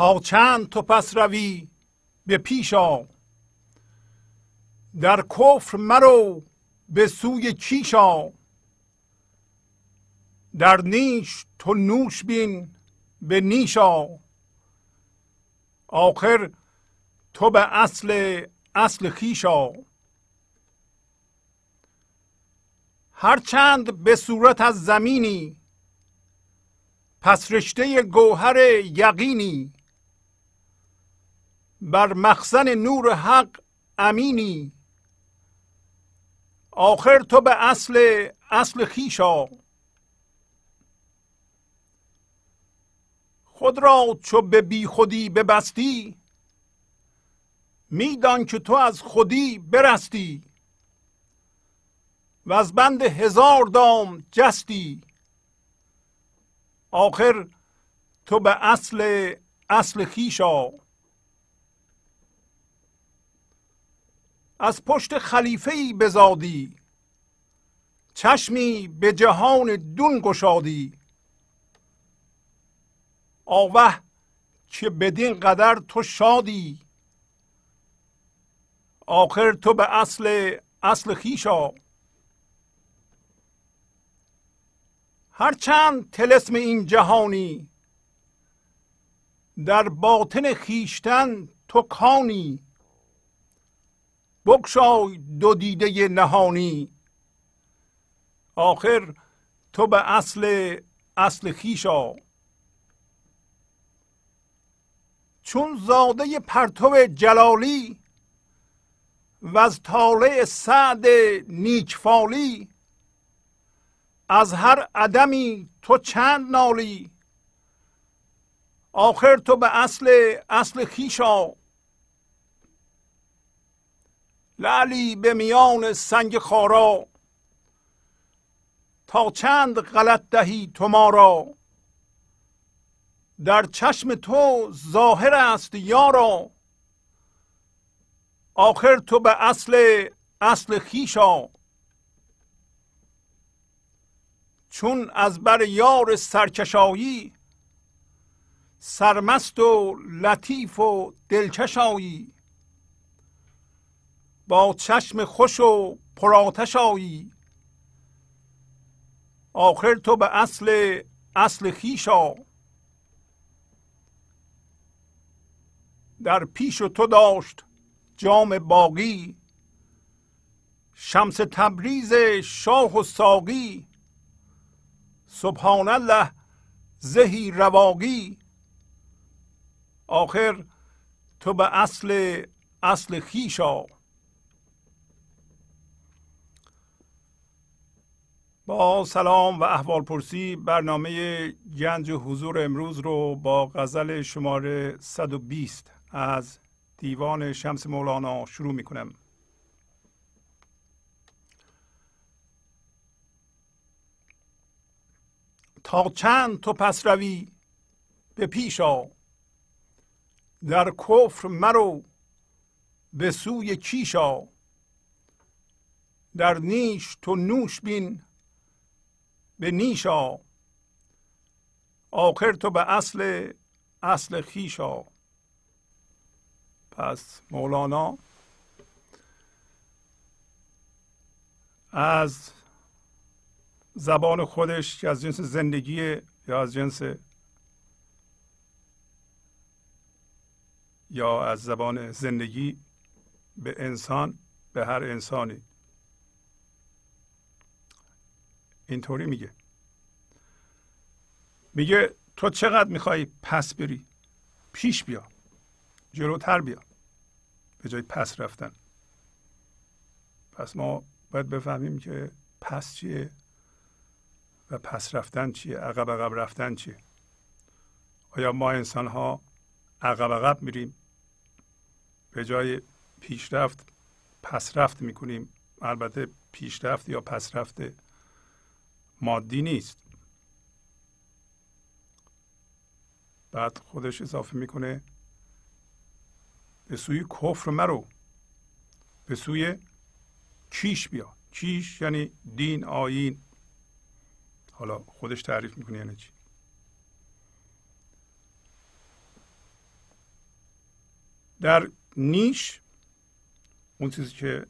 تا چند تو پس روی به پیش آ. در کفر مرو به سوی کیش آ. در نیش تو نوش بین به نیش آ. آخر تو به اصل اصل خیش آ. هرچند به صورت از زمینی پس رشته گوهر یقینی. بر مخزن نور حق امینی. آخر تو به اصل اصل خیشا خود را چو به بی خودی ببستی میدان که تو از خودی برستی. و از بند هزار دام جستی. آخر تو به اصل اصل خیشا از پشت خلیفه ای بزادی. چشمی به جهان دون گشادی. آوه که بدین قدر تو شادی. آخر تو به اصل اصل خیشا هرچند تلسم این جهانی در باطن خیشتن تو کانی. بگشای دو دیده نهانی. آخر تو به اصل اصل خیشا چون زاده پرتو جلالی و از طالع سعد نیکفالی از هر عدمی تو چند نالی؟ آخر تو به اصل اصل خیشا لعلی به میان سنگ خارا. تا چند غلط دهی تو ما را. در چشم تو ظاهر است یارا آخر تو به اصل اصل خیشا چون از بر یار سرکشایی سرمست و لطیف و دلکشایی با چشم خوش و پراتش آیی. آخر تو به اصل اصل خیشا در پیش تو داشت جام باقی. شمس تبریز شاه و ساقی. سبحان الله زهی رواقی. آخر تو به اصل اصل خیشا با سلام و احوال پرسی برنامه گنج حضور امروز رو با غزل شماره 120 از دیوان شمس مولانا شروع می کنم تا چند تو پس روی به پیش آ در کفر مرو به سوی کیش آ در نیش تو نوش بین به نیش آ. آخر تو به اصل اصل خیش آ. پس مولانا از زبان خودش که از جنس زندگی یا از جنس یا از زبان زندگی به انسان به هر انسانی. اینطوری میگه. میگه تو چقدر می‌خوای پس بری؟ پیش بیا. جلوتر بیا. به جای پس رفتن. پس ما باید بفهمیم که پس چیه و پس رفتن چیه؟ عقب عقب رفتن چیه؟ آیا ما انسان ها عقب عقب میریم؟ به جای پیشرفت پس رفت می‌کنیم؟ البته پیشرفت یا پس رفت مادی نیست. بعد خودش اضافه می‌کنه به سوی کفر مرو. به سوی کیش بیا. کیش یعنی دین آین حالا خودش تعریف می‌کنه یعنی چی؟ در نیش اون چیزی که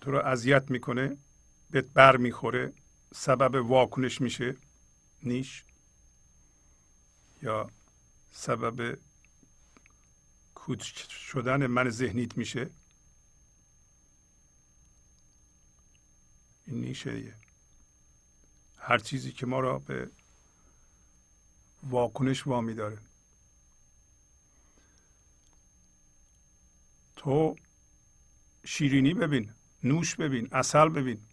تو رو اذیت می‌کنه بهت بر می‌خوره. سبب واکنش میشه نیش؟ یا سبب کوچ شدن من ذهنیت میشه؟ این نیشه هر چیزی که ما را به واکنش وامی داره تو شیرینی ببین نوش ببین اصل ببین.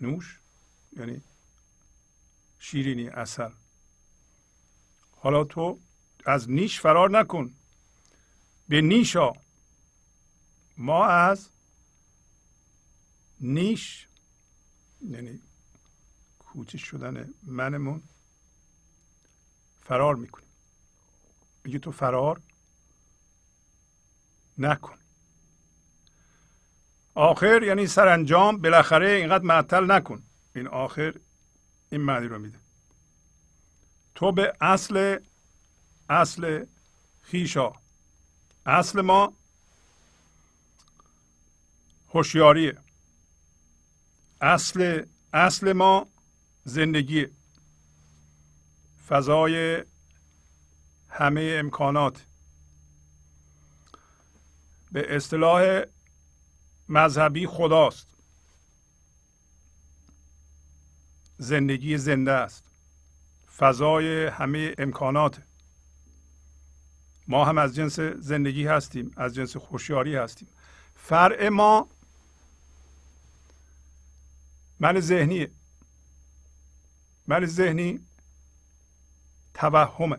نوش؟ یعنی شیرینی اصل حالا تو از نیش فرار نکن. به نیشا. ما از نیش یعنی کوچک شدن منمون فرار می‌کنیم. میگه تو فرار نکن. آخر یعنی سرانجام بالاخره اینقدر معطل نکن. این آخر این معنی رو میده. تو به اصل اصل خیشا اصل ما هوشیاریه. اصل اصل ما زندگی فضای همه امکانات. به اصطلاح مذهبی خداست. زندگی زنده است. فضای همه امکانات. ما هم از جنس زندگی هستیم از جنس خوشیاری هستیم. فرع ما من ذهنی. من ذهنی توهمه.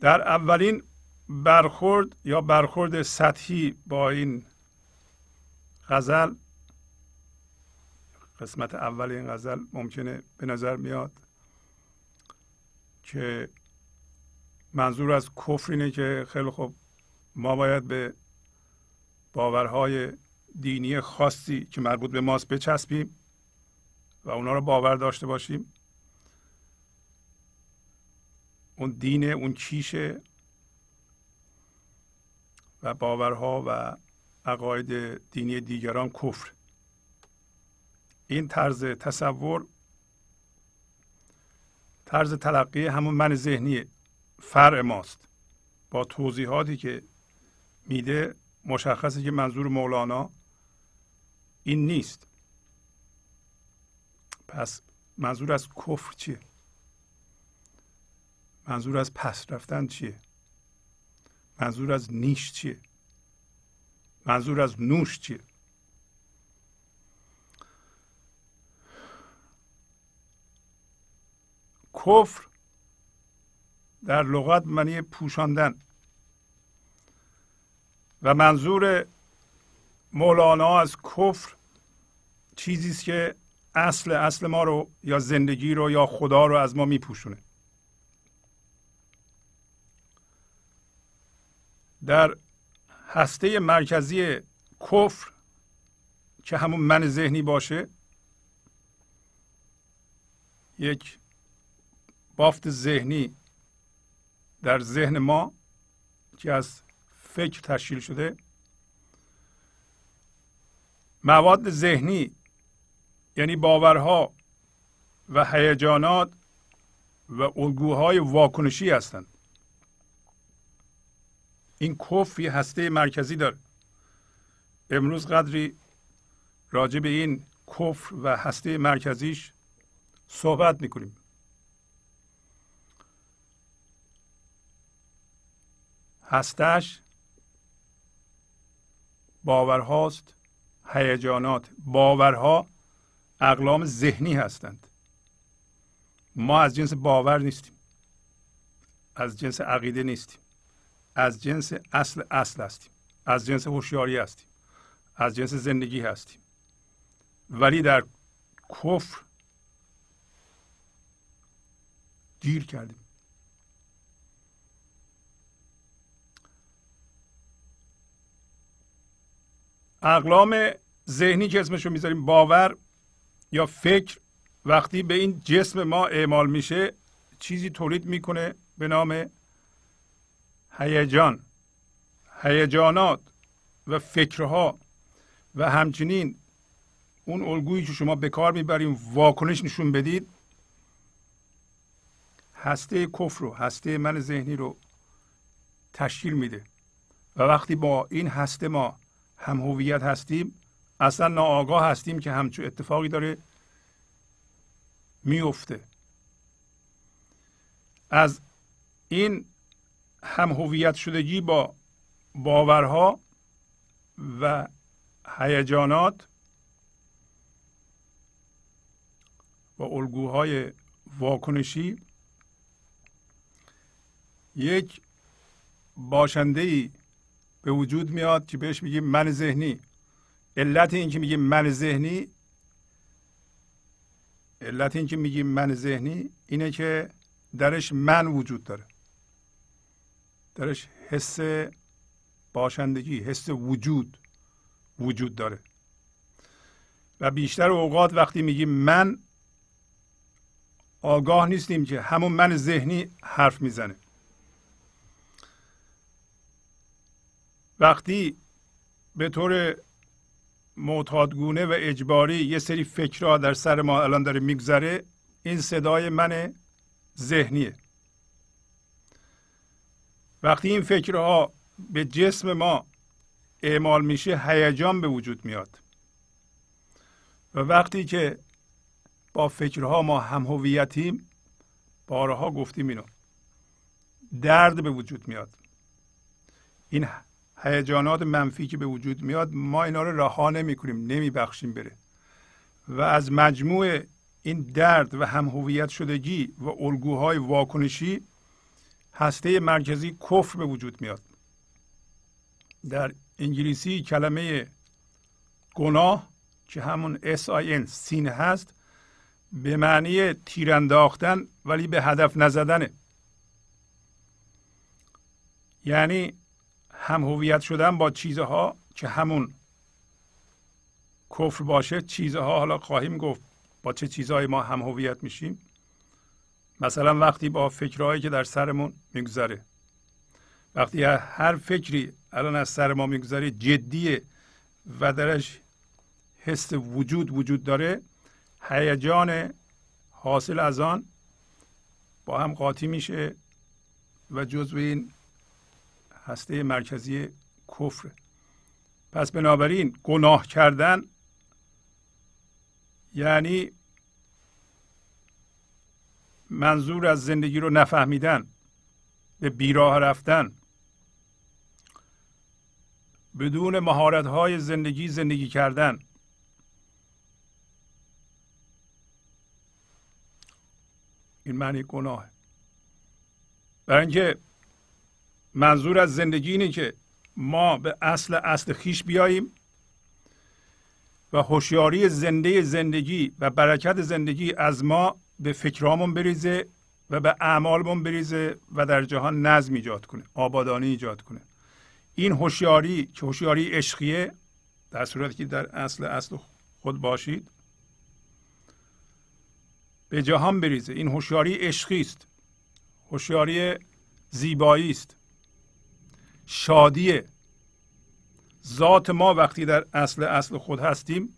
در اولین برخورد یا برخورد سطحی با این غزل قسمت اول این غزل ممکنه به نظر میاد که منظور از کفر اینه که خیلی خوب ما باید به باورهای دینی خاصی که مربوط به ماست بچسبیم و اونا رو باور داشته باشیم. اون دین اون کیشه و باورها و عقاید دینی دیگران کفر. این طرز تصور طرز تلقی همون من ذهنی فرع ماست. با توضیحاتی که میده مشخصه که منظور مولانا این نیست. پس منظور از کفر چیه؟ منظور از پس رفتن چیه؟ منظور از نیش چیه؟ منظور از نوش چیه؟ کفر در لغت معنی پوشاندن و منظور مولانا از کفر چیزی است که اصل اصل ما رو یا زندگی رو یا خدا رو از ما میپوشونه. در هسته مرکزی کفر که همون من ذهنی باشه یک بافت ذهنی در ذهن ما که از فکر تشکیل شده مواد ذهنی یعنی باورها و هیجانات و الگوهای واکنشی هستند. این کفر یه هسته مرکزی داره. امروز قدری راجع به این کفر و هسته مرکزیش صحبت می‌کنیم. هستش باورهاست هیجانات. باورها اقلام ذهنی هستند. ما از جنس باور نیستیم. از جنس عقیده نیستیم. از جنس اصل اصل هستیم. از جنس هوشیاری هستیم. از جنس زندگی هستیم. ولی در کفر گیر کردیم. اقلام ذهنی که اسمشو می‌ذاریم باور یا فکر وقتی به این جسم ما اعمال میشه چیزی تولید می‌کنه به نام هیجان هیجانات و فکرها و همچنین اون الگویی که شما به کار می‌بریم واکنش نشون بدید هسته کفر رو هسته من ذهنی رو تشکیل میده. و وقتی با این هسته ما هم هویت هستیم اصلا ناآگاه هستیم که همچون اتفاقی داره میفته از این هم هویت شدگی با باورها و هیجانات و الگوهای واکنشی یک باشنده ای به وجود میاد که بهش میگیم من ذهنی. علت این که میگیم من ذهنی علت این که میگیم من ذهنی اینه که درش من وجود داره. درش حس باشندگی حس وجود وجود داره. و بیشتر اوقات وقتی میگیم من آگاه نیستیم که همون من ذهنی حرف می‌زنه. وقتی به طور معتادگونه و اجباری یه سری فکرها در سر ما الان داره میگذره این صدای من ذهنیه. وقتی این فکرها به جسم ما اعمال میشه هیجان به وجود میاد. و وقتی که با فکرها ما هم هویتیم بارها گفتیم اینو. درد به وجود میاد. این هیجانات منفی که به وجود میاد ما اینا رو رها نمی بخشیم بره و از مجموع این درد و هم هویت شدگی و الگوهای واکنشی هسته مرکزی کفر به وجود میاد. در انگلیسی کلمه گناه که همون S-I-N سین هست به معنی تیر انداختن ولی به هدف نزدنه. یعنی هم هویت شدن با چیزها که همون کفر باشه چیزها حالا خواهیم گفت با چه چیزهایی ما هم هویت میشیم. مثلا وقتی با فکرهایی که در سرمون میگذره وقتی هر فکری الان از سر ما میگذره جدیه و درش حس وجود وجود داره هیجان حاصل از آن با هم قاطی میشه و جزو این هسته مرکزی کفر. پس بنابراین گناه کردن یعنی منظور از زندگی رو نفهمیدن به بیراه رفتن. بدون مهارت های زندگی زندگی کردن. این معنی گناه برای اینکه منظور از زندگی اینه که ما به اصل اصل خیش بیاییم و هوشیاری زنده زندگی و برکت زندگی از ما به فکرامون بریزه و به اعمالمون بریزه و در جهان نظم ایجاد کنه آبادانی ایجاد کنه. این هوشیاری که هوشیاری عشقیه در صورتی که در اصل اصل خود باشید به جهان بریزه. این هوشیاری عشقی است. هوشیاری زیبایی است. شادیه. ذات ما وقتی در اصل اصل خود هستیم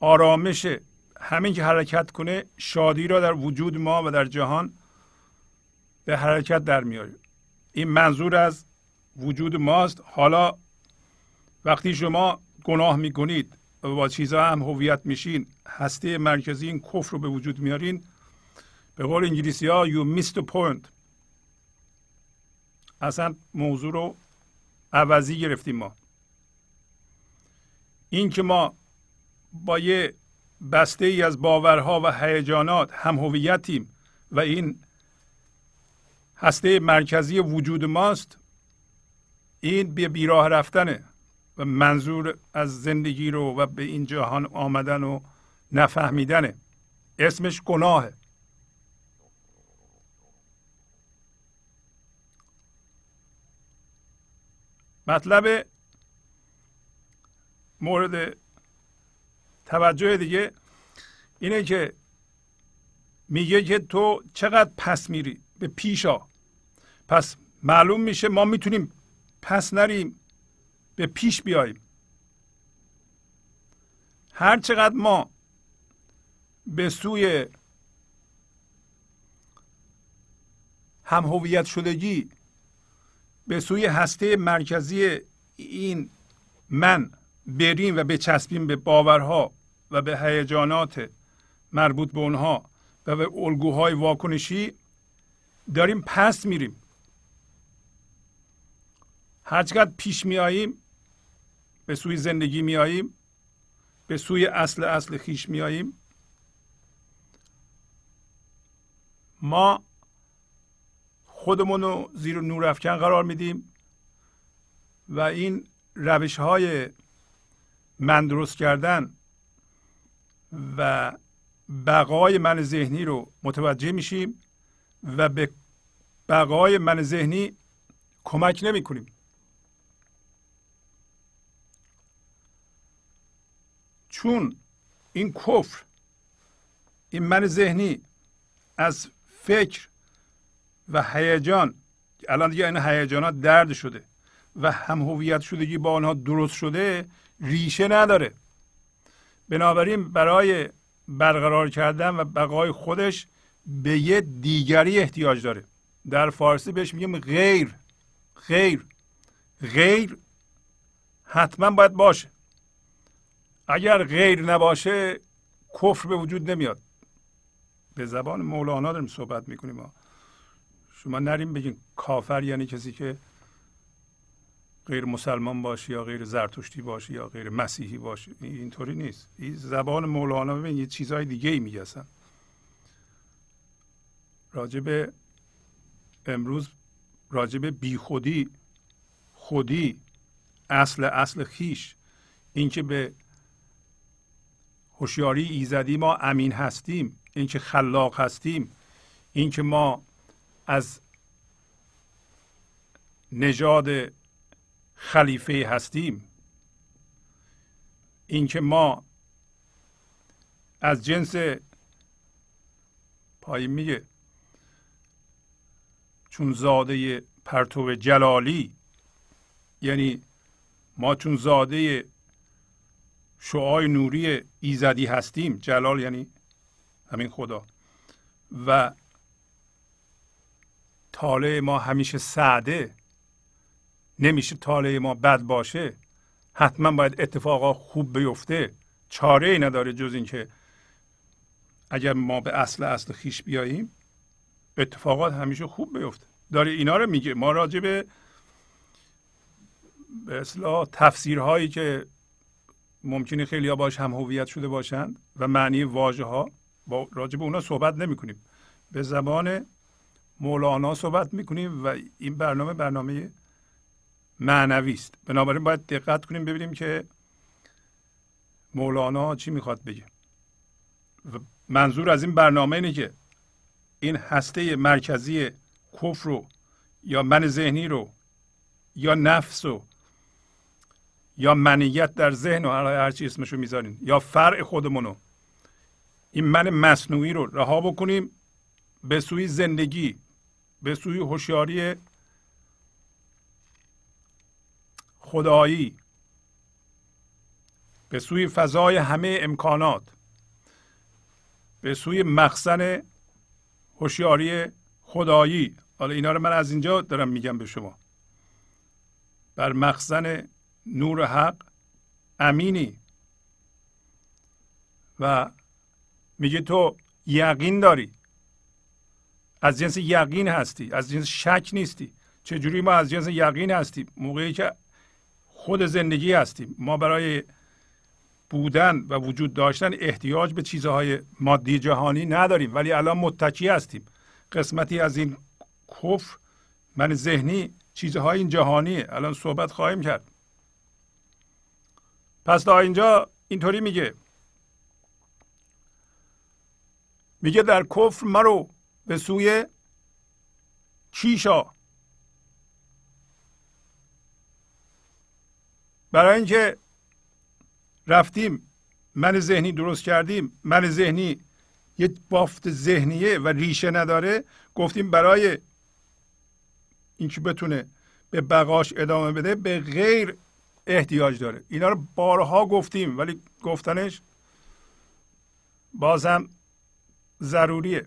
آرامش همین که حرکت کنه شادی را در وجود ما و در جهان به حرکت در میاره این منظور از وجود ماست. حالا وقتی شما گناه می‌کنید و با چیزها هم هویت میشین هسته مرکزی این کفر رو به وجود میارین. به قول انگلیسی ها you missed the point. اصلا موضوع رو عوضی گرفتیم ما. این که ما با یه بسته ای از باورها و هیجانات هم هویتیم و این هسته مرکزی وجود ماست این به بیراه رفتنه و منظور از زندگی رو و به این جهان آمدن و نفهمیدنه. اسمش گناهه. مطلب مورد توجه دیگه اینه که میگه که تو چقدر پس میری به پیشا. پس معلوم میشه ما می‌تونیم پس نریم به پیش بیاییم. هر چقدر ما به سوی هم هویت شدگی به سوی هسته مرکزی این من بریم و بچسبیم به باورها و به هیجانات مربوط به اونها و به الگوهای واکنشی داریم پس میریم. هرچقدر پیش میاییم به سوی زندگی میاییم به سوی اصل اصل خیش میاییم. ما خودمون رو زیر نور افکن قرار میدیم و این روش های من درست کردن و بقای من ذهنی رو متوجه میشیم و به بقای من ذهنی کمک نمی کنیم چون این کفر این من ذهنی از فکر و هیجان. الان دیگه این هیجانات درد شده و هم هویت شدگی با آنها درست شده ریشه نداره. بنابراین برای برقرار کردن و بقای خودش به یه دیگری احتیاج داره. در فارسی بهش میگیم غیر. غیر. غیر حتما باید باشه. اگر غیر نباشه کفر به وجود نمیاد. به زبان مولانا داریم صحبت می‌کنیم. ما شما نریم بگین کافر یعنی کسی که غیر مسلمان باشه یا غیر زرتشتی باشه یا غیر مسیحی باشه. اینطوری نیست. این زبان مولانا ببین یه چیزهای دیگه ای اصلا. راجب امروز راجب بی خودی خودی اصل اصل خیش اینکه به هوشیاری ایزدی ما امین هستیم اینکه خلاق هستیم اینکه ما از نژاد خلیفه هستیم. اینکه ما از جنس پایین میگه چون زاده پرتو جلالی یعنی ما چون زاده شعای نوری ایزدی هستیم. جلال یعنی همین خدا. و طالع ما همیشه سعده. نمیشه طالع ما بد باشه. حتما باید اتفاقا خوب بیفته. چاره ای نداره جز اینکه اگر ما به اصل اصل خیش بیاییم اتفاقات همیشه خوب بیفته. داره اینا رو میگه. ما راجع به به اصلاح تفسیرهایی که ممکنه خیلی ها باش هم هویت شده باشند و معنی واژه ها با راجع به اونا صحبت نمی کنیم به زبان مولانا صحبت می‌کنیم و این برنامه برنامه معنوی است. بنابراین باید دقت کنیم ببینیم که مولانا چی می‌خواد بگه. و منظور از این برنامه اینه که این هسته مرکزی کفر رو یا من ذهنی رو یا نفس رو یا منیت در ذهن و هر چی اسمشو می‌ذارین یا فرع خودمونو این من مصنوعی رو رها بکنیم به سوی زندگی به سوی هوشیاری خدایی به سوی فضای همه امکانات به سوی مخزن هوشیاری خدایی. حالا اینا رو من از اینجا دارم میگم به شما. بر مخزن نور حق امینی. و میگه تو یقین داری از جنس یقین هستی از جنس شک نیستی. چجوری ما از جنس یقین هستیم؟ موقعی که خود زندگی هستیم. ما برای بودن و وجود داشتن احتیاج به چیزهای مادی جهانی نداریم ولی الان متکی هستیم. قسمتی از این کفر من ذهنی چیزهای این جهانیه. الان صحبت خواهیم کرد. پس تا اینجا اینطوری میگه. میگه در کفر مرو به سوی چیشا برای اینکه رفتیم من ذهنی درست کردیم من ذهنی یه بافت ذهنیه و ریشه نداره گفتیم برای اینکه بتونه به بقاش ادامه بده به غیر احتیاج داره. اینا رو بارها گفتیم ولی گفتنش بازم ضروریه.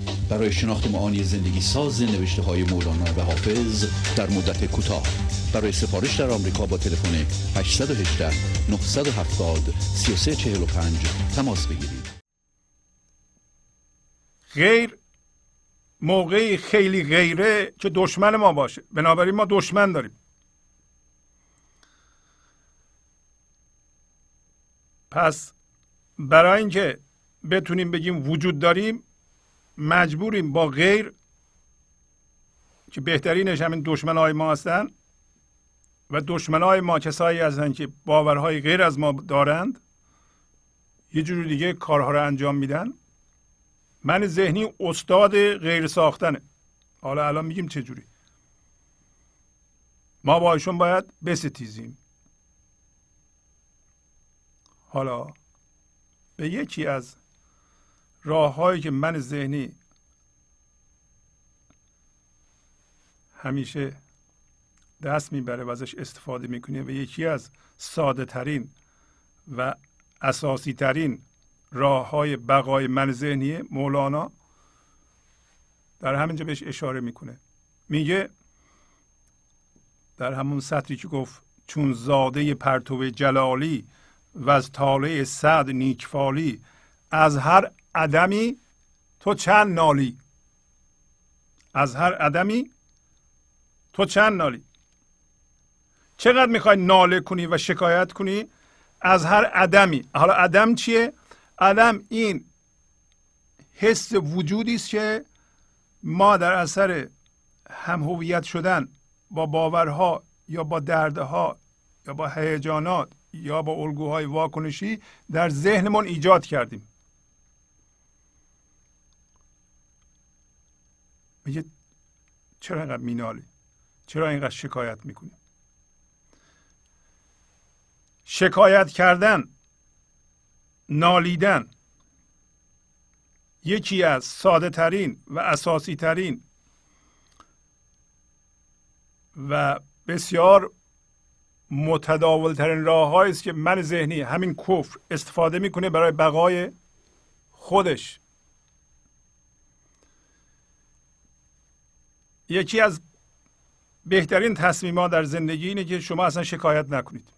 برای شناخت معانی زندگی ساز نوشته های مولانا و حافظ در مدت کوتاه. برای سفارش در آمریکا با تلفن 818 970 3345 تماس بگیرید. غیر موقعی خیلی غیره که دشمن ما باشه. بنابراین ما دشمن داریم. پس برای اینکه بتونیم بگیم وجود داریم مجبوریم با غیر که بهترینش همین دشمن های ما هستن و دشمن های ما کسایی هستند که باورهای غیر از ما دارند یه جور دیگه کارها رو انجام میدن. من ذهنی استاد غیر ساختنه. حالا الان میگیم چه جوری. ما با ایشون باید بستیزیم. حالا به یکی از راههایی که من ذهنی همیشه دست می‌بره و ازش استفاده می‌کنه و یکی از ساده ترین و اساسی ترین راه های بقای من ذهنی مولانا در همینجا بهش اشاره می‌کنه. میگه در همون سطری که گفت چون زاده پرتو جلالی و از طالع سعد نیکفالی از هر عدمی تو چند نالی؟ از هر عدمی تو چند نالی؟ چقدر می‌خوای ناله کنی و شکایت کنی؟ از هر عدمی. حالا عدم چیه؟ عدم این حس وجودی است که ما در اثر هم هویت شدن با باورها یا با دردها یا با هیجانات یا با الگوهای واکنشی در ذهنمون ایجاد کردیم. میگه چرا اینقدر مینالی چرا اینقدر شکایت می‌کنی؟ شکایت کردن نالیدن یکی از ساده ترین و اساسی ترین و بسیار متداول ترین راه است که من ذهنی همین کفر استفاده می‌کنه برای بقای خودش. یکی از بهترین تصمیمات در زندگی اینه که شما اصلا شکایت نکنید.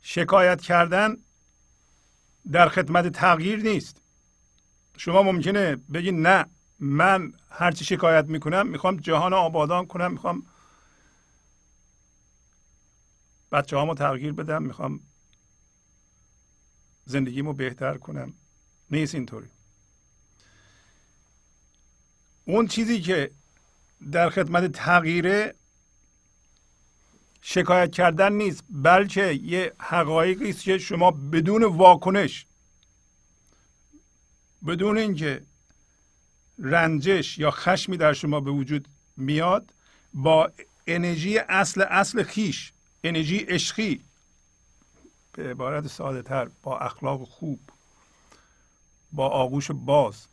شکایت کردن در خدمت تغییر نیست. شما ممکنه بگید نه من هرچی شکایت می‌کنم می‌خوام جهان آبادان کنم می‌خوام بچه هامو تغییر بدم می‌خوام زندگیمو بهتر کنم. نیست اینطوری. اون چیزی که در خدمت تغییره شکایت کردن نیست بلکه یه حقایقی است که شما بدون واکنش بدون اینکه رنجش یا خشمی در شما به وجود میاد با انرژی اصل اصل خیش انرژی عشقی به عبارت ساده تر با اخلاق خوب با آغوش باز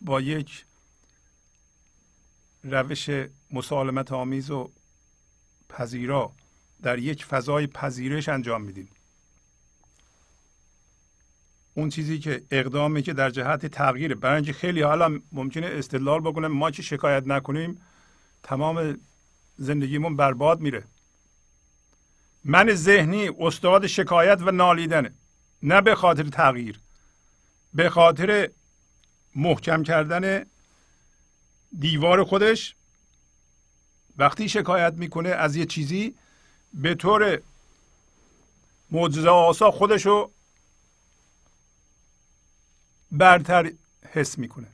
با یک روش مسالمت آمیز و پذیرا در یک فضای پذیرش انجام میدیم. اون چیزی که اقدامی که در جهت تغییره. برای خیلی حالا ممکنه استدلال بکنه ما که شکایت نکنیم تمام زندگیمون برباد میره. من ذهنی استاد شکایت و نالیدنه نه به خاطر تغییر. به خاطر محکم کردن دیوار خودش وقتی شکایت می‌کنه از یه چیزی به طور معجزه آسا خودشو برتر حس می‌کنه.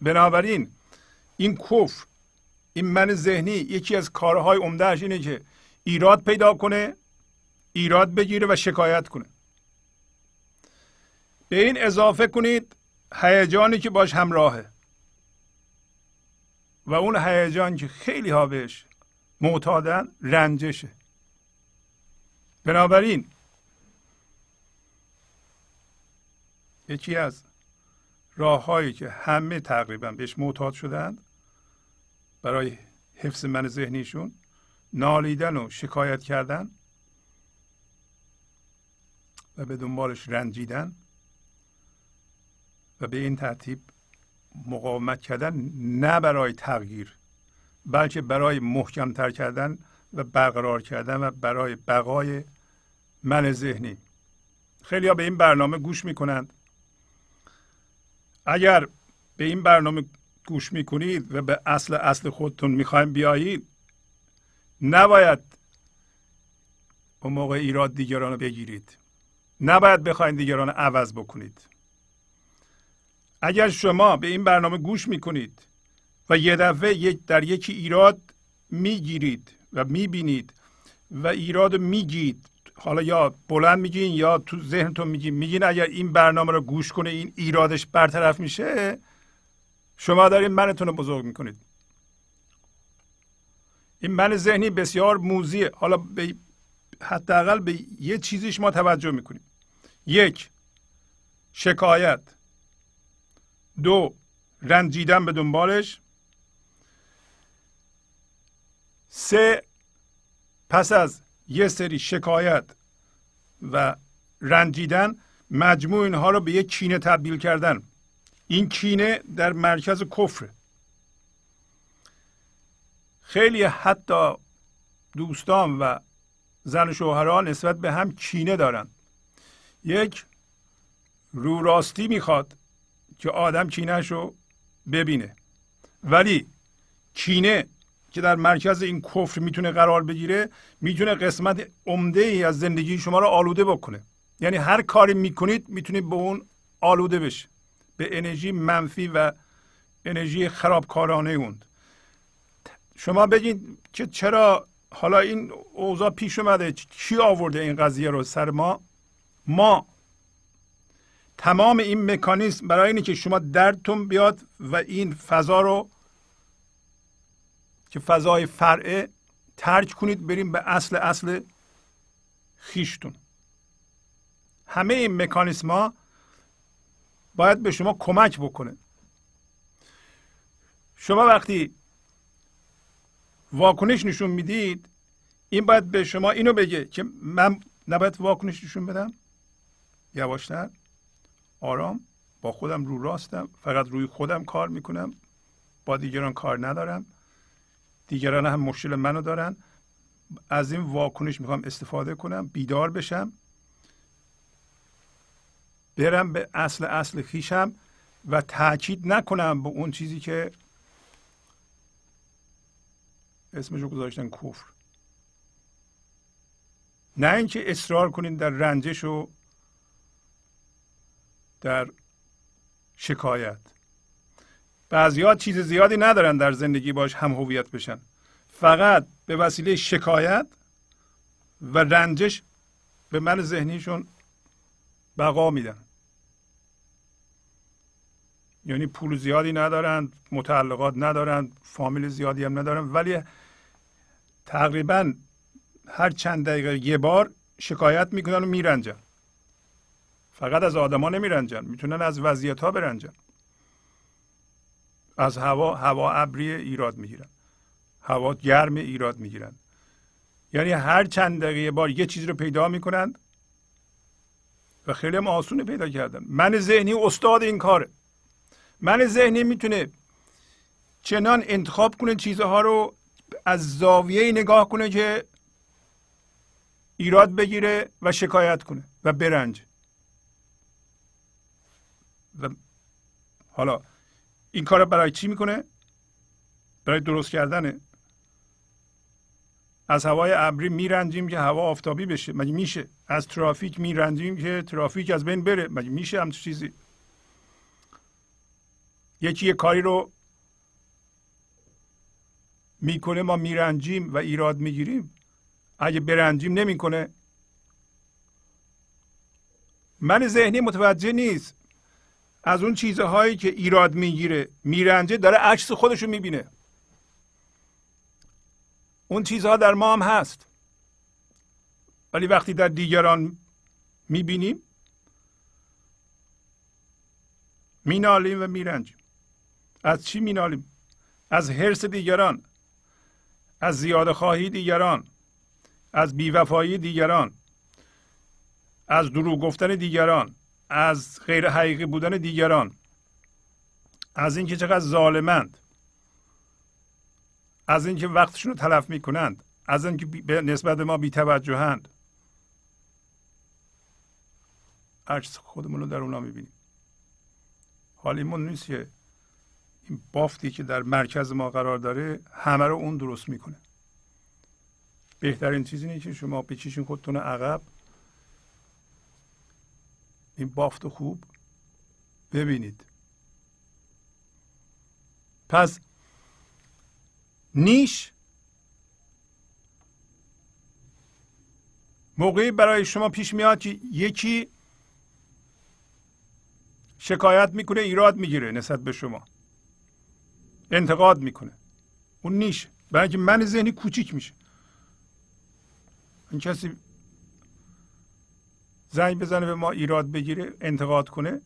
بنابراین این کفر این من ذهنی یکی از کارهای عمدهش اینه که ایراد پیدا کنه ایراد بگیره و شکایت کنه. به این اضافه کنید هیجانی که باش همراهه. و اون هیجان که خیلی ها بهش معتادن رنجشه. بنابراین یکی از راههایی که همه تقریبا بهش معتاد شدند برای حفظ من ذهنیشون نالیدن و شکایت کردن و به دنبالش رنجیدن و به این ترتیب مقاومت کردن نه برای تغییر بلکه برای محکمتر کردن و برقرار کردن و برای بقای من ذهنی. خیلی ها به این برنامه گوش می‌کنند. اگر به این برنامه گوش می‌کنید و به اصل اصل خودتون می‌خوایم بیایید نباید اون موقع ایراد دیگران رو بگیرید. نباید بخواید دیگران عوض بکنید. اگر شما به این برنامه گوش می‌کنید و یه دفعه یک در یکی ایراد می‌گیرید و می‌بینید و ایراد میگید حالا یا بلند میگین یا تو ذهنتون میگین میگین اگر این برنامه رو گوش کنه این ایرادش برطرف میشه شما دارین منتون رو بزرگ می‌کنید. این من ذهنی بسیار موزیه. حالا به حداقل به یه چیزیش ما توجه می‌کنیم. یک شکایت. دو رنجیدن به دنبالش. سه پس از یه سری شکایت و رنجیدن مجموع اینها رو به یک کینه تبدیل کردن. این کینه در مرکز کفره. خیلی حتی دوستان و زن و شوهران نسبت به هم کینه دارن. یک رو راستی می‌خواد که آدم کینهش رو ببینه. ولی کینه که در مرکز این کفر می‌تونه قرار بگیره می‌تونه قسمت عمده ای از زندگی شما رو آلوده بکنه. یعنی هر کاری می‌کنید می‌تونید به اون آلوده بشه به انرژی منفی و انرژی خرابکارانه اون شما بگید که چرا حالا این اوضاع پیش اومده؟ کی آورده این قضیه رو سر ما؟ ما تمام این مکانیزم برای اینه که شما دردتون بیاد و این فضا رو که فضای فرعه ترک کنید بریم به اصل اصل خیشتون. همه این مکانیسم ها باید به شما کمک بکنه. شما وقتی واکنش نشون می‌دید این باید به شما اینو بگه که من نباید واکنش نشون بدم؟ یواشتر آرام با خودم رو راستم فقط روی خودم کار می‌کنم. با دیگران کار ندارم. دیگران هم مشکل منو دارن. از این واکنش می‌خوام استفاده کنم بیدار بشم. برم به اصل اصل خیشم و تاکید نکنم به اون چیزی که اسمشو گذاشتن کفر. نه اینکه اصرار کنین در رنجش و در شکایت. بعضیات چیز زیادی ندارن در زندگی باش هم هویت بشن. فقط به وسیله شکایت و رنجش به من ذهنیشون بقا میدن. یعنی پول زیادی ندارن متعلقات ندارن فامیل زیادی هم ندارن ولی تقریبا هر چند دقیقه یه بار شکایت می‌کنن و میرنجن. فقط از آدما نمیرنجن. می‌تونن از وضعیت ها برنجن. از هوا هوا ابری ایراد می‌گیرن. هوا گرم ایراد می‌گیرن. یعنی هر چند دقیقه بار یه چیزی رو پیدا می‌کنند و خیلی هم آسونه پیدا کردن. من ذهنی استاد این کاره. من ذهنی می‌تونه چنان انتخاب کنه چیزها رو از زاویه نگاه کنه که ایراد بگیره و شکایت کنه و برنج و حالا این کار برای چی می‌کنه؟ برای درست کردنه. از هوای ابری میرنجیم که هوا آفتابی بشه. مگه میشه؟ از ترافیک میرنجیم که ترافیک از بین بره. مگه میشه هم چیزی؟ یکی یه کاری رو می‌کنه ما میرنجیم و ایراد می‌گیریم. اگه برنجیم نمی‌کنه. من ذهنی متوجه نیست. از اون چیزهایی که ایراد می‌گیره میرنجه داره عکس خودشو می‌بینه. اون چیزها در ما هم هست. ولی وقتی در دیگران می‌بینیم مینالیم و میرنجیم. از چی مینالیم؟ از حرس دیگران از زیاده خواهی دیگران از بیوفایی دیگران از دروغ گفتن دیگران. از غیر حقیقی بودن دیگران. از اینکه چقدر ظالمند. از اینکه وقتشون رو تلف می‌کنند. از اینکه نسبت به ما بیتوجهند. عکس خودمون رو در اونا می‌بینیم. حالیمون نیست که این بافتی که در مرکز ما قرار داره همه رو اون درست می‌کنه. بهترین چیزی اینه که شما بچیشین خودتون عقب این بافت خوب ببینید. پس نیش موقعی برای شما پیش میاد که یکی شکایت می‌کنه ایراد می‌گیره نسبت به شما. انتقاد می‌کنه. اون نیش. برای اینکه من ذهنی کوچیک میشه. این کسی زنگ بزنه به ما ایراد بگیره انتقاد کنه.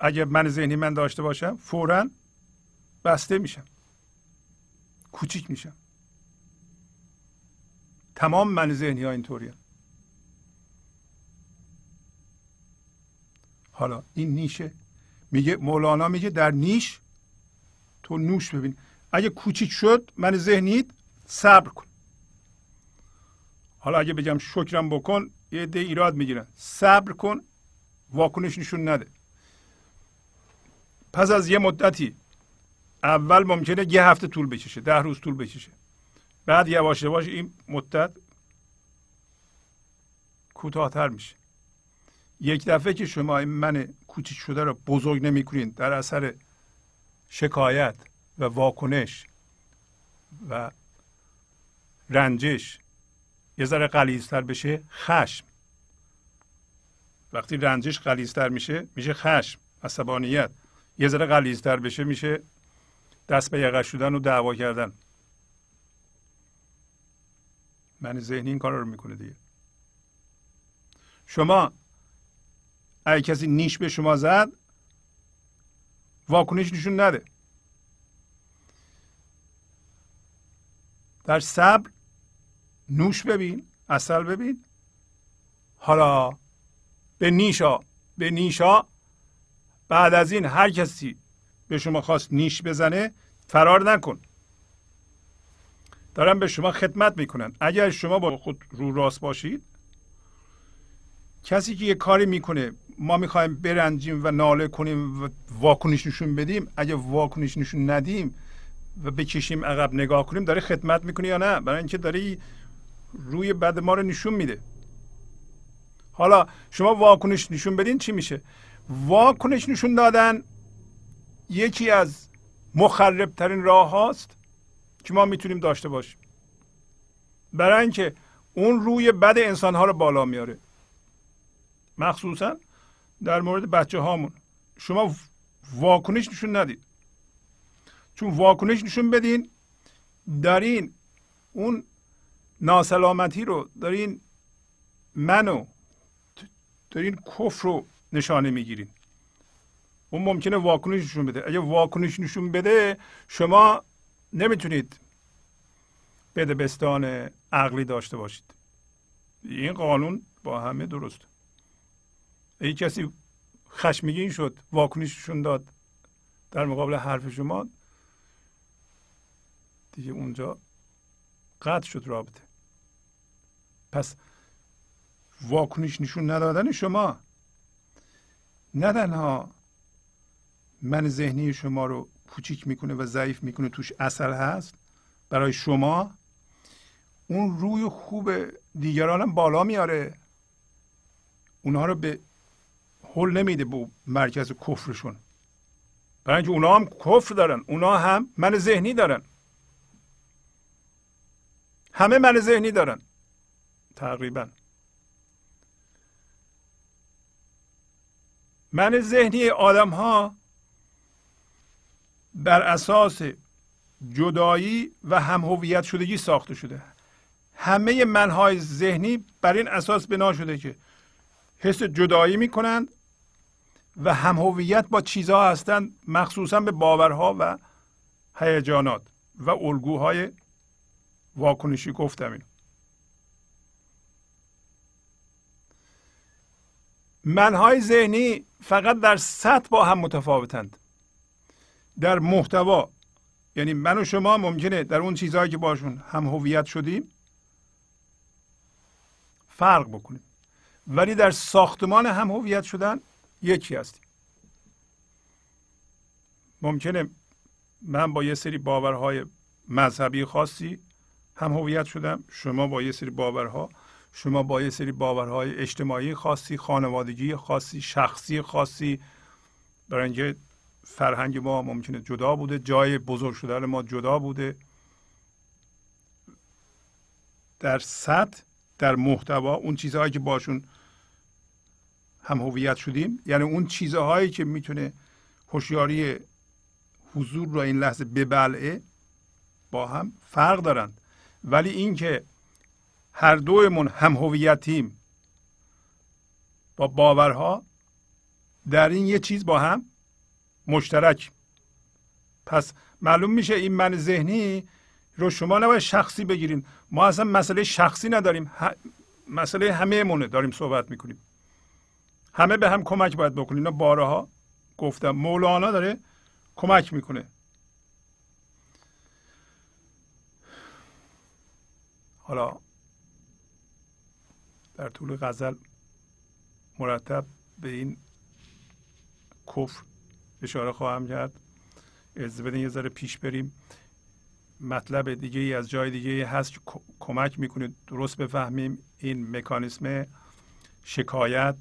اگر من ذهنی من داشته باشم فورا بسته میشم. کوچیک میشم. تمام من ذهنی ها اینطوری حالا این نیشه. میگه مولانا میگه در نیش تو نوش ببین. اگه کوچیک شد من ذهنیت صبر کن. حالا اگه بگم شکرم بکن یه ده ایراد می‌گیرن. صبر کن واکنش نشون نده. پس از یه مدتی اول ممکنه یه هفته طول بکشه ده روز طول بکشه. بعد یواش یواش این مدت کوتاهتر میشه. یک دفعه که شما این من کوچیک شده رو بزرگ نمی‌کنین در اثر شکایت و واکنش و رنجش یه ذره قلیزتر بشه خشم. وقتی رنجش قلیزتر میشه میشه خشم عصبانیت. یه ذره قلیزتر بشه میشه دست به یقه شدن و دعوا کردن. من ذهنی این کار رو می‌کنه دیگه. شما اگه کسی نیش به شما زد واکنش نشون نده. در صبر نوش ببین اصل ببین. حالا به نیشا به نیشا. بعد از این هر کسی به شما خواست نیش بزنه فرار نکن. دارن به شما خدمت می‌کنن. اگر شما با خود رو راست باشید کسی که یه کاری می‌کنه ما می‌خوایم برنجیم و ناله کنیم و واکنش نشون بدیم. اگه واکنش نشون ندیم و بکشیم عقب نگاه کنیم داری خدمت می‌کنی یا نه؟ برای اینکه داری روی بد ما رو نشون میده. حالا شما واکنش نشون بدین چی میشه؟ واکنش نشون دادن یکی از مخرب ترین راه هاست که ما می‌تونیم داشته باشیم. برای اینکه اون روی بد انسان ها رو بالا میاره. مخصوصا در مورد بچه هامون. شما واکنش نشون ندید. چون واکنش نشون بدین دارین اون ناسلامتی رو دارین منو دارین کفر رو نشانه می‌گیرین. اون ممکنه واکنش نشون بده. اگه واکنش نشون بده شما نمی‌تونید بدبستان عقلی داشته باشید. این قانون با همه درست. ای کسی خشمگین شد واکنششون داد در مقابل حرف شما دیگه اونجا قطع شد رابطه. پس واکنش نشون ندادن شما. نه تنها من ذهنی شما رو کوچیک می‌کنه و ضعیف می‌کنه توش اثر هست برای شما. اون روی خوب دیگرانم بالا میاره. اونها رو به حل نمیده به مرکز کفرشون. برای اینکه اونا هم کفر دارن اونا هم من ذهنی دارن. همه من ذهنی دارن. تقریبا. من ذهنی آدم ها بر اساس جدایی و هم هویت شدگی ساخته شده. همه منهای ذهنی بر این اساس بنا شده که حس جدایی می‌کنند و هم هویت با چیزها هستند مخصوصا به باورها و هیجانات و الگوهای واکنشی گفتم این منهای ذهنی فقط در سطح با هم متفاوتند. در محتوا یعنی من و شما ممکنه در اون چیزهایی که باشون هم هویت شدیم فرق بکنیم. ولی در ساختمان هم هویت شدن یکی هستیم. ممکنه من با یه سری باورهای مذهبی خاصی هم هویت شدم شما با یه سری باورها شما با یه سری باورهای اجتماعی خاصی خانوادگی خاصی شخصی خاصی برای اینکه فرهنگ ما ممکنه جدا بوده جای بزرگ شدن ما جدا بوده. در سطح در محتوا اون چیزهایی که باشون هم هویت شدیم. یعنی اون چیزهایی که می‌تونه هوشیاری حضور رو این لحظه ببلعه با هم فرق دارند. ولی اینکه هر دومون هم هویتیم. با باورها در این یه چیز با هم مشترک. پس معلوم میشه این من ذهنی رو شما نباید شخصی بگیریم. ما اصلا مسئله شخصی نداریم. مسئله همه مونه داریم صحبت می‌کنیم. همه به هم کمک باید بکنیم. اینا بارها گفتم. مولانا داره کمک می‌کنه. حالا در طول غزل مرتب به این کفر اشاره خواهم کرد. از بدین یه ذره پیش بریم. مطلب دیگه ای از جای دیگه هست. که کمک می‌کنه درست بفهمیم این مکانیسم شکایت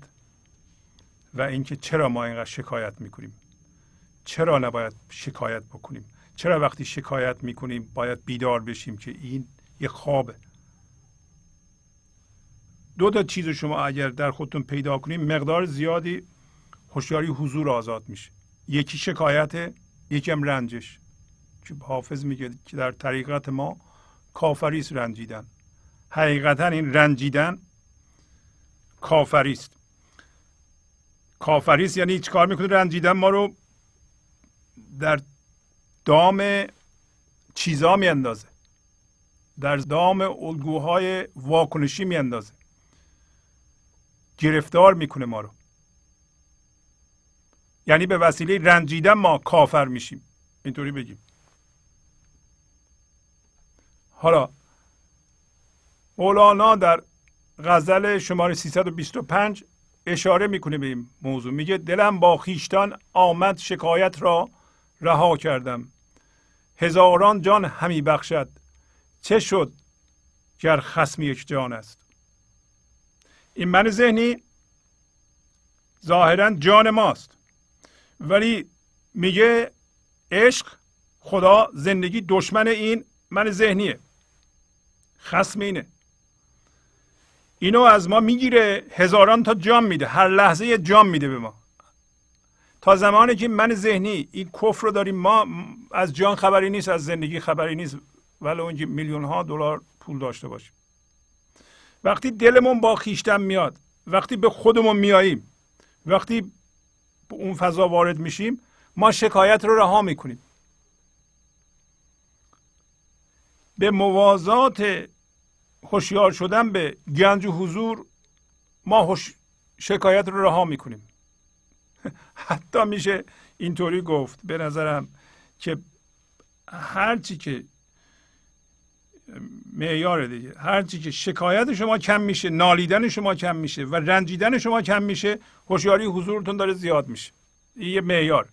و اینکه چرا ما اینقدر شکایت می‌کنیم. چرا نباید شکایت بکنیم؟ چرا وقتی شکایت می‌کنیم باید بیدار بشیم که این یه خوابه؟ دو تا چیز شما اگر در خودتون پیدا کنیم مقدار زیادی هوشیاری حضور آزاد میشه. یکی شکایت یکی هم رنجش. که حافظ میگه که در طریقت ما کافریست رنجیدن. حقیقتا این رنجیدن کافریست. کافریست یعنی هیچ کار می‌کنه رنجیدن ما رو در دام چیزا میاندازه. در دام الگوهای واکنشی میاندازه. گرفتار می‌کنه ما رو. یعنی به وسیله رنجیدن ما کافر میشیم. اینطوری بگیم. حالا مولانا در غزل شماره 325 اشاره می‌کنه به این موضوع. میگه دلم با خیشتن آمد شکایت را رها کردم. هزاران جان همی بخشد. چه شد گر خسم یک جان است؟ این من ذهنی ظاهرا جان ماست. ولی میگه عشق خدا زندگی دشمن این من ذهنیه. خسم اینه. اینو از ما می‌گیره هزاران تا جام میده. هر لحظه جام میده به ما. تا زمانی که من ذهنی این کفر رو داریم ما از جان خبری نیست از زندگی خبری نیست. ولی اونجا میلیون ها دلار پول داشته باشیم. وقتی دلمون با خیشتن میاد وقتی به خودمون میاییم وقتی به اون فضا وارد میشیم ما شکایت رو رها می‌کنیم. به موازات هوشیار شدن به گنج و حضور ما شکایت رو رها می‌کنیم. حتی میشه اینطوری گفت به نظرم که هرچی که معیار دیگه. هرچی که شکایت شما کم میشه نالیدن شما کم میشه و رنجیدن شما کم میشه هوشیاری حضورتون داره زیاد میشه. این یه معیار.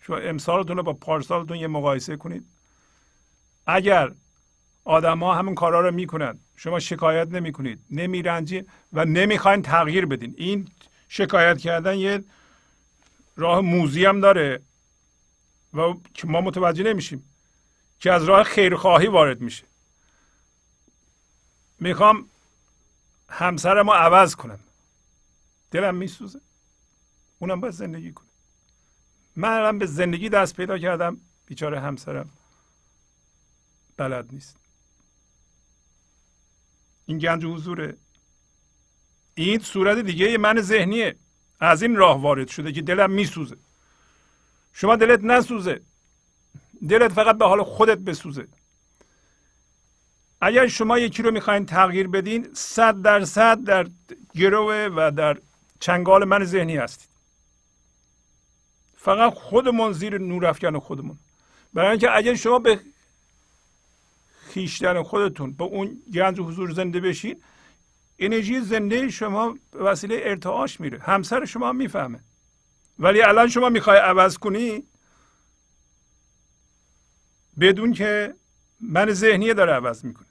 شما امسالتون رو با پارسالتون یه مقایسه کنید. اگر آدما همون کارا رو می‌کنن شما شکایت نمی‌کنید نمیرنجید و نمی‌خواین تغییر بدین. این شکایت کردن یه راه موزی هم داره و که ما متوجه نمیشیم که از راه خیرخواهی وارد میشه. می‌خوام همسرمو عوض کنم. دلم میسوزه. اونم باید زندگی کنه. من به زندگی دست پیدا کردم. بیچاره همسرم بلد نیست. این گنج حضوره. این صورت دیگه من ذهنیه. از این راه وارد شده که دلم میسوزه. شما دلت نسوزه. دلت فقط به حال خودت بسوزه. اگر شما یکی رو می‌خواین تغییر بدین صد درصد در گروه و در چنگال من ذهنی هستید. فقط خودمون زیر نور افکن خودمون. برای اینکه اگر شما به خیشتن خودتون با اون گنج حضور زنده بشین انرژی زنده شما به وسیله ارتعاش میره. همسر شما می‌فهمه. ولی الان شما می‌خوای عوض کنی بدون که من ذهنی داره عوض می‌کنه.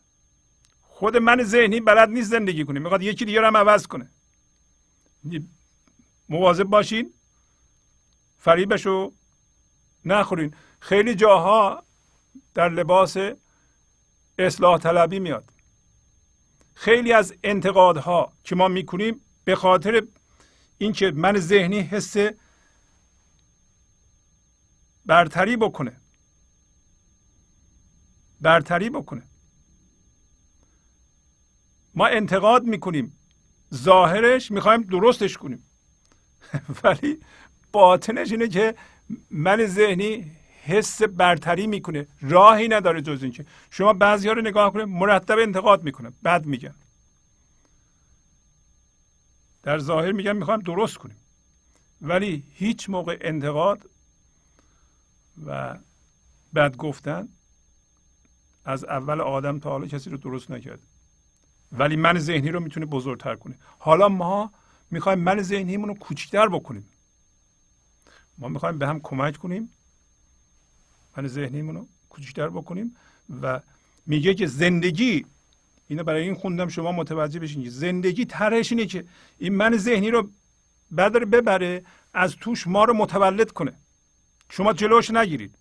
خود من ذهنی بلد نیست زندگی کنه می‌خواد یکی دیگه هم عوض کنه. مواظب باشین. فریبشو نخورین. خیلی جاها در لباس اصلاح طلبی میاد. خیلی از انتقادها که ما می‌کنیم به خاطر اینکه من ذهنی حس برتری بکنه. برتری بکنه. ما انتقاد می‌کنیم. ظاهرش می‌خوایم درستش کنیم. ولی باطنش اینه که من ذهنی حس برتری می‌کنه. راهی نداره جز اینکه. شما بعضی ها رو نگاه کنید مرتب انتقاد می‌کنه. بد میگن. در ظاهر میگن می‌خوایم درست کنیم. ولی هیچ موقع انتقاد و بد گفتن از اول آدم تا حالا کسی رو درست نکرد ولی من ذهنی رو می‌تونه بزرگتر کنه. حالا ما می‌خوایم من ذهنیمون رو کوچکتر بکنیم. ما می‌خوایم به هم کمک کنیم. من ذهنیمون رو کوچکتر بکنیم و میگه که زندگی اینو برای این خوندم شما متوجه بشین زندگی طرحش اینه که این من ذهنی رو برداره ببره از توش ما رو متولد کنه. شما جلوش نگیرید.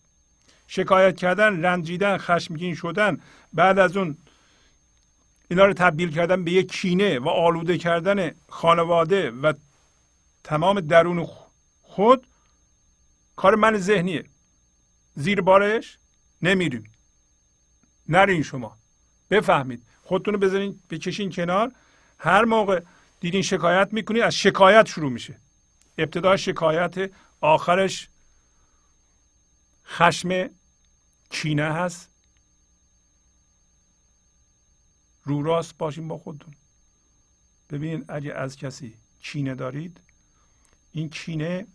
شکایت کردن رنجیدن خشمگین شدن بعد از اون اینا رو تبدیل کردن به یک کینه و آلوده کردن خانواده و تمام درون خود کار من ذهنیه. زیر بارش نمیریم. نرین شما. بفهمید. خودتون رو بذارین بکشین کنار. هر موقع دیدین شکایت می‌کنید از شکایت شروع میشه. ابتدا شکایت آخرش خشم کینه هست. رو راست باشین با خودتون. ببینید اگه از کسی کینه دارید این کینه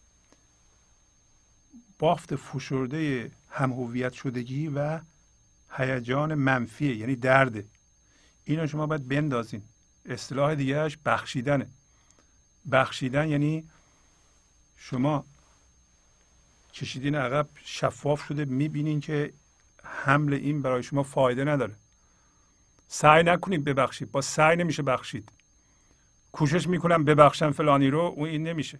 بافت فشرده هم شدگی و هیجان منفیه یعنی درده. اینو شما باید بندازین. اصطلاح دیگهش بخشیدنه. بخشیدن یعنی شما کشیدین عقب شفاف شده می‌بینین که حمل این برای شما فایده نداره. سعی نکنید ببخشید. با سعی نمیشه بخشید. کوشش می‌کنم ببخشم فلانی رو اون این نمیشه.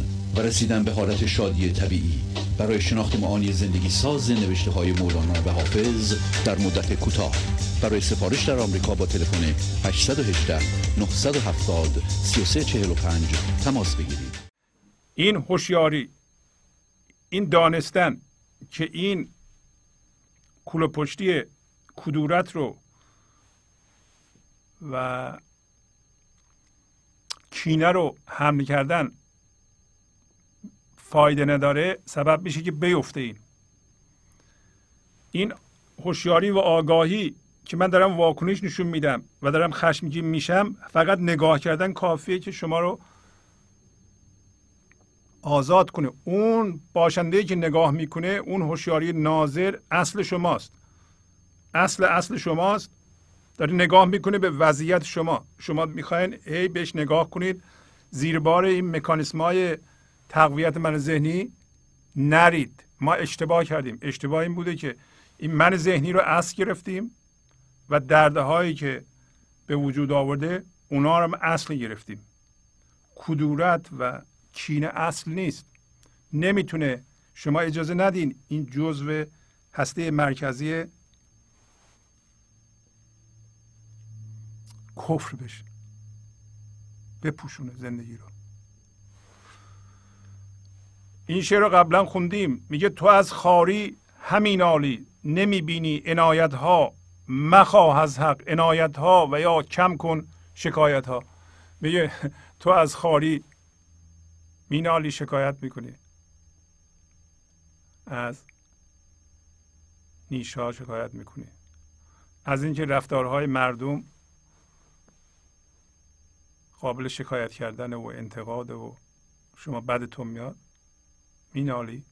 رسیدن به حالت شادی طبیعی. برای شناخت معانی زندگی ساز نوشته های مولانا و حافظ در مدت کوتاه. برای سفارش در آمریکا با تلفن 818 970 3345 تماس بگیرید. این هوشیاری این دانستن که این کوله پشتی کدورت رو و کینه رو حمل کردن فایده نداره سبب میشه که بیفته این. این هوشیاری و آگاهی که من دارم واکنش نشون میدم و دارم خشمگین میشم فقط نگاه کردن کافیه که شما رو آزاد کنه. اون باشنده که نگاه می‌کنه اون هوشیاری ناظر اصل شماست. اصل اصل شماست. داره نگاه می‌کنه به وضعیت شما. شما می‌خواین هی بهش نگاه کنید. زیر بار این مکانیسم های تقویت من ذهنی نرید. ما اشتباه کردیم. اشتباه این بوده که این من ذهنی رو اصل گرفتیم و دردهایی که به وجود آورده اونا رو اصل گرفتیم. کدورت و کینه اصل نیست. نمی‌تونه. شما اجازه ندین این جزو هسته مرکزی کفر بشه. بپوشونه زندگی رو. این شعر رو قبلا خوندیم. میگه تو از خاری همین عالی نمی‌بینی عنایت ها مخواه از حق عنایت ها و یا کم کن شکایت ها میگه تو از خاری مینالی شکایت می‌کنی. از نیشا شکایت می‌کنی. از اینکه رفتارهای مردم قابل شکایت کردن و انتقاد و شما بدتون میاد. مینالی.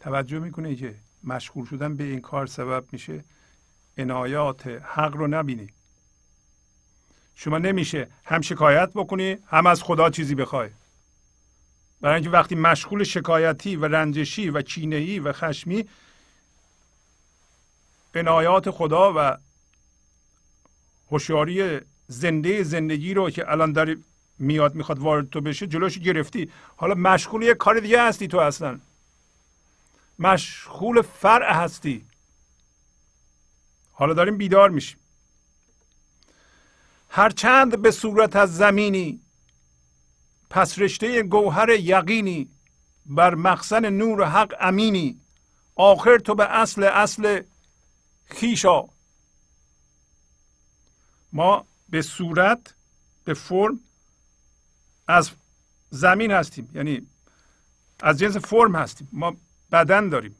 توجه می‌کنه که مشغول شدن به این کار سبب میشه عنایات حق رو نبینی. شما نمیشه هم شکایت بکنی هم از خدا چیزی بخوای. برای اینکه وقتی مشغول شکایتی و رنجشی و کینهی و خشمی عنایات خدا و هوشیاری زنده زندگی رو که الان داری میاد می‌خواد وارد تو بشه جلوش گرفتی. حالا مشغول یه کار دیگه هستی تو اصلا. مشغول فرع هستی. حالا داریم بیدار میشیم. هرچند به صورت از زمینی پس رشته گوهر یقینی بر مخزن نور حق امینی. آخر تو به اصل اصل خیشا. ما به صورت به فرم از زمین هستیم یعنی از جنس فرم هستیم. ما بدن داریم.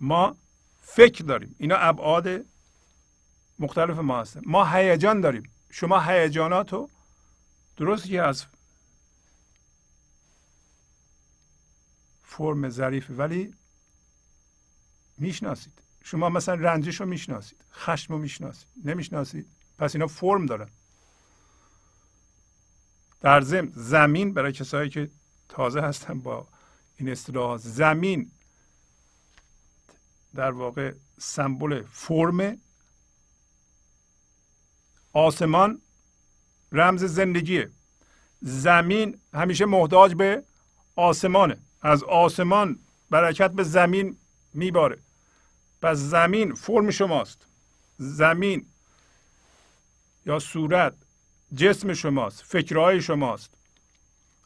ما فکر داریم. اینا ابعاد مختلف ما هستن. ما هیجان داریم. شما هیجانات رو درست که از فرم ظریفه ولی می‌شناسید. شما مثلا رنجش رو می‌شناسید. خشم رو می‌شناسید. نمی‌شناسید. پس اینا فرم دارن. در ضمن زمین برای کسایی که تازه هستن با این اصطلاح زمین در واقع سمبل فرم آسمان رمز زندگیه زمین همیشه محتاج به آسمانه. از آسمان برکت به زمین میباره. پس زمین فرم شماست. زمین یا صورت جسم شماست فکرهای شماست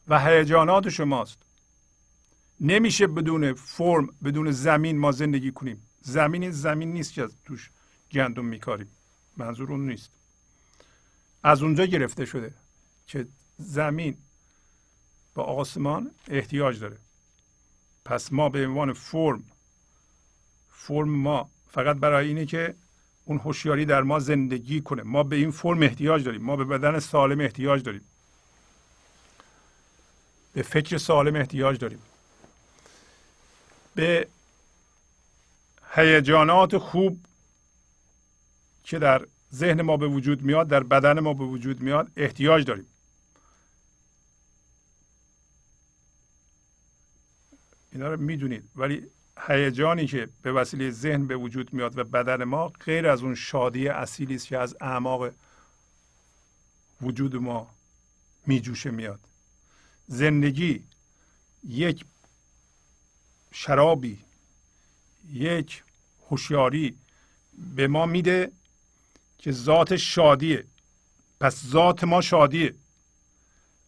و هیجانات شماست. نمیشه بدون فرم بدون زمین ما زندگی کنیم. زمین زمین نیست که توش گندم میکاریم. منظور اون نیست. از اونجا گرفته شده که زمین با آسمان احتیاج داره. پس ما به عنوان فرم فرم ما فقط برای اینه که اون هوشیاری در ما زندگی کنه. ما به این فرم احتیاج داریم. ما به بدن سالم احتیاج داریم. به فکر سالم احتیاج داریم. به هیجانات خوب که در ذهن ما به وجود میاد در بدن ما به وجود میاد احتیاج داریم. اینا رو می‌دونید. ولی هیجانی که به وسیله ذهن به وجود میاد و بدن ما غیر از اون شادی اصیلی است که از اعماق وجود ما میجوشه میاد. زندگی یک شرابی یک هوشیاری به ما میده که ذات شادیه. پس ذات ما شادیه.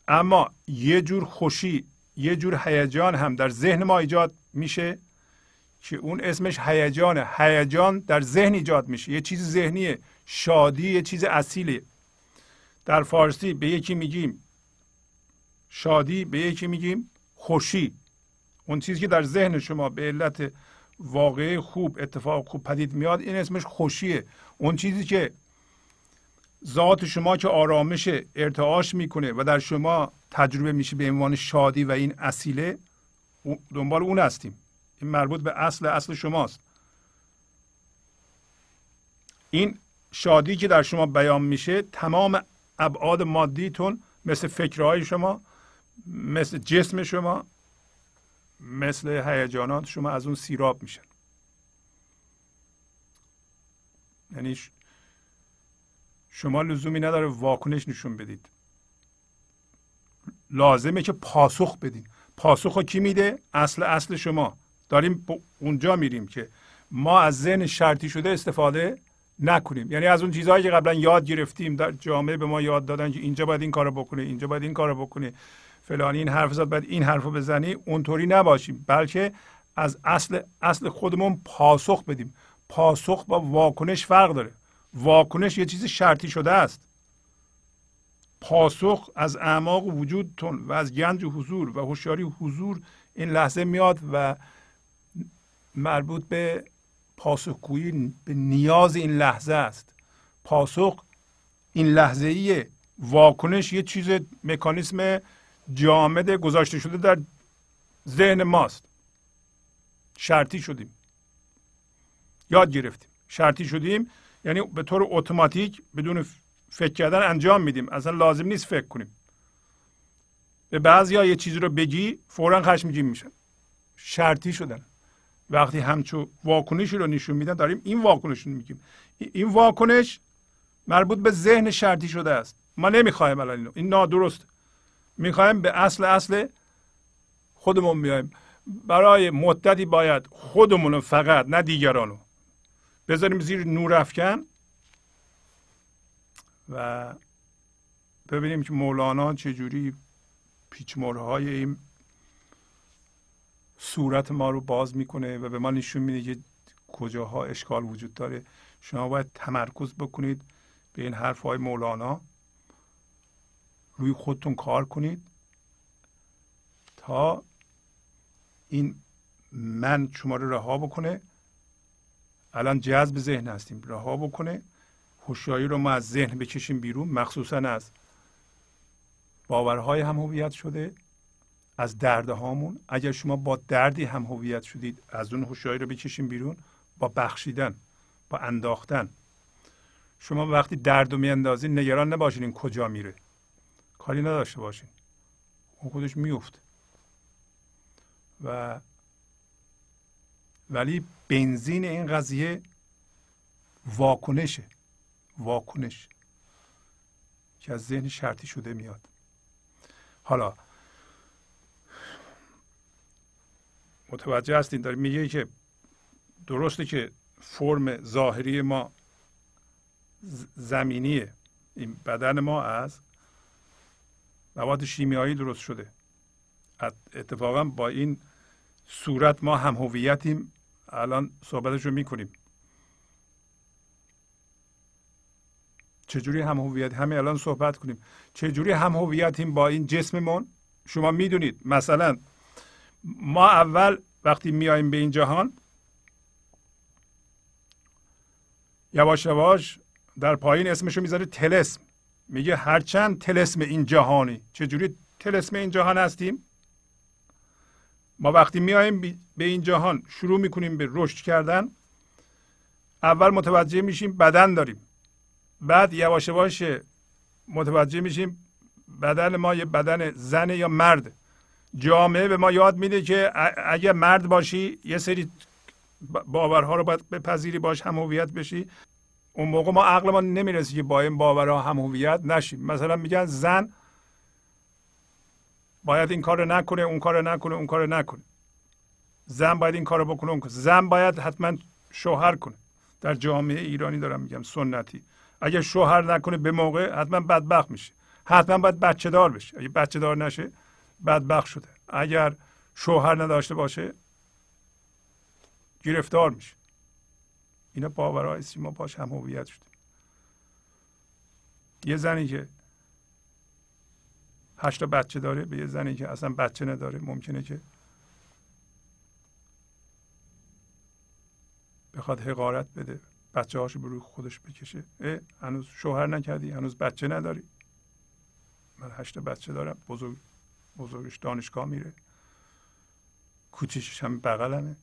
اما یه جور خوشی یه جور هیجان هم در ذهن ما ایجاد میشه. که اون اسمش هیجانه. هیجان در ذهن ایجاد میشه. یه چیز ذهنیه. شادی یه چیز اصیله در فارسی به یکی میگیم شادی به یکی میگیم خوشی. اون چیزی که در ذهن شما به علت واقعه خوب اتفاق خوب پدید میاد این اسمش خوشیه. اون چیزی که ذات شما که آرامش ارتعاش می‌کنه و در شما تجربه میشه به عنوان شادی و این اصیله دنبال اون هستیم. این مربوط به اصل اصل شماست. این شادی که در شما بیان میشه تمام ابعاد مادیتون مثل فکرهای شما مثل جسم شما مثل هیجانات شما از اون سیراب میشن یعنی شما لزومی نداره واکنش نشون بدید. لازمه که پاسخ بدید. پاسخ کی میده؟ اصل اصل شما. داریم اونجا میریم که ما از ذهن شرطی شده استفاده نکنیم. یعنی از اون چیزهایی که قبلا یاد گرفتیم در جامعه به ما یاد دادن که اینجا باید این کارو بکنه اینجا باید این کارو بکنه فلانی این حرف زد باید این حرفو بزنی اونطوری نباشیم. بلکه از اصل اصل خودمون پاسخ بدیم. پاسخ با واکنش فرق داره. واکنش یه چیز شرطی شده است. پاسخ از اعماق وجودتون و از گنج حضور و هوشیاری حضور این لحظه میاد و مربوط به پاسخگویی به نیاز این لحظه است. پاسخ این لحظه ایه واکنش یه چیز مکانیسم جامد گذاشته شده در ذهن ماست. شرطی شدیم. یاد گرفتیم. شرطی شدیم یعنی به طور اتوماتیک بدون فکر کردن انجام میدیم. اصلا لازم نیست فکر کنیم. به بعضی یه چیزی رو بگی فورا خشمگین میشن. شرطی شدن. وقتی همچو واکنشی رو نشون میدن داریم این واکنش رو میگیم. این واکنش مربوط به ذهن شرطی شده است. ما نمی‌خوایم الان اینو. این نادرست. می‌خوایم به اصل اصل خودمون بیایم. برای مدتی باید خودمون فقط نه دیگرانو. بذاریم زیر نور افکن و ببینیم که مولانا چجوری پیچموره های این صورت ما رو باز می‌کنه و به ما نشون میده که کجاها اشکال وجود داره. شما باید تمرکز بکنید به این حرف های مولانا. روی خودتون کار کنید تا این من شما رو رها بکنه. الان جذب ذهن هستیم. رها بکنه. هوشیاری رو ما از ذهن بکشیم بیرون. مخصوصا از باورهای هم هویت شده. از درد هامون. اگر شما با دردی هم هویت شدید از اون هوشیاری رو بکشیم بیرون با بخشیدن با انداختن. شما وقتی درد رو میاندازین نگران نباشین این کجا میره. کاری نداشته باشین. اون خودش میفت و ولی بنزین این قضیه واکنشه. واکنش. که از ذهن شرطی شده میاد. حالا متوجه هستین داره میگه که درسته که فرم ظاهری ما زمینیه. این بدن ما از مواد شیمیایی درست شده. اتفاقا با این صورت ما هم هویتیم. الان صحبتش رو می‌کنیم. چجوری هم هویت همه الان صحبت کنیم. چجوری هم هویتیم با این جسممون؟ شما می‌دونید مثلا ما اول وقتی میایم به این جهان یواش یواش در پایین اسمشو می‌ذاره تلسم. میگه هرچند تلسم این جهانی چجوری تلسم این جهان هستیم؟ ما وقتی میایم به این جهان شروع می‌کنیم به رشد کردن اول متوجه میشیم بدن داریم. بعد یواش یواش متوجه میشیم بدن ما یه بدن زن یا مرد. جامعه به ما یاد میده که اگر مرد باشی یه سری باورها رو باید بپذیری باش هم هویت بشی. اون موقع ما عقل ما نمی‌رسی که با این باورها هم هویت نشیم. مثلا میگن زن باید این کار نکنه اون کار نکنه اون کار نکنه. زن باید این کار بکنه اون زن باید حتما شوهر کنه. در جامعه ایرانی دارم میگم سنتی. اگر شوهر نکنه به موقع حتما بدبخت میشه. حتما باید بچه دار بشه. اگه بچه دار نشه بدبخت شده. اگر شوهر نداشته باشه گرفتار میشه. اینا باورهای است ما باش هم هویت شدیم یه زنی که هشتا بچه داره به یه زنی که اصلا بچه نداره ممکنه که بخواد حقارت بده بچه هاشو به روی خودش بکشه. هنوز شوهر نکردی هنوز بچه نداری. من هشتا بچه دارم بزرگ. بزرگش دانشگاه میره. کوچیشش هم بغلمه.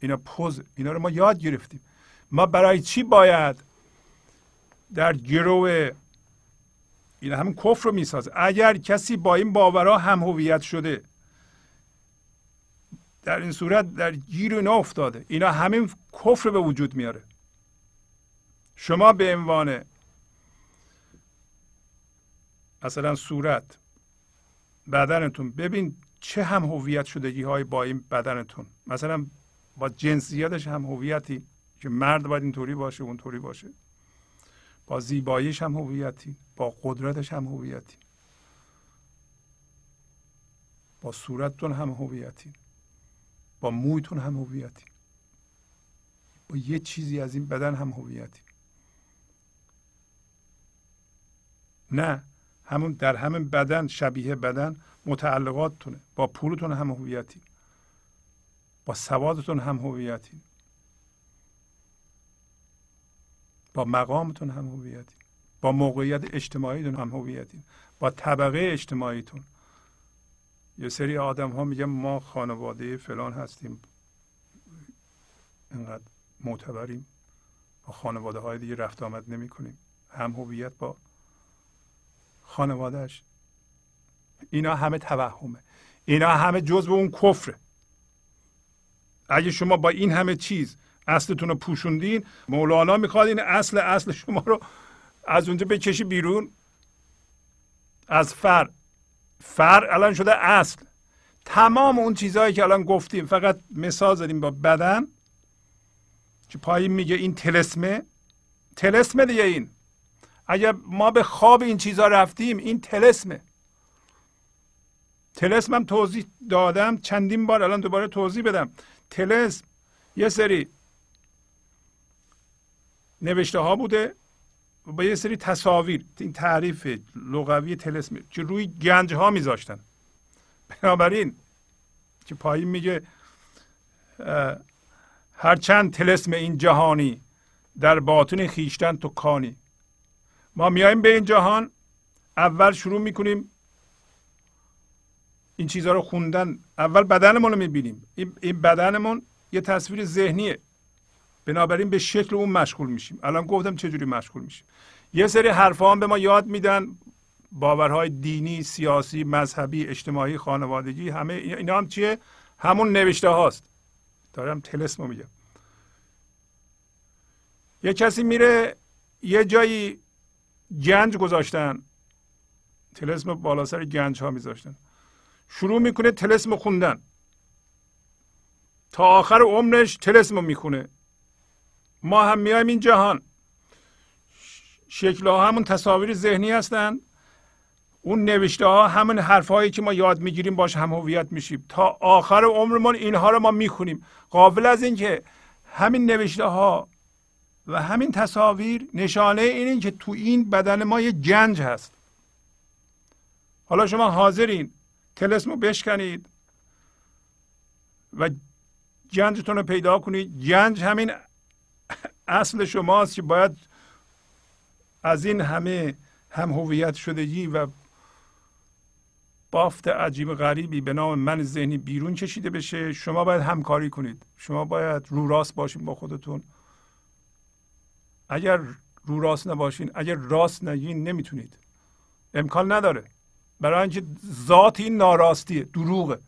اینا پوز اینا رو ما یاد گرفتیم. ما برای چی باید در گروه این همین کفر رو می‌سازه؟ اگر کسی با این باورها هم هویت شده در این صورت در گیر اینا افتاده. اینا همین کفر به وجود میاره. شما به عنوان مثلا صورت بدنتون. ببین چه هم هویت شدگی های با این بدنتون. مثلا با جنسیتش هم هویتی که مرد باید اینطوری باشه اونطوری باشه. با زیباییش هم هویتی با قدرتش هم هویتی. با صورتتون هم هویتی. با مویتون هم هویتی. با یه چیزی از این بدن هم هویتی. نه. همون در همین بدن شبیه بدن متعلقاتتونه. با پولتون هم هویتی با سوادتون هم هویتی با مقامتون هم هویتی با موقعیت اجتماعیتون هم هویتی با طبقه اجتماعیتون. یه سری آدم ها میگن ما خانواده فلان هستیم. انقدر معتبریم. با خانواده های دیگه رفت آمد نمی کنیم هم هویت با خانوادهش اینا همه توهمه. اینا همه جزء اون کفره. اگه شما با این همه چیز اصلتون رو پوشوندین مولانا می‌خواد این اصل اصل شما رو از اونجا بکشی بیرون. از فر. فر الان شده اصل. تمام اون چیزهایی که الان گفتیم فقط مثال زدیم با بدن که پایین میگه این تلسمه. تلسمه دیگه این. اگر ما به خواب این چیزها رفتیم این تلسمه. تلسم هم توضیح دادم چندین بار الان دوباره توضیح بدم. تلسم یه سری نوشته ها بوده با یه سری تصاویر. این تعریف لغوی تلسم که روی گنج ها میذاشتن. بنابراین که پایین میگه هرچند تلسم این جهانی در باطن خیشتن تو کانی. ما میایم به این جهان اول شروع می‌کنیم این چیزها رو خوندن. اول بدنمون رو می‌بینیم. این بدنمون یه تصویر ذهنیه. بنابراین به شکل اون مشغول میشیم. الان گفتم چجوری مشغول میشیم. یه سری حرفا هم به ما یاد میدن. باورهای دینی سیاسی مذهبی اجتماعی خانوادگی همه اینا هم چیه؟ همون نوشته هاست. دارم تلسمو میگم. یه کسی میره یه جایی گنج گذاشتن. تلسم بالا سر گنج ها میذاشتن. شروع می‌کنه تلسم خوندن. تا آخر عمرش تلسم می‌خونه. ما هم میایم این جهان. شکل ها همون تصاویر ذهنی هستند اون نوشته ها همون حرف هایی که ما یاد می‌گیریم باش هم هویت میشیم. تا آخر عمرمون اینها رو ما می‌خونیم. قابل از اینکه همین نوشته ها و همین تصاویر نشانه این که تو این بدن ما یه گنج هست. حالا شما حاضرین تلسم بشکنید و گنجتون رو پیدا کنید. گنج همین اصل شماست که باید از این همه هم هویت شدگی و بافت عجیب غریبی به نام من ذهنی بیرون کشیده بشه. شما باید همکاری کنید. شما باید رو راست باشین با خودتون. اگر رو راست نباشین اگر راست نگین نمی‌تونید. امکان نداره. برای اینکه ذات این ناراستیه دروغه.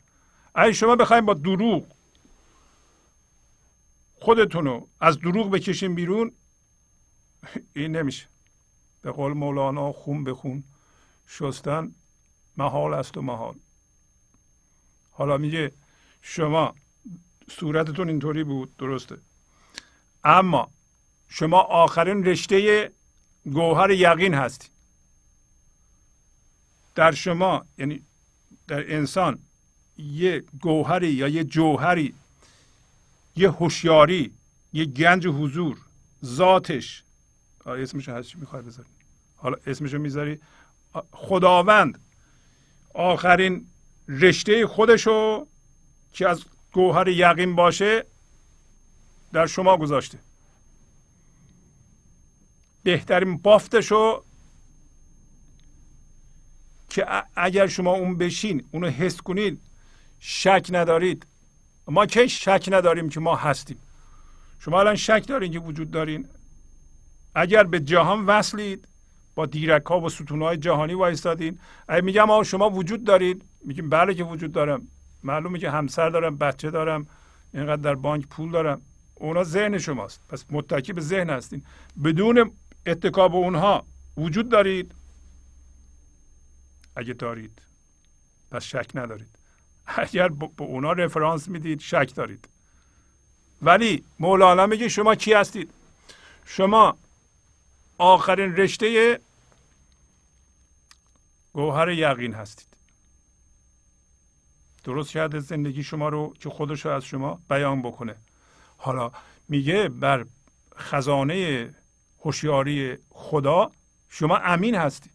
اگه شما بخواید با دروغ خودتون رو از دروغ بکشین بیرون این نمیشه. به قول مولانا خون به خون شستن محال است و محال. حالا میگه شما صورتتون اینطوری بود درسته. اما شما آخرین رشته گوهر یقین هستی در شما یعنی در انسان یه گوهری یا یه جوهری یه هوشیاری یه گنج حضور ذاتش. اسمش هست چی می‌خوای بذاری. حالا اسمشو می‌ذاری. خداوند آخرین رشته خودشو که از گوهر یقین باشه در شما گذاشته. بهترین بافتشو که اگر شما اون بشین اونو حس کنید شک ندارید. ما کی شک نداریم که ما هستیم؟ شما الان شک دارین که وجود دارین. اگر به جهان وصلید با دیرک ها و ستون های جهانی وایستادین. اگه میگم آقا شما وجود دارید. میگیم بله که وجود دارم. معلومه که همسر دارم بچه دارم اینقدر در بانک پول دارم. اونا ذهن شماست. پس متکی به ذهن هستین. بدون اتکاب اونها وجود دارید؟ اگه دارید پس شک ندارید. اگر به اونا رفرانس می‌دید شک دارید. ولی مولانا میگه شما کی هستید؟ شما آخرین رشته گوهر یقین هستید. درست کرده زندگی شما رو که خودش رو از شما بیان بکنه. حالا میگه بر خزانه هوشیاری خدا شما امین هستید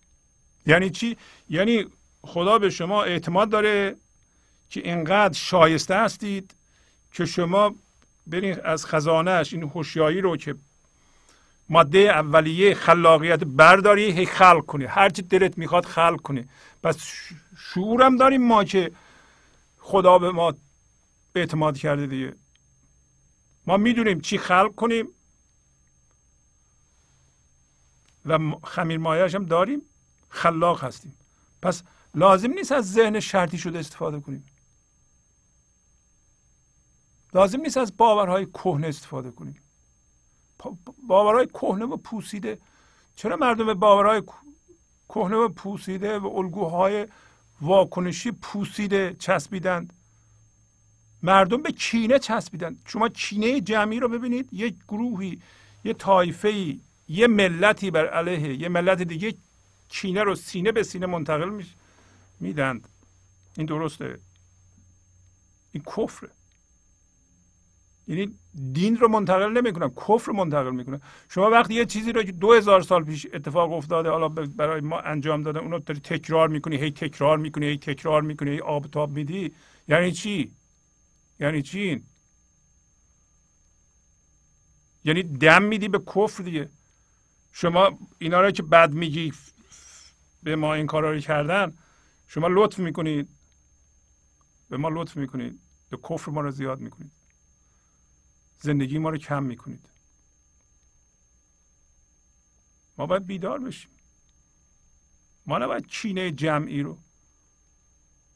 یعنی چی؟ یعنی خدا به شما اعتماد داره که اینقدر شایسته هستید که شما برین از خزانهش این هوشیاری رو که ماده اولیه خلاقیت برداری هی خلق کنی. هرچی دلت می‌خواد خلق کنی. پس شعورم داریم ما که خدا به ما اعتماد کرده دیگه. ما می‌دونیم چی خلق کنیم. و خمیر مایش هم داریم. خلاق هستیم. پس لازم نیست از ذهن شرطی شده استفاده کنیم. لازم نیست از باورهای کهنه استفاده کنیم. باورهای کهنه و پوسیده. چرا مردم به باورهای کهنه و پوسیده و الگوهای واکنشی پوسیده چسبیدند؟ مردم به کینه چسبیدند. شما کینه جمعی رو ببینید. یک گروهی یه طایفه یه ملتی بر علیه یه ملت دیگه کینه رو سینه به سینه منتقل میدند. این درسته. این کفره. یعنی دین رو منتقل نمی‌کنن کفر رو منتقل می‌کنن. شما وقتی یه چیزی رو که دو هزار سال پیش اتفاق افتاده حالا برای ما انجام داده اونو داری تکرار می‌کنی هی تکرار می‌کنی هی تکرار می‌کنی هی آب تاب میدی یعنی چی؟ یعنی چی یعنی دم میدی به کفر دیگه. شما اینا رو که بد میگی به ما این کارا رو کردن شما لطف می‌کنید. به ما لطف می‌کنید. به کفر ما رو زیاد می‌کنید. زندگی ما رو کم می‌کنید. ما باید بیدار بشیم. ما نباید چینه جمعی رو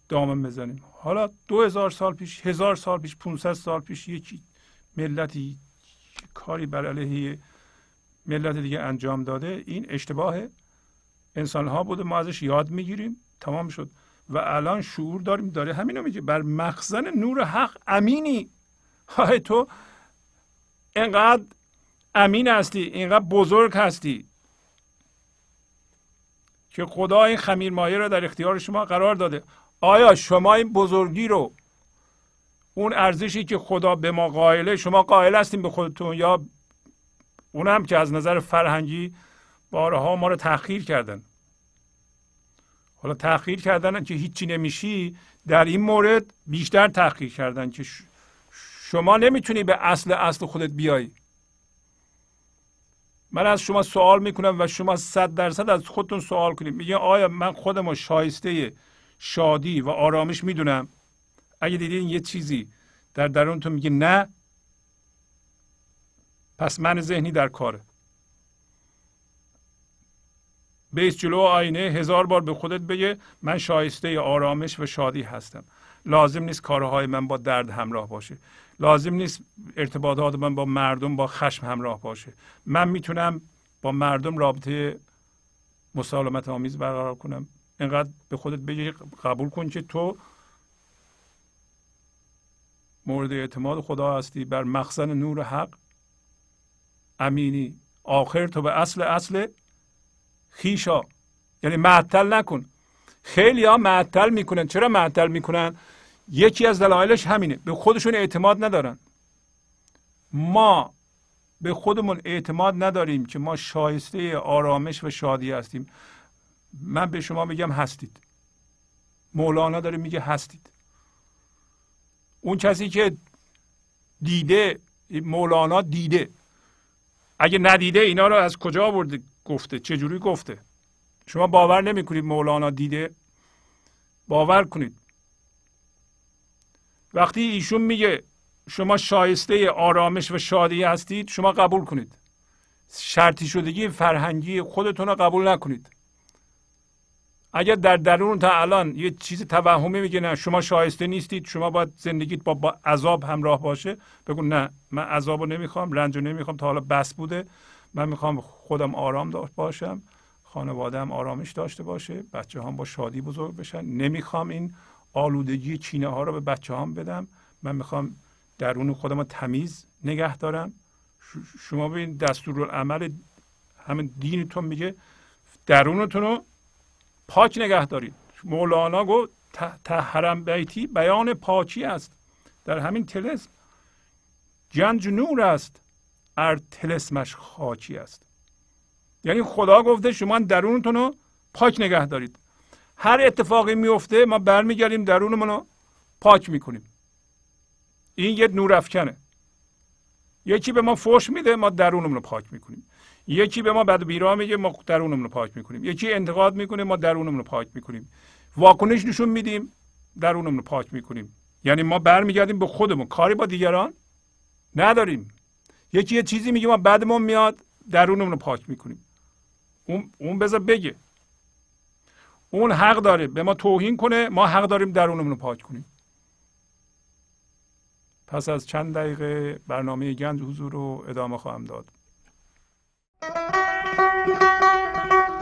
دامن بزنیم. حالا دو هزار سال پیش هزار سال پیش 500 سال پیش یکی ملتی کاری بر علیه ملت دیگه انجام داده این اشتباه انسان ها بوده ما ازش یاد می‌گیریم تمام شد. و الان شعور داریم داره همینو میگه. بر مخزن نور حق امینی. های تو اینقدر امین هستی اینقدر بزرگ هستی که خدا این خمیر مایه رو در اختیار شما قرار داده. آیا شما این بزرگی رو اون ارزشی که خدا به ما قائله شما قائل هستیم به خودتون یا اون هم که از نظر فرهنگی بارها ما رو تأخیر کردن. حالا تأخیر کردن که هیچی نمیشی در این مورد بیشتر تأخیر کردن که شما نمی‌تونی به اصل اصل خودت بیای. من از شما سوال می‌کنم و شما صد درصد از خودتون سوال کنید. میگه آیا من خودم شایسته شادی و آرامش می‌دونم؟ اگه دیدین یه چیزی در درونتون میگه نه پس من ذهنی در کاره. بیس جلو آینه هزار بار به خودت بگه من شایسته آرامش و شادی هستم. لازم نیست کارهای من با درد همراه باشه. لازم نیست ارتباطات من با مردم با خشم همراه باشه. من می‌تونم با مردم رابطه مسالمت آمیز برقرار کنم. اینقدر به خودت بگی قبول کن که تو مورد اعتماد خدا هستی. بر مخزن نور حق امینی. آخر تو به اصل اصل خیشا. یعنی معطل نکن. خیلی ها معطل می‌کنن. چرا معطل می‌کنن؟ یکی از دلایلش همینه. به خودشون اعتماد ندارن. ما به خودمون اعتماد نداریم که ما شایسته آرامش و شادی هستیم. من به شما میگم هستید. مولانا داره میگه هستید. اون کسی که دیده مولانا دیده. اگه ندیده اینا رو از کجا برده گفته. چجوری گفته؟ شما باور نمی‌کنید مولانا دیده؟ باور کنید. وقتی ایشون میگه شما شایسته آرامش و شادی هستید شما قبول کنید. شرطی شدگی فرهنگی خودتون رو قبول نکنید. اگر در درون تا الان یه چیز توهمی میگه نه شما شایسته نیستید شما باید زندگیت با, با عذاب همراه باشه. بگو نه من عذاب رو نمی‌خوام رنج رو نمی‌خوام تا حالا بس بوده. من می‌خوام خودم آرام داشت باشم خانواده هم آرامش داشته باشه بچه هم با شادی بزرگ بشن. نمی‌خوام این آلودگی چینه ها رو به بچه هم بدم. من می‌خوام درون خودم رو تمیز نگه دارم. شما ببین دستورالعمل همین دینتون میگه درونتون رو پاک نگه دارید. مولانا گفت تحرم بیتی بیان پاکی است. در همین تلسم جنج نور است. ار تلسمش خاکی است. یعنی خدا گفته شما درونتون رو پاک نگه دارید. هر اتفاقی میفته ما برمیگردیم درونمون رو پاک می‌کنیم. این یه نور افکنه یکی به ما فوش میده ما درونمون رو پاک می‌کنیم. یکی به ما بد بیرا میگه ما درونمون رو پاک می‌کنیم. یکی انتقاد می‌کنه ما درونمون رو پاک می‌کنیم. واکنش نشون میدیم درونمون رو پاک می‌کنیم. یعنی ما برمیگردیم به خودمون. کاری با دیگران نداریم. یکی یه چیزی میگه ما بعدمون میاد درونمون رو پاک می‌کنیم. اون اون بذار بگه. اون حق داره. به ما توهین کنه ما حق داریم درونمون رو پاک کنیم. پس از چند دقیقه برنامه گنج حضور رو ادامه خواهم داد. Thank you.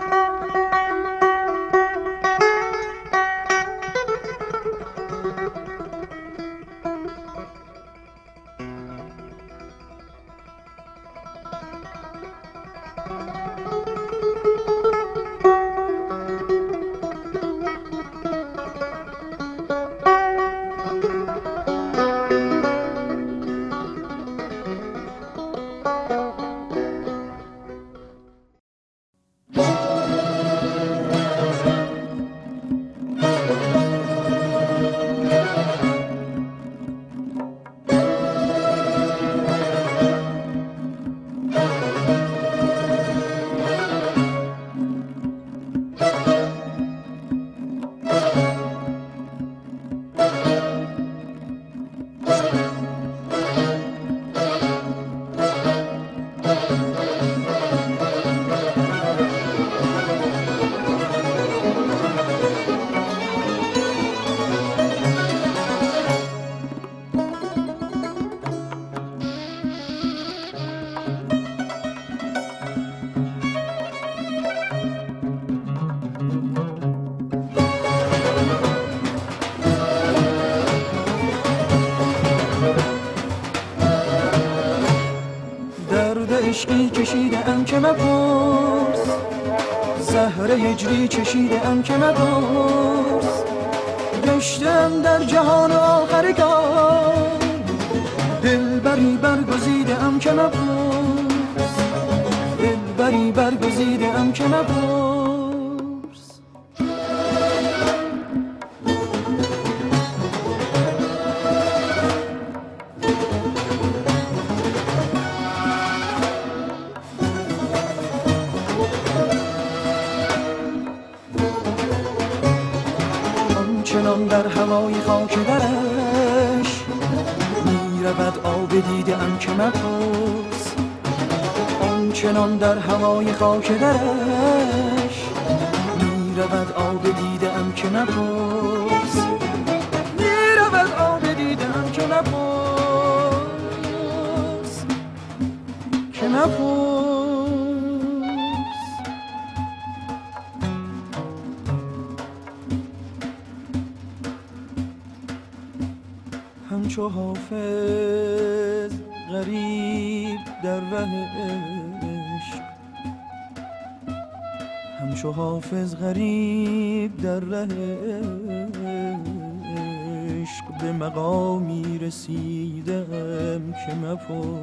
که مپرس. زهر هجری چشیده ام که مپرس. گشتم در جهان آخرگاه دل بری برگزیده ام که مپرس. دل بری برگزیده ام که مپرس. حافظ غریب در ره عشق به مقامی رسیدم که مپرس.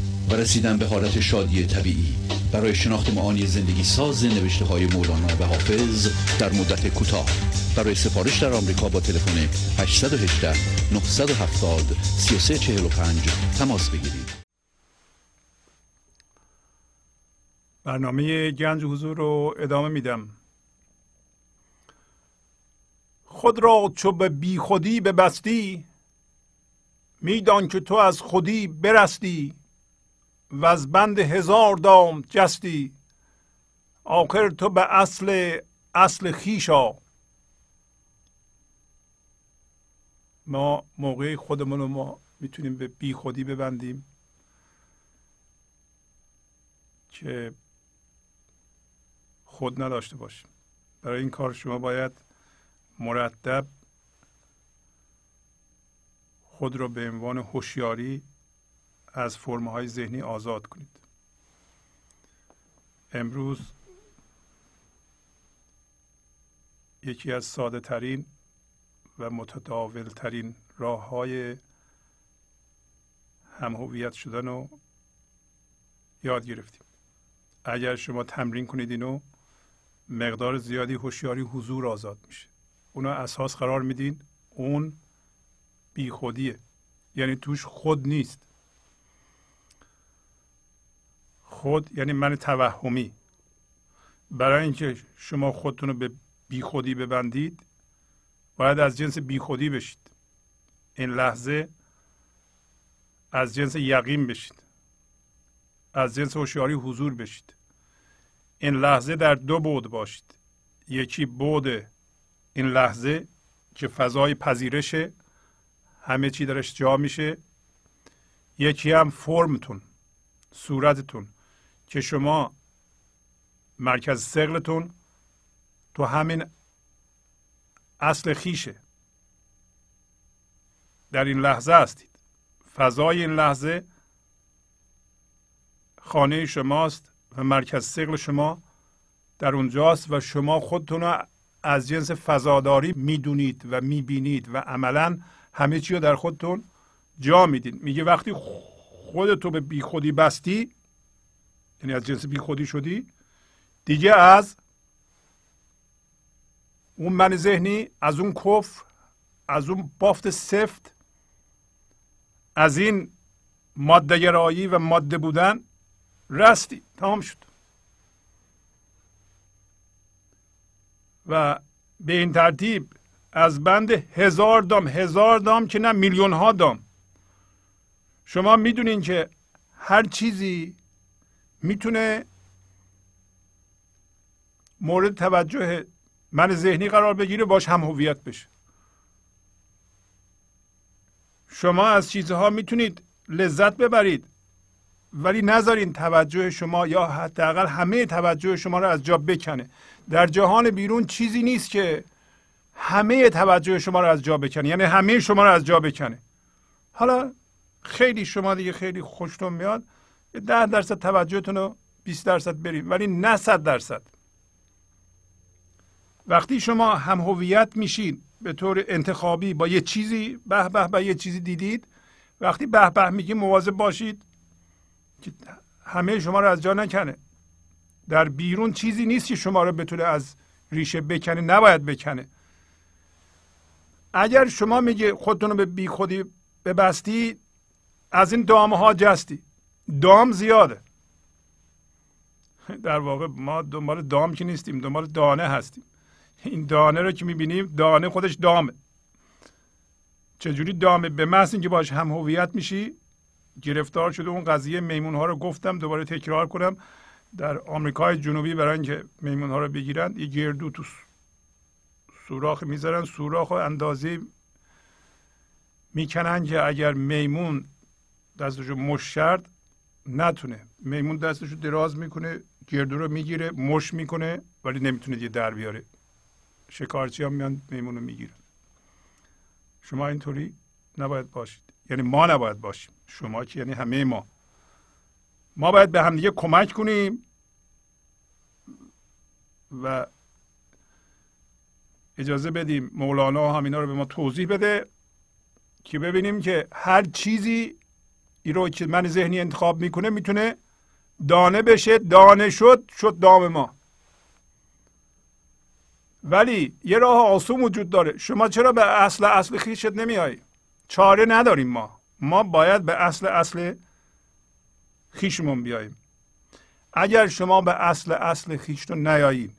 و رسیدن به حالت شادی طبیعی. برای شناخت معانی زندگی ساز نوشته های مولانا و حافظ در مدت کوتاه. برای سفارش در آمریکا با تلفن 818 970 3345 تماس بگیرید. برنامه گنج حضور رو ادامه میدم. خود را چو به بی خودی ببستی میدان که تو از خودی برستی. و از بند هزار دام جستی آخر تو به اصل اصل خیشا ما موقع خودمون رو ما می‌تونیم به بی خودی ببندیم. که خود نداشته باشیم. برای این کار شما باید مرتب خود را به عنوان هوشیاری از فرمه های ذهنی آزاد کنید. امروز یکی از ساده ترین و متداول ترین راه های هم هویت شدن رو یاد گرفتیم. اگر شما تمرین کنید اینو مقدار زیادی هوشیاری حضور آزاد میشه. اونو اساس قرار میدین اون بیخودیه. یعنی توش خود نیست. خود یعنی من توهمی. برای اینکه شما خودتون رو به بیخودی ببندید باید از جنس بیخودی بشید. این لحظه از جنس یقین بشید. از جنس هوشیاری حضور بشید. این لحظه در دو بود باشید. یکی بود این لحظه که فضای پذیرشه همه چی درش جا میشه. یکی هم فرمتون صورتتون. که شما مرکز سقلتون تو همین اصل خیشه. در این لحظه هستید. فضای این لحظه خانه شماست و مرکز سقل شما در اونجاست و شما خودتون رو از جنس فضاداری می‌دونید و می‌بینید و عملا همه چی رو در خودتون جا میدین میگه وقتی خودتو به بیخودی بستی یعنی از جنس بیخودی شدی. دیگه از اون من ذهنی از اون کفر از اون بافت سفت از این ماده گرایی و ماده بودن رستی. تمام شد. و به این ترتیب از بند هزار دام هزار دام که نه میلیون ها دام. شما می‌دونین که هر چیزی می‌تونه مورد توجه من ذهنی قرار بگیره باش هم هویت بشه. شما از چیزها می‌تونید لذت ببرید ولی نذارین توجه شما یا حداقل همه توجه شما رو از جا بکنه. در جهان بیرون چیزی نیست که همه توجه شما رو از جا بکنه یعنی همه شما رو از جا بکنه. حالا خیلی شما دیگه خیلی خوشتون میاد. ده درصد توجهتون رو 20 درصد بریم ولی نه صد درصد. وقتی شما هم هویت میشین به طور انتخابی با یه چیزی به به به یه چیزی دیدید وقتی به به میگی مواظب باشید که همه شما رو از جا نکنه. در بیرون چیزی نیست که شما رو بتونه از ریشه بکنه نباید بکنه. اگر شما میگه خودتون رو به بی خودی ببستی از این دامه ها جستی. دام زیاده. در واقع ما دنبال دام که نیستیم دنبال دانه هستیم. این دانه رو که می‌بینیم دانه خودش دامه. چجوری دامه؟ به محض اینکه باش هم هویت میشی گرفتار شده اون قضیه میمون ها رو گفتم دوباره تکرار کنم. در آمریکای جنوبی برای اینکه میمون ها رو بگیرن یه گردو تو سوراخ می‌ذارن سوراخ و اندازه می‌کنن که اگر میمون دستشو مش نتونه. میمون دستشو دراز می‌کنه گردو رو می‌گیره مش می‌کنه ولی نمی‌تونه یه در بیاره. شکارچی هم میان میمون رو می‌گیرن. شما اینطوری نباید باشید. یعنی ما نباید باشیم. شما که یعنی همه ما. ما باید به همدیگه کمک کنیم و اجازه بدیم مولانا هم اینا رو به ما توضیح بده که ببینیم که هر چیزی ای رو که من ذهنی انتخاب می‌کنه می‌تونه دانه بشه دانه شد شد دام ما. ولی یه راه آسون وجود داره. شما چرا به اصل اصل خیشت نمیایی چاره نداریم ما. ما باید به اصل اصل خیشمون بیاییم. اگر شما به اصل اصل خیشتون نیایین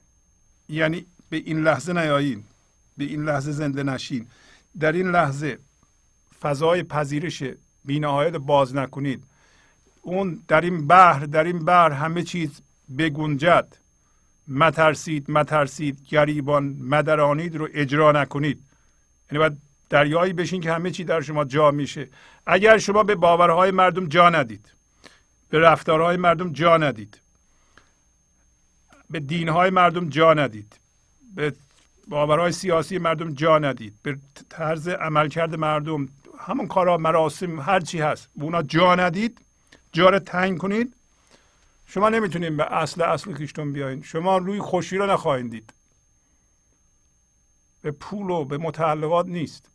یعنی به این لحظه نیایین به این لحظه زنده نشین در این لحظه فضای پذیرش بینهایت باز نکنید. اون در این بحر در این بحر همه چیز بگنجد. مترسید مترسید. گریبان مدرانید رو اجرا نکنید. یعنی باید دریایی بشین که همه چی در شما جا میشه. اگر شما به باورهای مردم جا ندید به رفتارهای مردم جا ندید به دینهای مردم جا ندید به باورهای سیاسی مردم جا ندید به طرز عملکرد مردم همون کارا مراسم هر چی هست. اونا جا ندید جا رو تنگ کنید. شما نمی‌تونید به اصل اصل خیشتون بیاین. شما روی خوشی رو نخواهید دید. به پول و به متعلقات نیست.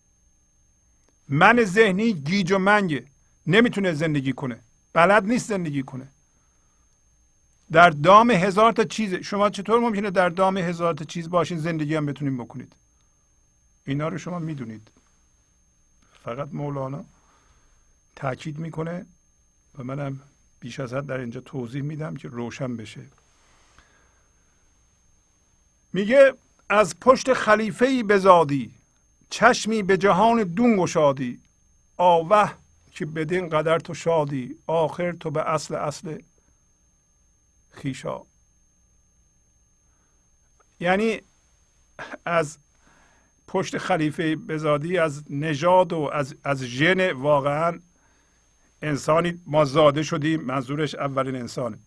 من ذهنی گیج و منگه. نمی‌تونه زندگی کنه. بلد نیست زندگی کنه. در دام هزار تا چیز. شما چطور ممکنه در دام هزار تا چیز باشین زندگی هم بتونید بکنید؟ اینا رو شما می‌دونید. فقط مولانا تاکید می‌کنه و منم بیش از حد در اینجا توضیح میدم که روشن بشه. میگه از پشت خلیفه ای بزادی چشمی به جهان دون گشادی. آوه که بدین قدر تو شادی آخر تو به اصل اصل خیشا. یعنی از پشت خلیفه بزادی از نژاد و از از ژن واقعا انسانی ما زاده شدیم منظورش اولین انسانه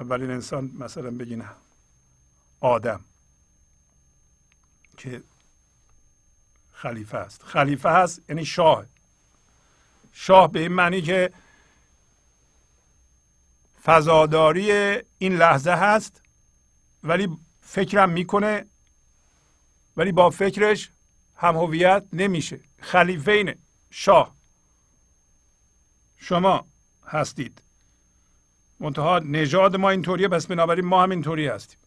اولین انسان مثلا بگین آدم که خلیفه است. خلیفه هست یعنی شاه. شاه به این معنی که فضاداری این لحظه هست ولی فکرم می‌کنه ولی با فکرش هم هویت نمیشه. خلیفه اینه شاه. شما هستید. منتها نژاد ما اینطوریه پس بنابراین ما هم اینطوری هستیم.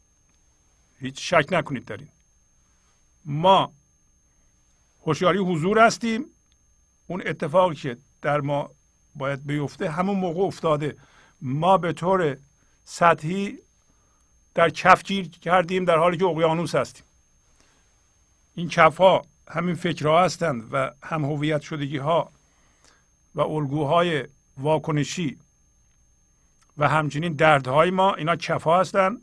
هیچ شک نکنید در این. ما هوشیاری حضور هستیم. اون اتفاقی که در ما باید بیفته همون موقع افتاده. ما به طور سطحی در کف گیر کردیم در حالی که اقیانوس هستیم. این کف ها همین فکرها هستند و هم هویت شدگی ها و الگوهای واکنشی و همچنین دردهای ما اینا کف ها هستند.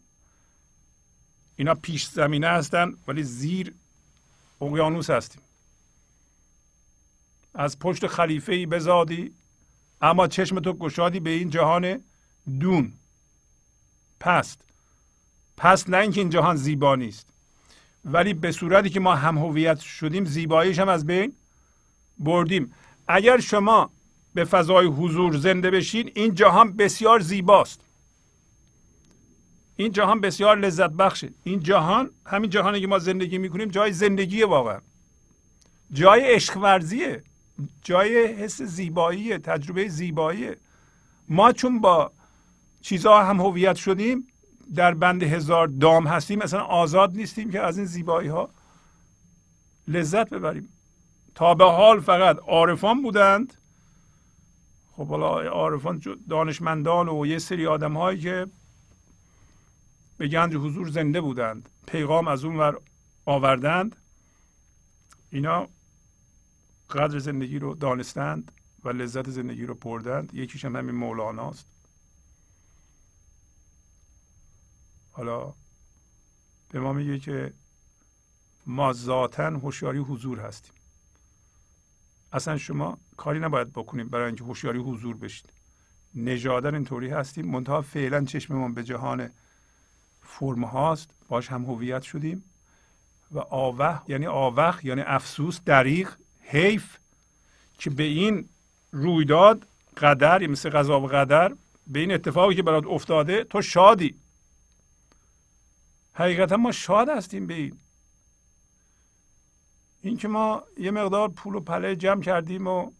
اینا پیش زمینه هستند ولی زیر اقیانوس هستیم. از پشت خلیفه ای بزادی اما چشم تو گشادی به این جهان دون پست. پس نه اینکه این جهان زیبا نیست. ولی به صورتی که ما هم هویت شدیم زیباییش هم از بین بردیم. اگر شما به فضای حضور زنده بشین این جهان بسیار زیباست. این جهان بسیار لذت بخشه. این جهان همین جهانی که ما زندگی می‌کنیم جای زندگی واقعا. جای عشق ورزیه جای حس زیبایی تجربه زیبایی ما چون با چیزها هم هویت شدیم در بند هزار دام هستیم مثلا آزاد نیستیم که از این زیبایی ها لذت ببریم. تا به حال فقط عارفان بودند. خب حالا عارفان دانشمندان و یه سری آدم هایی که به گنج حضور زنده بودند پیغام از اون ور آوردند. اینا قدر زندگی رو دانستند و لذت زندگی رو بردند. یکیش هم همین مولاناست. حالا به ما میگه که ما ذاتا هوشیاری حضور هستیم. اصلا شما کاری نباید بکنیم برای اینکه هوشیاری حضور بشید. نژادن اینطوری هستیم. منتها فعلا چشممون به جهان فرم هاست. باش هم هویت شدیم. و آوه یعنی آوخ یعنی افسوس دریغ حیف که به این رویداد قدر مثل قضا و قدر به این اتفاقی که برات افتاده تو شادی. حقیقتا ما شاد هستیم به این. اینکه ما یه مقدار پول و پله جمع کردیم و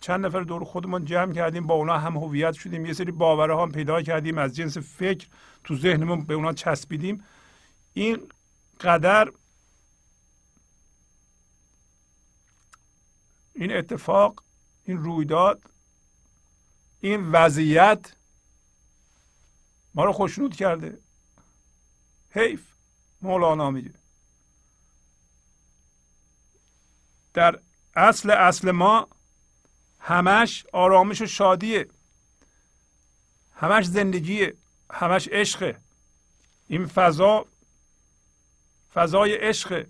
چند نفر دور خودمون جمع کردیم با اونا هم هویت شدیم یه سری باورها هم پیدا کردیم از جنس فکر تو ذهنمون به اونا چسبیدیم. این قدر این اتفاق این رویداد این وضعیت ما رو خوشنود کرده. حیف مولانا میگه. در اصل اصل ما همش آرامش و شادیه. همش زندگیه. همش عشقه. این فضا فضای عشقه.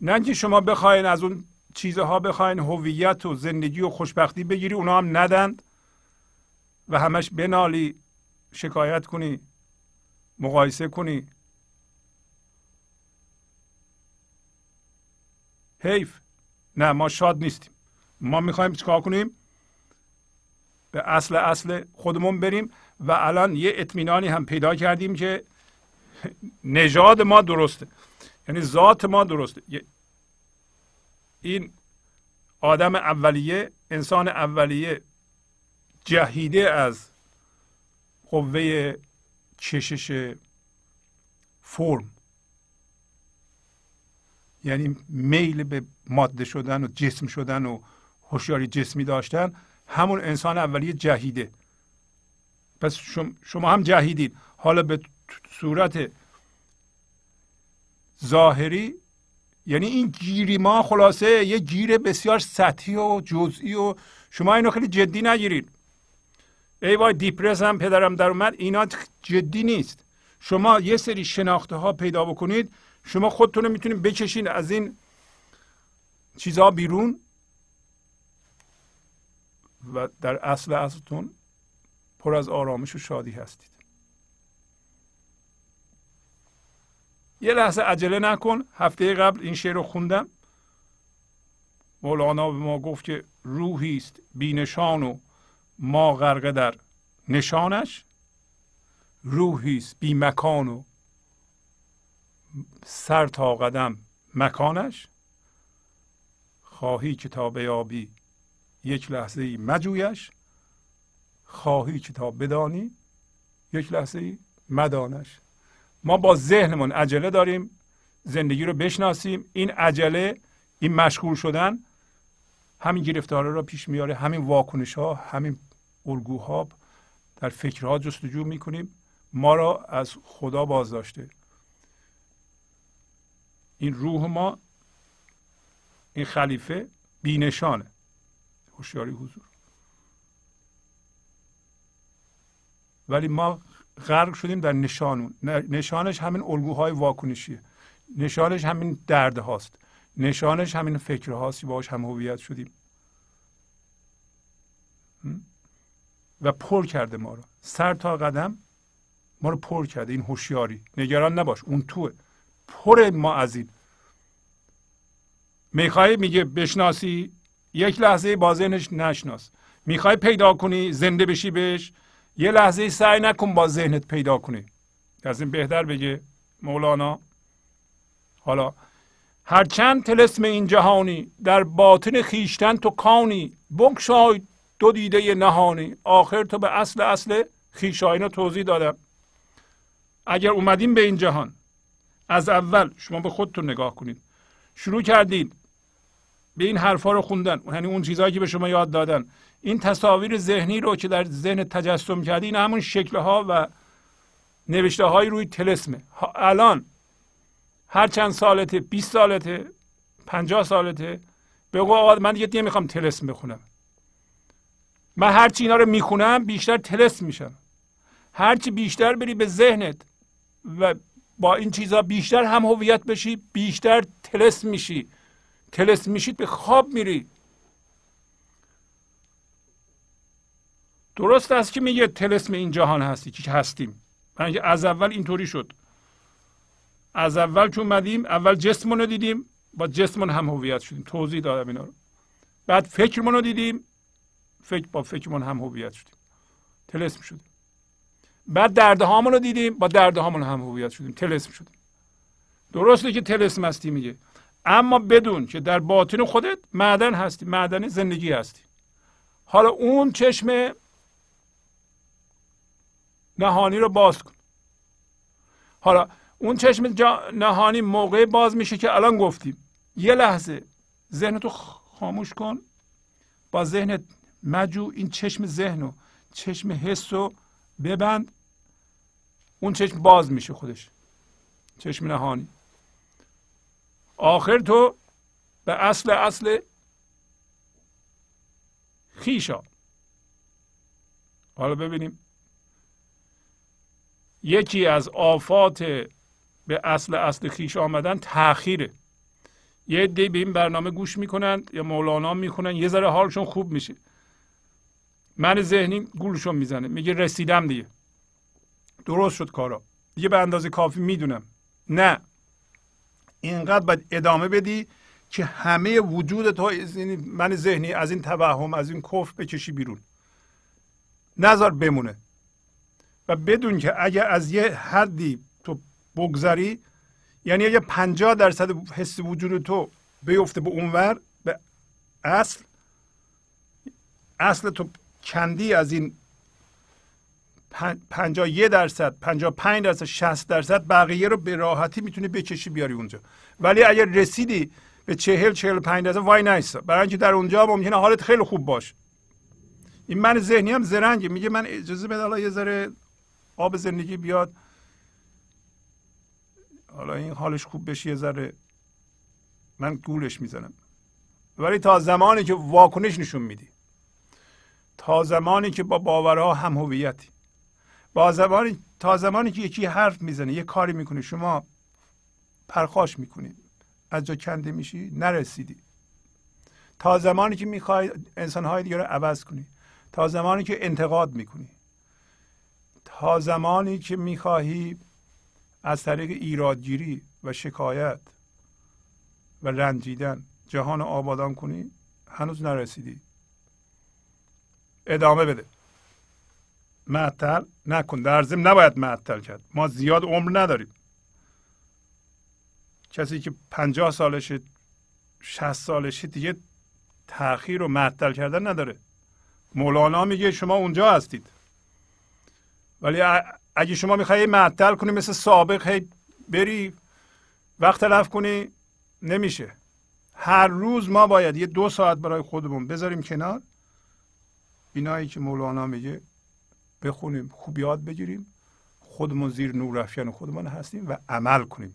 نه که شما بخواین از اون چیزها بخواین هویت و زندگی و خوشبختی بگیری اونا هم ندند. و همش بنالی شکایت کنی. مقایسه کنی. حیف. نه ما شاد نیستیم. ما می‌خوایم چیکار کنیم؟ به اصل اصل خودمون بریم و الان یه اطمینانی هم پیدا کردیم که نژاد ما درسته. یعنی ذات ما درسته. این آدم اولیه انسان اولیه جهیده از قوه کشش فرم. یعنی میل به ماده شدن و جسم شدن و هوشیاری جسمی داشتن. همون انسان اولیه جهیده. پس شما هم جهیدید. حالا به صورت ظاهری یعنی این گیری ما خلاصه یه گیر بسیار سطحی و جزئی و شما اینو خیلی جدی نگیرید. ای وای دیپرس هم پدرم در اومد. اینا جدی نیست. شما یه سری شناخته ها پیدا بکنید. شما خودتون می‌تونید بکشین از این چیزها بیرون. و در اصل اصلتون پر از آرامش و شادی هستید. یه لحظه عجله نکن. هفته قبل این شعر رو خوندم. مولانا به ما گفت که روحی است بینشان و ما غرقه در نشانش. روحی است بی مکان و سر تا قدم مکانش. خواهی که تا بیابی یک لحظه مجویش. خواهی که تا بدانی یک لحظه مدانش. ما با ذهنمون عجله داریم زندگی رو بشناسیم. این عجله این مشغول شدن همین گرفتاره را پیش میاره همین واکنش ها همین الگوها در فکرها جستجو می‌کنیم. ما را از خدا باز داشته این روح ما این خلیفه بینشانه. هوشیاری حضور. ولی ما غرق شدیم در نشانون. نشانش همین الگوهای واکنشیه. نشانش همین درد هاست. نشانش همین فکر هاست باش هم هویت شدیم. و پر کرده ما رو. سر تا قدم ما رو پر کرده. این هوشیاری. نگران نباش. اون توه. پر ما از این. می‌خوای میگه بشناسی. یک لحظه با ذهنش نشناس. می‌خوای پیدا کنی زنده بشی بهش. یه لحظه سعی نکن با ذهنت پیدا کنی. از این بهتر بگه مولانا. حالا هرچند تلسم این جهانی در باطن خیشتن تو کانی. بگشای دو دیده نهانی. آخر تو به اصل اصل خیشاینا توضیح دادم. اگر اومدیم به این جهان از اول شما به خودتون نگاه کنید. شروع کردید به این حرفا رو خوندن. یعنی اون چیزهایی که به شما یاد دادن. این تصاویر ذهنی رو که در ذهن تجسم کردی همون شکل ها و نوشته های روی تلسمه. الان هر چند سالته 20 سالته 50 سالته بگو آقا من دیگه نمی‌خوام تلسم بخونم. من هرچی اینا رو می‌خونم بیشتر تلسم میشم. هرچی بیشتر بری به ذهنت و با این چیزها بیشتر هم هویت بشی بیشتر تلسم میشی. تلسم میشید به خواب میری. درست است که میگه تلسم این جهان هستی که هستیم. من از اول اینطوری شد. از اول که اومدیم اول جسممون رو دیدیم با جسممون هم هویت شدیم. توضیح دادم اینا رو. بعد فکرمون دیدیم. فکر با فکرمون هم هویت شدیم. تلسم شدیم. بعد درده هامون رو دیدیم با درده هامون هم هویت شدیم. تلسم شدیم. درسته که تلسم هستی میگه. اما بدون که در باطن خودت معدن هستی معدن زندگی هستی. حالا اون چشم نهانی رو باز کن. حالا اون چشم نهانی موقع باز میشه که الان گفتیم. یه لحظه ذهنتو خاموش کن. با ذهنت مجو این چشم ذهن و چشم حس رو ببند. اون چشم باز میشه خودش. چشم نهانی. آخر تو به اصل اصل خیشا. حالا ببینیم. یکی از آفات به اصل اصل خیش آمدن تاخیره یه دی به این برنامه گوش می‌کنند یا مولانا می‌کنن یه ذره حالشون خوب میشه. من ذهنی گولشون می‌زنه. میگه رسیدم دیگه. درست شد کارا. دیگه به اندازه کافی می‌دونم. نه. اینقدر باید ادامه بدی که همه وجود تو من ذهنی از این توهم از این کف بکشی بیرون. نظر بمونه. و بدون که اگر از یه حدی تو بگذری یعنی اگه پنجاه درصد حس وجود تو بیفته به اونور به اصل اصل تو کندی از این پنجاه یه درصد پنجاه پنج درصد شست درصد بقیه رو به راحتی می‌تونی بکشی بیاری اونجا. ولی اگر رسیدی به چهل چهل پنج درصد وای نیستا برای اینکه در اونجا ممکنه حالت خیلی خوب باش. این من ذهنی هم زرنگه. میگه من اجازه بده حالا یه ذره آب زندگی بیاد. حالا این حالش خوب بشه یه ذره من گولش می‌زنم. ولی تا زمانی که واکنش نشون میدی. تا زمانی که با باورها هم هویتی. با زمانی تا زمانی که یکی حرف می‌زنه یه کاری می‌کنه شما پرخاش می‌کنید. از جا کنده میشی نرسیدی. تا زمانی که می‌خوای انسانهای دیگه رو عوض کنی. تا زمانی که انتقاد می‌کنی. تا زمانی که می‌خواهی از طریق ایرادگیری و شکایت و رنجیدن جهان آبادان کنی هنوز نرسیدی. ادامه بده. معطل نکن. در ضمن نباید معطل کرد. ما زیاد عمر نداریم. کسی که پنجاه سالشه شست سالشه دیگه تاخیر و معطل کردن نداره. مولانا میگه شما اونجا هستید. ولی اگه شما می‌خوای معطل کنی مثل سابق هی بری وقت تلف کنی نمیشه. هر روز ما باید یه دو ساعت برای خودمون بذاریم کنار. اینایی که مولانا میگه بخونیم خوب یاد بگیریم. خودمون زیر نور افکن خودمون هستیم و عمل کنیم.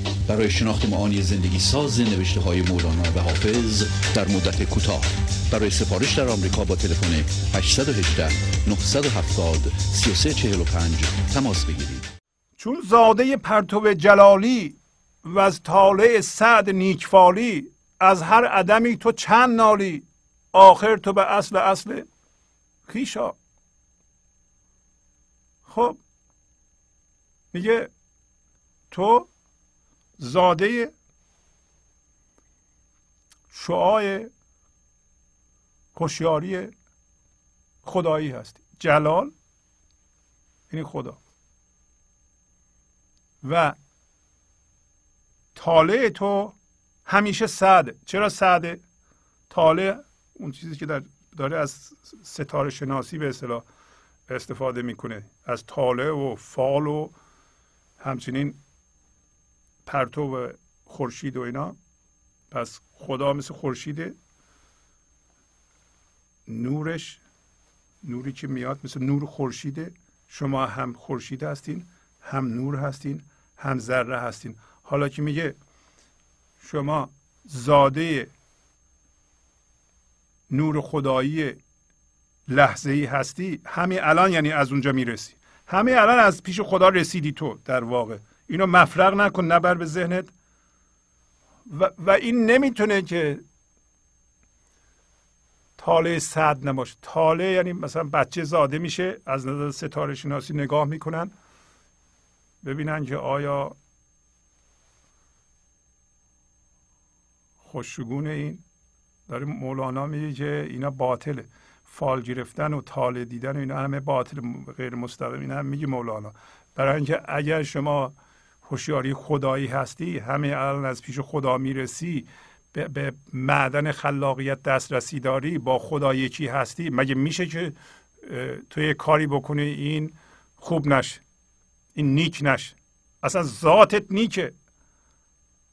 برای شناخت معانی زندگی ساز نوشته های مولانا و حافظ در مدت کوتاه. برای سفارش در آمریکا با تلفن 818 970 3345 تماس بگیرید. چون زاده پرتو جلالی و از طالع سعد نیکفالی از هر عدمی تو چند نالی؟ آخر تو به اصل اصل خیشا. خب میگه تو زاده شعاع هوشیاری خدایی هستی جلال یعنی خدا. و طالع تو همیشه سعده. چرا سعده؟ طالع اون چیزی که در داره از ستاره شناسی به اصطلاح استفاده می‌کنه. از طالع و فال و همچنین پرتو خورشید و اینا. پس خدا مثل خورشیده نورش نوری که میاد مثل نور خورشیده شما هم خورشید هستین هم نور هستین هم ذره هستین. حالا که میگه شما زاده نور خدایی لحظه ای هستی همین الان یعنی از اونجا می‌رسی. همین الان از پیش خدا رسیدی تو در واقع. اینو مفرق نکن نبر به ذهنت. و, و این نمی‌تونه که تاله صد نباشه. تاله یعنی مثلا بچه زاده میشه از نظر ستاره شناسی نگاه می‌کنن. ببینن که آیا خوشگونه این. داره مولانا میگه که اینا باطله. فال گرفتن و تاله دیدن و اینا همه باطل غیر مستقیم. اینا هم میگه مولانا. برای اینکه اگر شما هوشیاری خدایی هستی همه الان از پیش خدا می‌رسی به, به معدن خلاقیت دسترسی داری با خدا یکی هستی. مگه میشه که تو یه کاری بکنی این خوب نشه این نیک نشه اصلا ذاتت نیکه.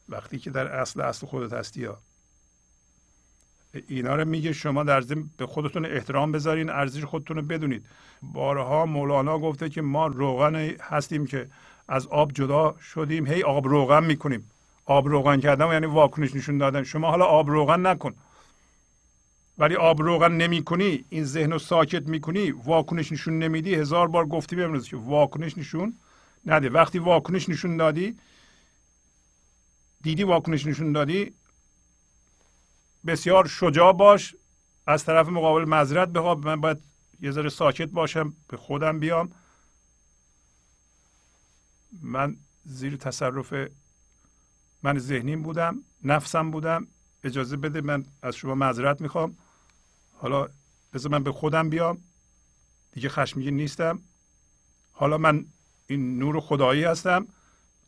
وقتی که در اصل اصل خودت هستی ها. اینا رو میگه شما در ضمن به خودتون احترام بذارین ارزش خودتون رو بدونید. بارها مولانا گفته که ما روغن هستیم که از آب جدا شدیم. هی آب روغن می‌کنیم. آب روغن کردن یعنی واکنش نشون دادن. شما حالا آب روغن نکن. ولی آب روغن نمی کنی این ذهن رو ساکت می‌کنی واکنش نشون نمیدی. هزار بار گفتی امروز که واکنش نشون نده. وقتی واکنش نشون دادی دیدی واکنش نشون دادی بسیار شجاع باش. از طرف مقابل مذرت بخوا من باید یه ذره ساکت باشم به خودم بیام. من زیر تصرف من ذهنیم بودم نفسم بودم. اجازه بده من از شما معذرت می‌خوام. حالا بذار من به خودم بیام. دیگه خشمگین نیستم. حالا من این نور خدایی هستم.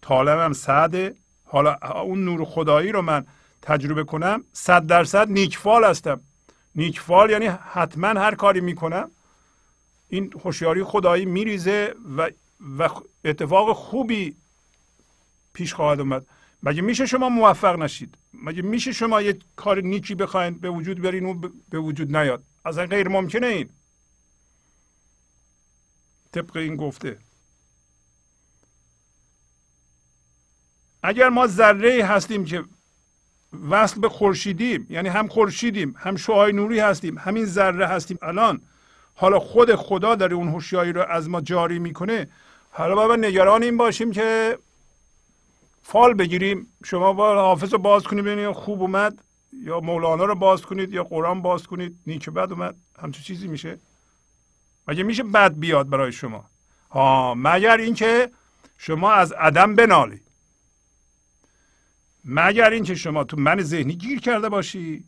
طالبم سعده. حالا اون نور خدایی رو من تجربه کنم صد درصد نیکفال هستم. نیکفال یعنی حتما هر کاری می‌کنم. این هوشیاری خدایی میریزه و و اتفاق خوبی پیش خواهد اومد. مگه میشه شما موفق نشید؟ مگه میشه شما یه کار نیکی بخواین به وجود برین و به وجود نیاد؟ اصلا غیر ممکنه این. طبق این گفته. اگر ما ذره هستیم که وصل به خورشیدیم یعنی هم خورشیدیم هم شعای نوری هستیم همین ذره هستیم الان حالا خود خدا داره اون هوشیاری رو از ما جاری می‌کنه حالا باید نگران این باشیم که فال بگیریم. شما با حافظ رو باز کنید ببینید خوب اومد یا مولانا رو باز کنید یا قرآن باز کنید. نیک بد اومد. همچون چیزی میشه. مگه میشه بد بیاد برای شما؟ ها مگر اینکه شما از عدم بنالید مگر اینکه شما تو من ذهنی گیر کرده باشی.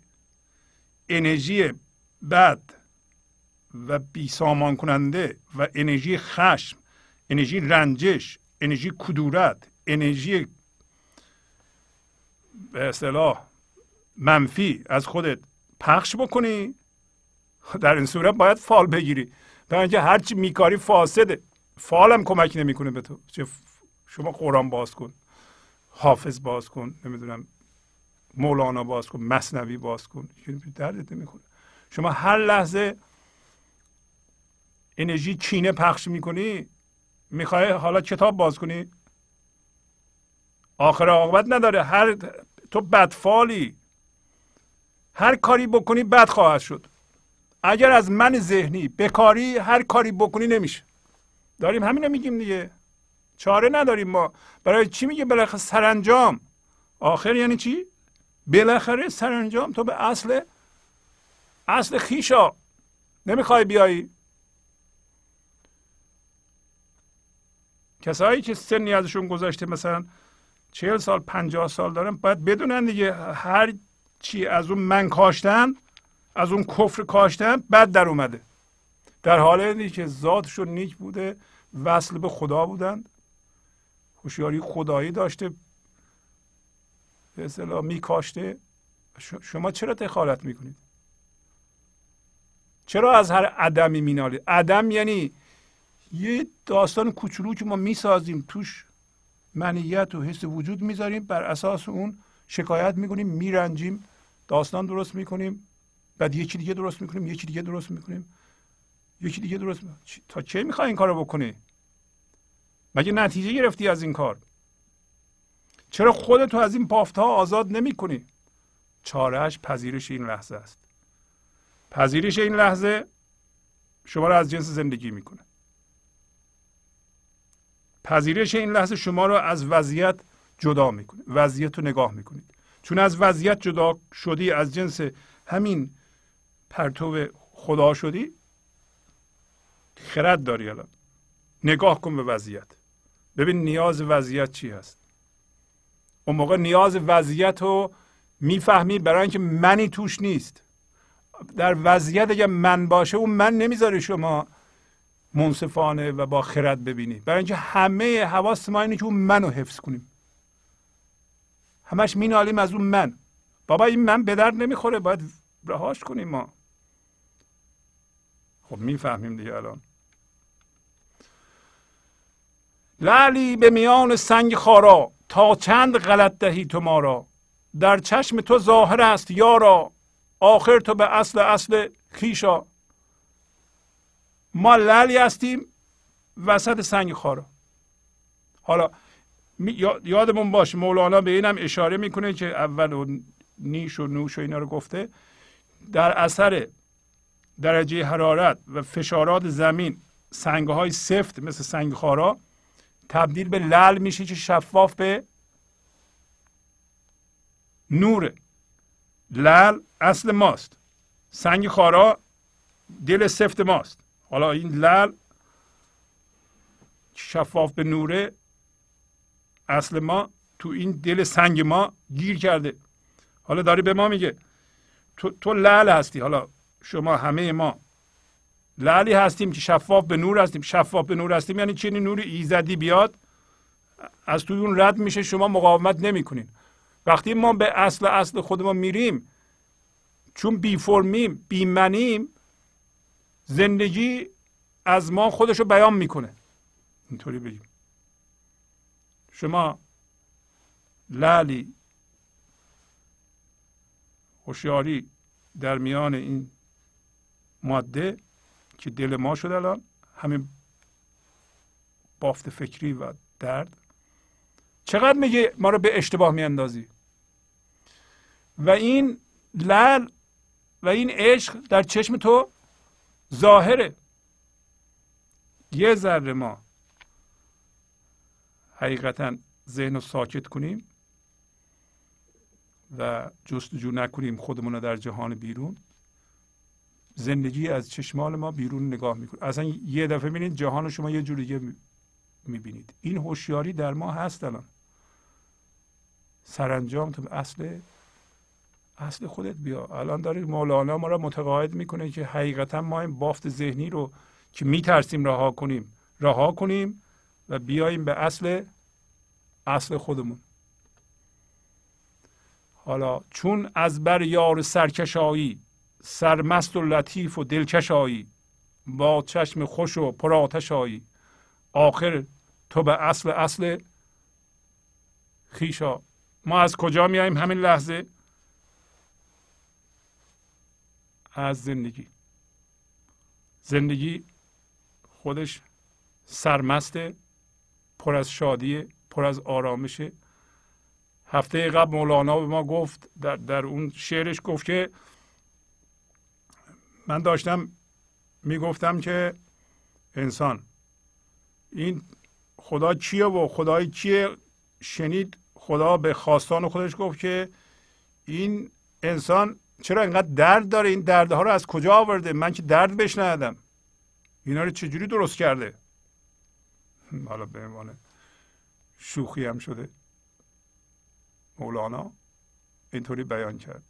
انرژی بد و بی سامان کننده و انرژی خشم انرژی رنجش انرژی کدورت انرژی به اصطلاح منفی از خودت پخش بکنی. در این صورت باید فال بگیری. برای اینکه هرچی میکاری فاسده فال هم کمک نمی‌کنه به تو. شما قرآن باز کن حافظ باز کن نمی‌دونم مولانا باز کن مصنوی باز کن. دردت نمی‌کنه. شما هر لحظه انرژی چینه پخش می‌کنی می‌خوای حالا کتاب باز کنی؟ آخر عاقبت نداره. هر تو بدفالی. هر کاری بکنی بد خواهد شد. اگر از من ذهنی بکاری هر کاری بکنی نمیشه. داریم همینو میگیم دیگه. چاره نداریم ما. برای چی میگه بالاخره سرانجام؟ آخر یعنی چی؟ بالاخره سرانجام تو به اصل اصل خیشا نمی‌خوای بیایی. کسایی که سنی ازشون گذاشته مثلا چهل سال پنجاه سال دارن باید بدونن دیگه هر چی از اون من کاشتن از اون کفر کاشتن بد در اومده. در حالی که ذاتشون نیک بوده وصل به خدا بودند هوشیاری خدایی داشته به اصطلاح میکاشته. شما چرا دخالت می‌کنید؟ چرا از هر عدمی مینالید؟ عدم یعنی یه داستان کوچولو که ما می‌سازیم توش منیت و حس وجود می‌ذاریم. بر اساس اون شکایت می‌کنیم میرنجیم. داستان درست می‌کنیم. بعد یکی دیگه درست می‌کنیم یکی دیگه درست می‌کنیم. یکی دیگه درست می‌کنیم. تا چه می‌خوای این کارو بکنی؟ مگه نتیجه گرفتی از این کار؟ چرا خودتو از این بافتها آزاد نمی کنی چارهش پذیرش این لحظه است. پذیرش این لحظه شما رو از جنس زندگی می‌کنه. پذیرش این لحظه شما رو از وضعیت جدا می‌کنه. وضعیت رو نگاه می‌کنید. چون از وضعیت جدا شدی از جنس همین پرتو خدا شدی خرد داری الان. نگاه کن به وضعیت. ببین نیاز وضعیت چی هست. اون موقع نیاز وضعیت رو می‌فهمی برای اینکه منی توش نیست. در وضعیت اگر من باشه اون من نمی‌ذاره شما منصفانه و با خرد ببینی. برای اینکه همه حواس ما اینه که اون منو حفظ کنیم. همش مینالیم از اون من. بابا این من به درد نمی‌خوره باید رهاش کنیم ما. خب می‌فهمیم دیگه الان. لعلی به میان سنگ خارا تا چند غلط دهی تو ما را. در چشم تو ظاهر است یارا. آخر تو به اصل اصل خیشا. ما لعلی هستیم وسط سنگ خارا حالا یادمون باشه مولانا به اینم اشاره می‌کنه که اول نیش و نوش و اینا رو گفته در اثر درجه حرارت و فشارات زمین سنگ های سفت مثل سنگ خارا تبدیل به لل میشه که شفاف به نور. لل اصل ماست. سنگ خارا دل سفت ماست. حالا این لل شفاف به نوره اصل ما تو این دل سنگ ما گیر کرده. حالا داری به ما میگه. تو, تو لعل هستی. حالا شما همه ما لعلی هستیم که شفاف به نور هستیم. شفاف به نور هستیم یعنی چنین نور ایزدی بیاد از توی اون رد میشه. شما مقاومت نمی‌کنین. وقتی ما به اصل اصل خودمون میریم چون بی فرمیم بی منیم زندگی از ما خودش رو بیان می‌کنه. اینطوری بگیم. شما لعلی هوشیاری در میان این ماده که دل ما شد الان همین بافت فکری و درد چقدر میگه ما رو به اشتباه میاندازی؟ و این لل و این عشق در چشم تو ظاهره. یه ذره ما حقیقتا ذهن رو ساکت کنیم و جستجو نکنیم خودمون رو در جهان بیرون. زندگی از چشمان ما بیرون نگاه می‌کنه. اصلا یه دفعه ببینید جهان رو شما یه جور دیگه می‌بینید. این هوشیاری در ما هست الان. سرانجام تو اصل اصل خودت بیا. الان دارید مولانا ما را متقاعد می‌کنه که حقیقتا ما این بافت ذهنی رو که میترسیم رها کنیم رها کنیم و بیاییم به اصل اصل خودمون. حالا چون از بر یار سرکشایی سرمست و لطیف و دلکشایی با چشم خوش و پرآتشایی آخر تو به اصل اصل خیشا. ما از کجا میاییم همین لحظه؟ از زندگی. زندگی خودش سرمسته پر از شادی پر از آرامشه هفته قبل مولانا به ما گفت در, در اون شعرش گفت که من داشتم می‌گفتم که انسان این خدا چیه و خدای چیه شنید خدا به خواستان خودش گفت که این انسان چرا اینقدر درد داره؟ این دردها رو از کجا آورده؟ من که درد بهش ندادم. اینا رو چجوری درست کرده؟ حالا به عنوان شوخی هم شده. مولانا اینطوری بیان کرد.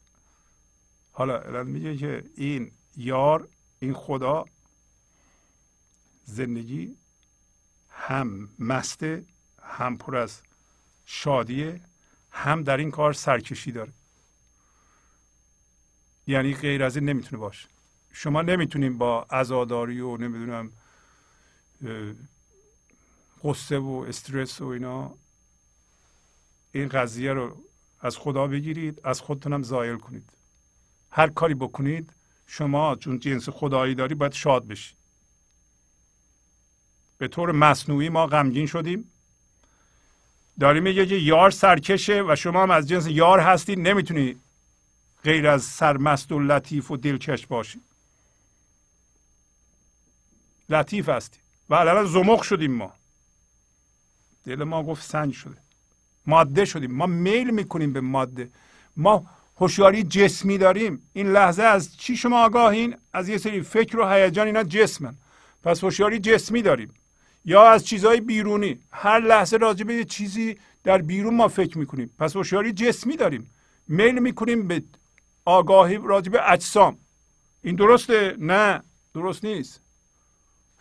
حالا الان میگه که این یار این خدا زندگی هم مسته هم پر از شادیه هم در این کار سرکشی داره. یعنی غیر از این نمی‌تونه باشه. شما نمی‌تونیم با عزاداری و نمی‌دونم قصه و استرس و اینا این قضیه رو از خدا بگیرید از خودتونم زایل کنید. هر کاری بکنید شما چون جنس خدایی داری باید شاد بشید به طور مصنوعی ما غمگین شدیم. داریم میگه که یار سرکشه و شما هم از جنس یار هستید نمی‌تونی غیر از سرمست و لطیف و دلکش باشی. لطیف هستی. و الان زمخ شدیم ما. دل ما گفت سنگ شده. ماده شدیم. ما میل می‌کنیم به ماده. ما هوشیاری جسمی داریم. این لحظه از چی شما آگاهین؟ از یه سری فکر و هیجان اینا جسمن. پس هوشیاری جسمی داریم. یا از چیزهای بیرونی. هر لحظه راجع به چیزی در بیرون ما فکر می‌کنیم. پس هوشیاری جسمی داریم. میل می‌کنیم به آگاهی راجع به اجسام. این درسته؟ نه درست نیست.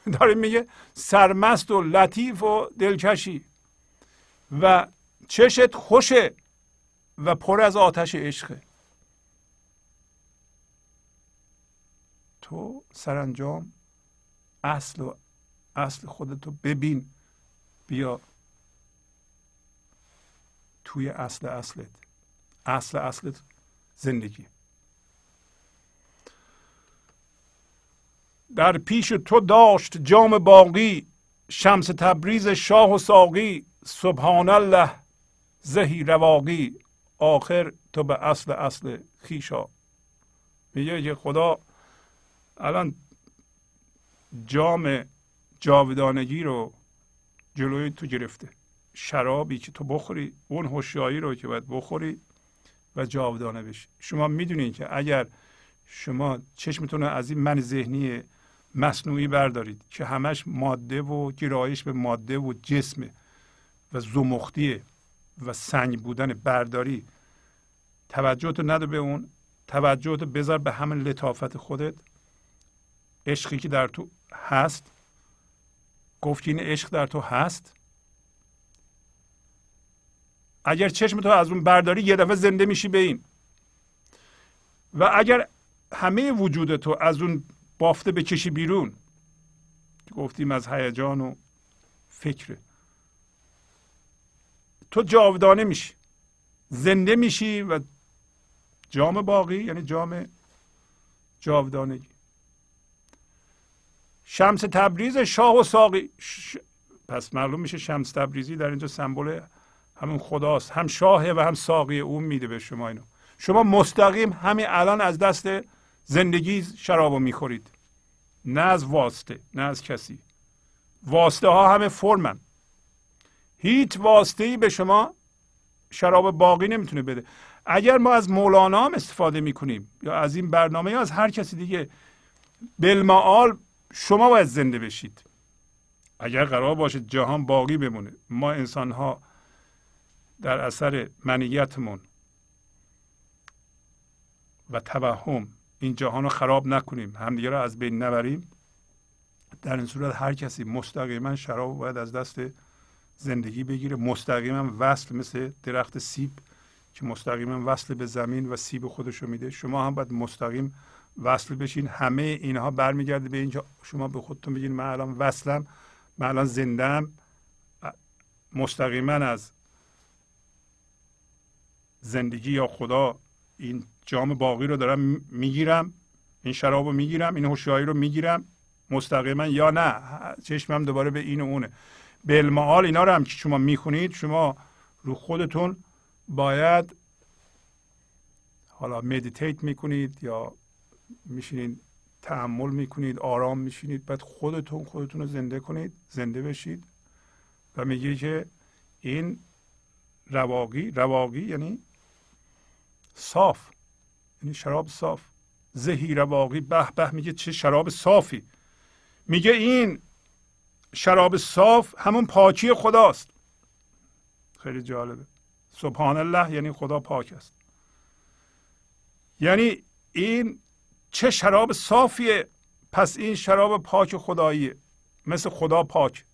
داره میگه سرمست و لطیف و دلکشی و چشت خوشه و پر از آتش عشقه. تو سرانجام اصل و اصل خودتو ببین. بیا. توی اصل اصلت. اصل اصلت زندگی. در پیش تو داشت جام باقی شمس تبریز شاه و ساقی سبحان الله زهی رواقی آخر تو به اصل اصل خیشا. میگه که خدا الان جام جاودانگی رو جلوی تو گرفته شرابی که تو بخوری اون هوشیاری رو که باید بخوری و جاودانه بشی. شما می‌دونید که اگر شما چشمتون از این من ذهنی مصنوعی بردارید که همش ماده و گرایش به ماده و جسمه و زمختیه و سنگ بودن برداری توجهت نده به اون توجهت بذار به همین لطافت خودت. عشقی که در تو هست گفتی این عشق در تو هست. اگر چشم تو از اون برداری یه دفعه زنده میشی به این. و اگر همه وجود تو از اون بافته بکشی بیرون. گفتیم از هیجان و فکره تو جاودانه میشی. زنده میشی و جام باقی یعنی جام جاودانگی. شمس تبریز شاه و ساقی. پس معلوم میشه شمس تبریزی در اینجا سمبل همون خداست. هم شاهه و هم ساقی. اون میده به شما اینو. شما مستقیم همین الان از دست زندگی شرابو می‌خورید. نه از واسطه نه از کسی. واسطه ها همه فرمن. هیچ واسطه ای به شما شراب باقی نمی‌تونه بده. اگر ما از مولانا هم استفاده می‌کنیم یا از این برنامه یا از هر کسی دیگه بالمعال شما باید زنده بشید. اگر قرار باشه جهان باقی بمونه ما انسان ها در اثر منیتمون و توهم این جهان رو خراب نکنیم. همدیگه رو از بین نبریم. در این صورت هر کسی مستقیما شراب باید از دست زندگی بگیره. مستقیما وصل مثل درخت سیب که مستقیما وصل به زمین و سیب خودشو میده. شما هم باید مستقیم وصل بشین. همه اینها برمیگرده به اینجا. شما به خودتون بگین من الان وصلم من الان زندم مستقیما از زندگی یا خدا این جام باقی رو دارم می‌گیرم این شراب رو می‌گیرم این هوشیاری رو می‌گیرم. مستقیما یا نه چشمم دوباره به این و اونه. به المعال اینا رو هم که شما می‌خونید شما رو خودتون باید حالا مدیتیت می‌کنید یا میشینید تحمل می‌کنید آرام میشینید. بعد خودتون خودتون رو زنده کنید زنده بشید و میگه که این رواقی رواقی یعنی صاف. یعنی شراب صاف. زهی رواقی به به میگه چه شراب صافی. میگه این شراب صاف همون پاکی خداست. خیلی جالبه. سبحان الله یعنی خدا پاک است. یعنی این چه شراب صافیه پس این شراب پاک خداییه. مثل خدا پاک.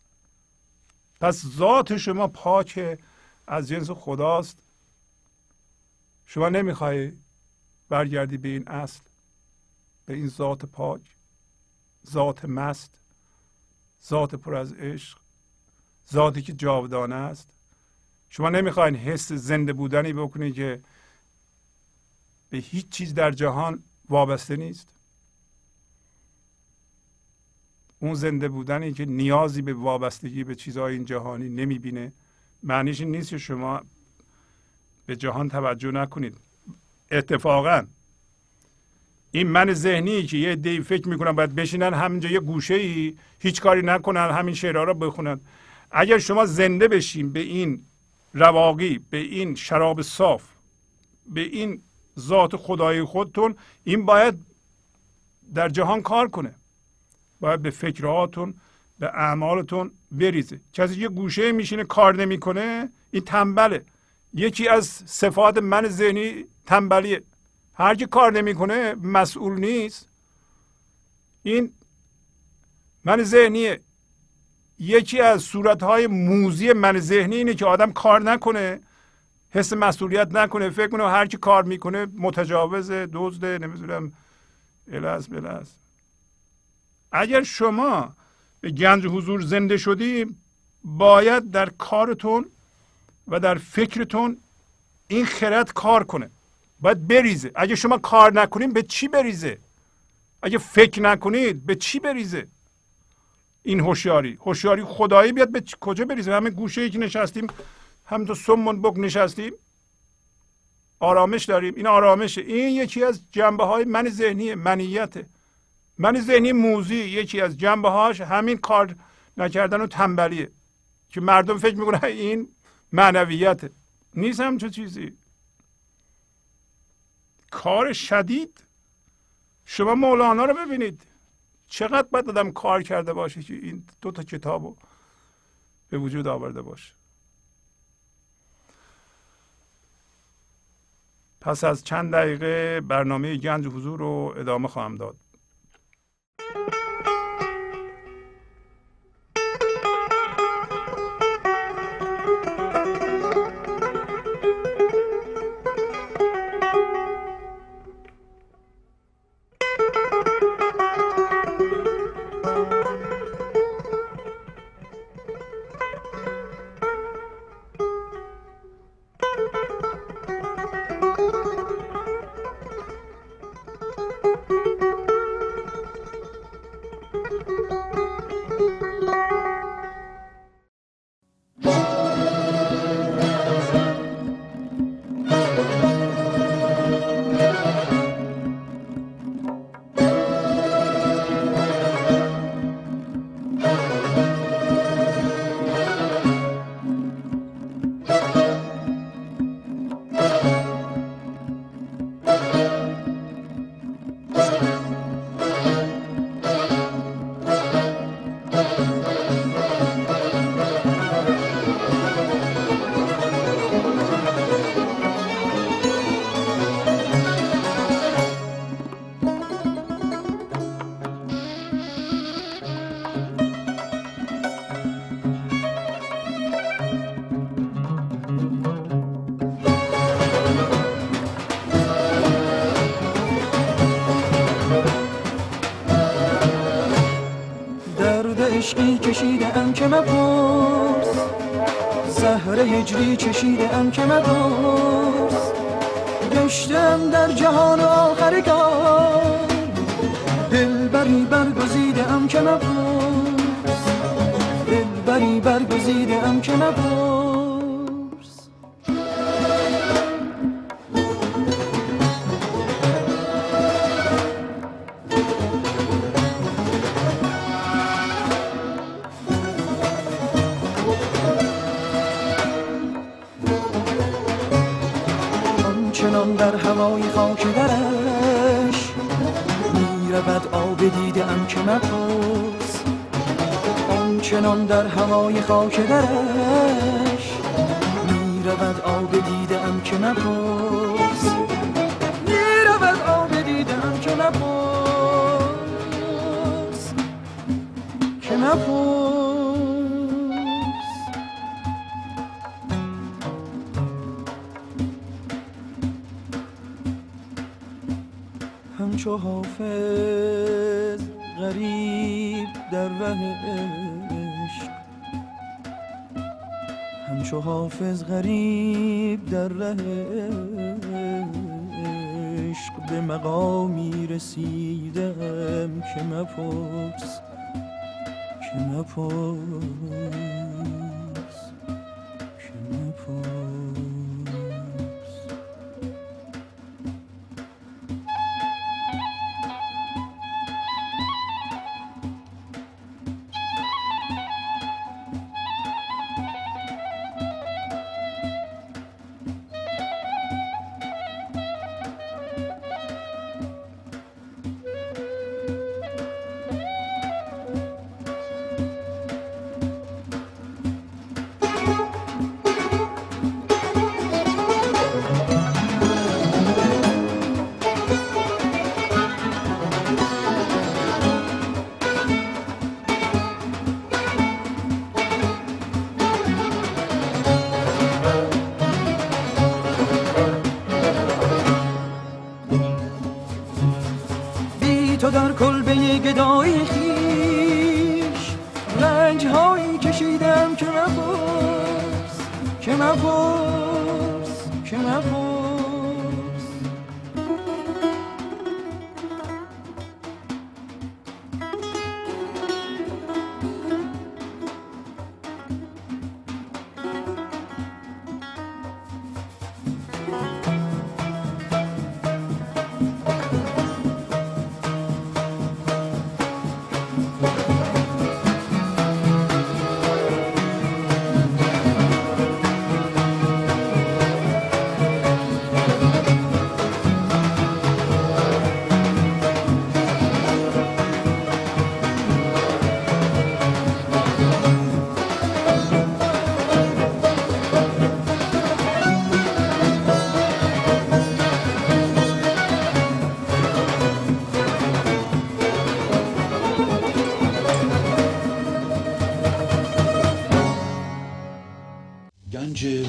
پس ذات شما پاک از جنس خداست. شما نمی‌خوای برگردی به این اصل به این ذات پاک ذات مست ذات پر از عشق ذاتی که جاودانه است. شما نمی‌خواین حس زنده بودنی بکنید که به هیچ چیز در جهان وابسته نیست. اون زنده بودنی که نیازی به وابستگی به چیزهای این جهانی نمی‌بینه معنیش این نیست که شما به جهان توجه نکنید. اتفاقا. این من ذهنی که یه دی فکر می‌کنن باید بشینن همینجا یه گوشه ای هیچ کاری نکنن همین شعرها رو بخونن. اگر شما زنده بشین به این رواقی به این شراب صاف به این ذات خدای خودتون این باید در جهان کار کنه. باید به فکرهاتون به اعمالتون بریزه. کسی یه گوشه میشینه کار نمی‌کنه این تنبله. یکی از صفات من ذهنی تنبلیه هر کی کار نمی‌کنه مسئول نیست. این من ذهنیه. یکی از صورتهای موزی من ذهنی اینه که آدم کار نکنه حس مسئولیت نکنه فکر کنه هر کی کار می‌کنه متجاوز دزده نمی‌دونم الهز بلز اگر شما به گنج حضور زنده شدیم باید در کارتون و در فکرتون این خرد کار کنه. باید بریزه. اگه شما کار نکنید به چی بریزه؟ اگه فکر نکنید به چی بریزه؟ این هوشیاری. هوشیاری خدایی بیاد به کجا بریزه؟ همه گوشه ای که نشستیم هم تو سمون بک نشستیم. آرامش داریم. این آرامشه این یکی از جنبه های من ذهنی منیته من ذهنی موزی یکی از جنبه هاش همین کار نکردن و تنبلیه. که مردم فکر می‌کنن این معنویته نیست هم چه چیزی. کار شدید؟ شما مولانا رو ببینید. چقدر باید آدم کار کرده باشه که این دو تا کتاب رو به وجود آورده باشه. پس از چند دقیقه برنامه گنج حضور رو ادامه خواهم داد. هجری چشیده ام که مپرس گشتم در جهان آخرگاه دل بری برگزیده ام که مپرس دل بری برگزیده ام که مپرس ام که مپرس می‌رود آب دیده ام که مپرس که مپرس همچو حافظ غریب در ره همچو حافظ غریب در ره عشق به مقامی رسیدم که مپرس که مپرس.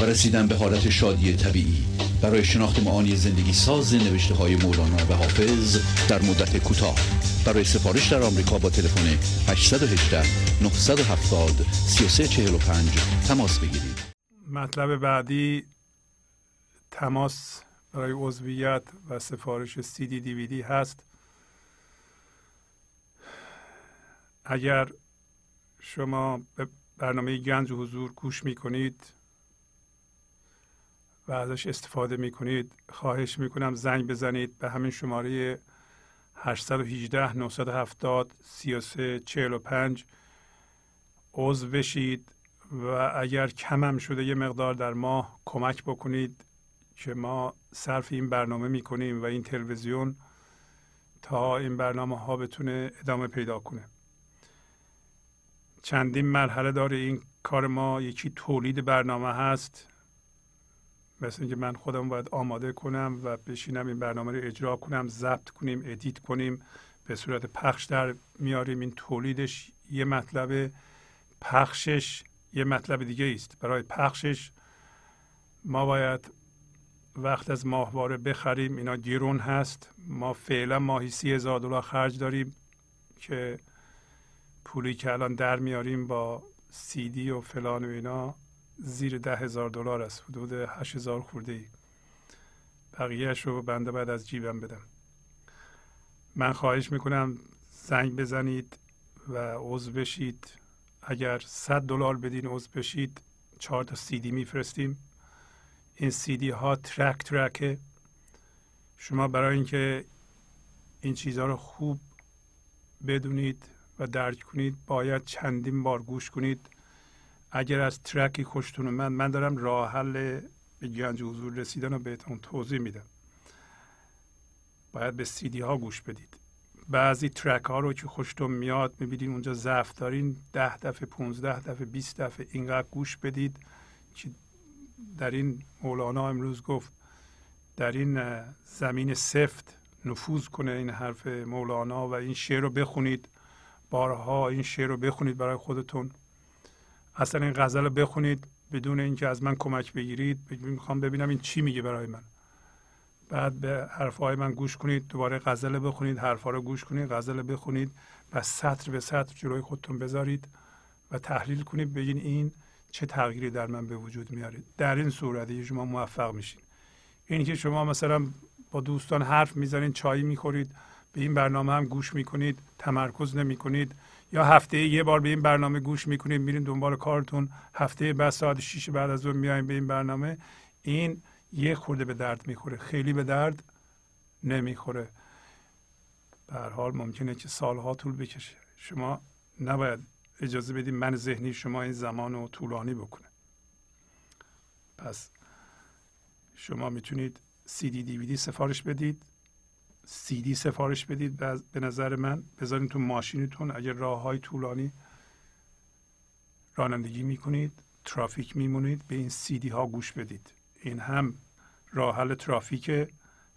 و رسیدن به حالت شادی طبیعی. برای شناخت معانی زندگی ساز نوشته های مولانا و حافظ در مدت کوتاه. برای سفارش در آمریکا با تلفن 818 970 3345 تماس بگیرید. مطلب بعدی تماس برای عضویت و سفارش سی دی دیویدی هست. اگر شما به برنامه گنج حضور گوش می کنید و ازش استفاده می کنید خواهش می کنم زنگ بزنید به همین شماره 818 970 33 45 عضو بشید و اگر کمم شده یه مقدار در ماه کمک بکنید که ما صرف این برنامه می کنیم و این تلویزیون تا این برنامه ها بتونه ادامه پیدا کنه. چندین مرحله داره این کار ما یکی تولید برنامه هست. مثل اینکه من خودم باید آماده کنم و بشینم این برنامه رو اجرا کنم ضبط کنیم ادیت کنیم به صورت پخش در میاریم. این تولیدش یه مطلب پخشش یه مطلب دیگه است. برای پخشش ما باید وقت از ماهواره بخریم. اینا گیرون هست. ما فعلا ماهی سی هزار دلار خرج داریم که پولی که الان در میاریم با سیدی و فلان و اینا زیر ده هزار دلار است حدود هشت هزار خورده ای بقیهش رو بنده بعد از جیبم بدم. من خواهش می‌کنم زنگ بزنید و عضو بشید. اگر 100 دلار بدین عضو بشید چهار تا سیدی میفرستیم. این سیدی ها ترک ترکه. شما برای اینکه این چیزها رو خوب بدونید و درک کنید باید چندین بار گوش کنید. اگر از ترکی خوشتون من من دارم راه حل به گنج حضور رسیدن رو بهتون توضیح میدم. باید به سیدی ها گوش بدید. بعضی ترک ها رو که خوشتون میاد می‌بینید اونجا ضعف دارین ده دفعه 15 دفعه 20 دفعه اینقدر گوش بدید که در این مولانا امروز گفت در این زمین سفت نفوذ کنه این حرف مولانا و این شعر رو بخونید. بارها این شعر رو بخونید برای خودتون. اصلا این غزل رو بخونید بدون اینکه از من کمک بگیرید می‌خوام ببینم این چی میگه برای من. بعد به حرفهای من گوش کنید دوباره غزل بخونید حرفها رو گوش کنید غزل بخونید و سطر به سطر جلوی خودتون بذارید و تحلیل کنید بگین این چه تغییری در من به وجود میارید در این صورتی شما موفق میشین. اینی که شما مثلا با دوستان حرف می‌زنید چای می‌خورید به این برنامه هم گوش می‌کنید تمرکز نمی‌کنید یا هفته یه بار به این برنامه گوش می‌کنید میرین دنبال کارتون. هفته بعد ساعت 6 بعد از اون میایم به این برنامه. این یه خورده به درد می‌خوره. خیلی به درد نمی‌خوره. به حال ممکنه که سالها طول بکشه. شما نباید اجازه بدید من ذهنی شما این زمان رو طولانی بکنه. پس شما می‌تونید سی دی دی سفارش بدید. سی دی سفارش بدید به نظر من. بذارید تو ماشینتون. اگر راه های طولانی رانندگی می‌کنید ترافیک میمونید به این سی دی ها گوش بدید. این هم راه حل ترافیک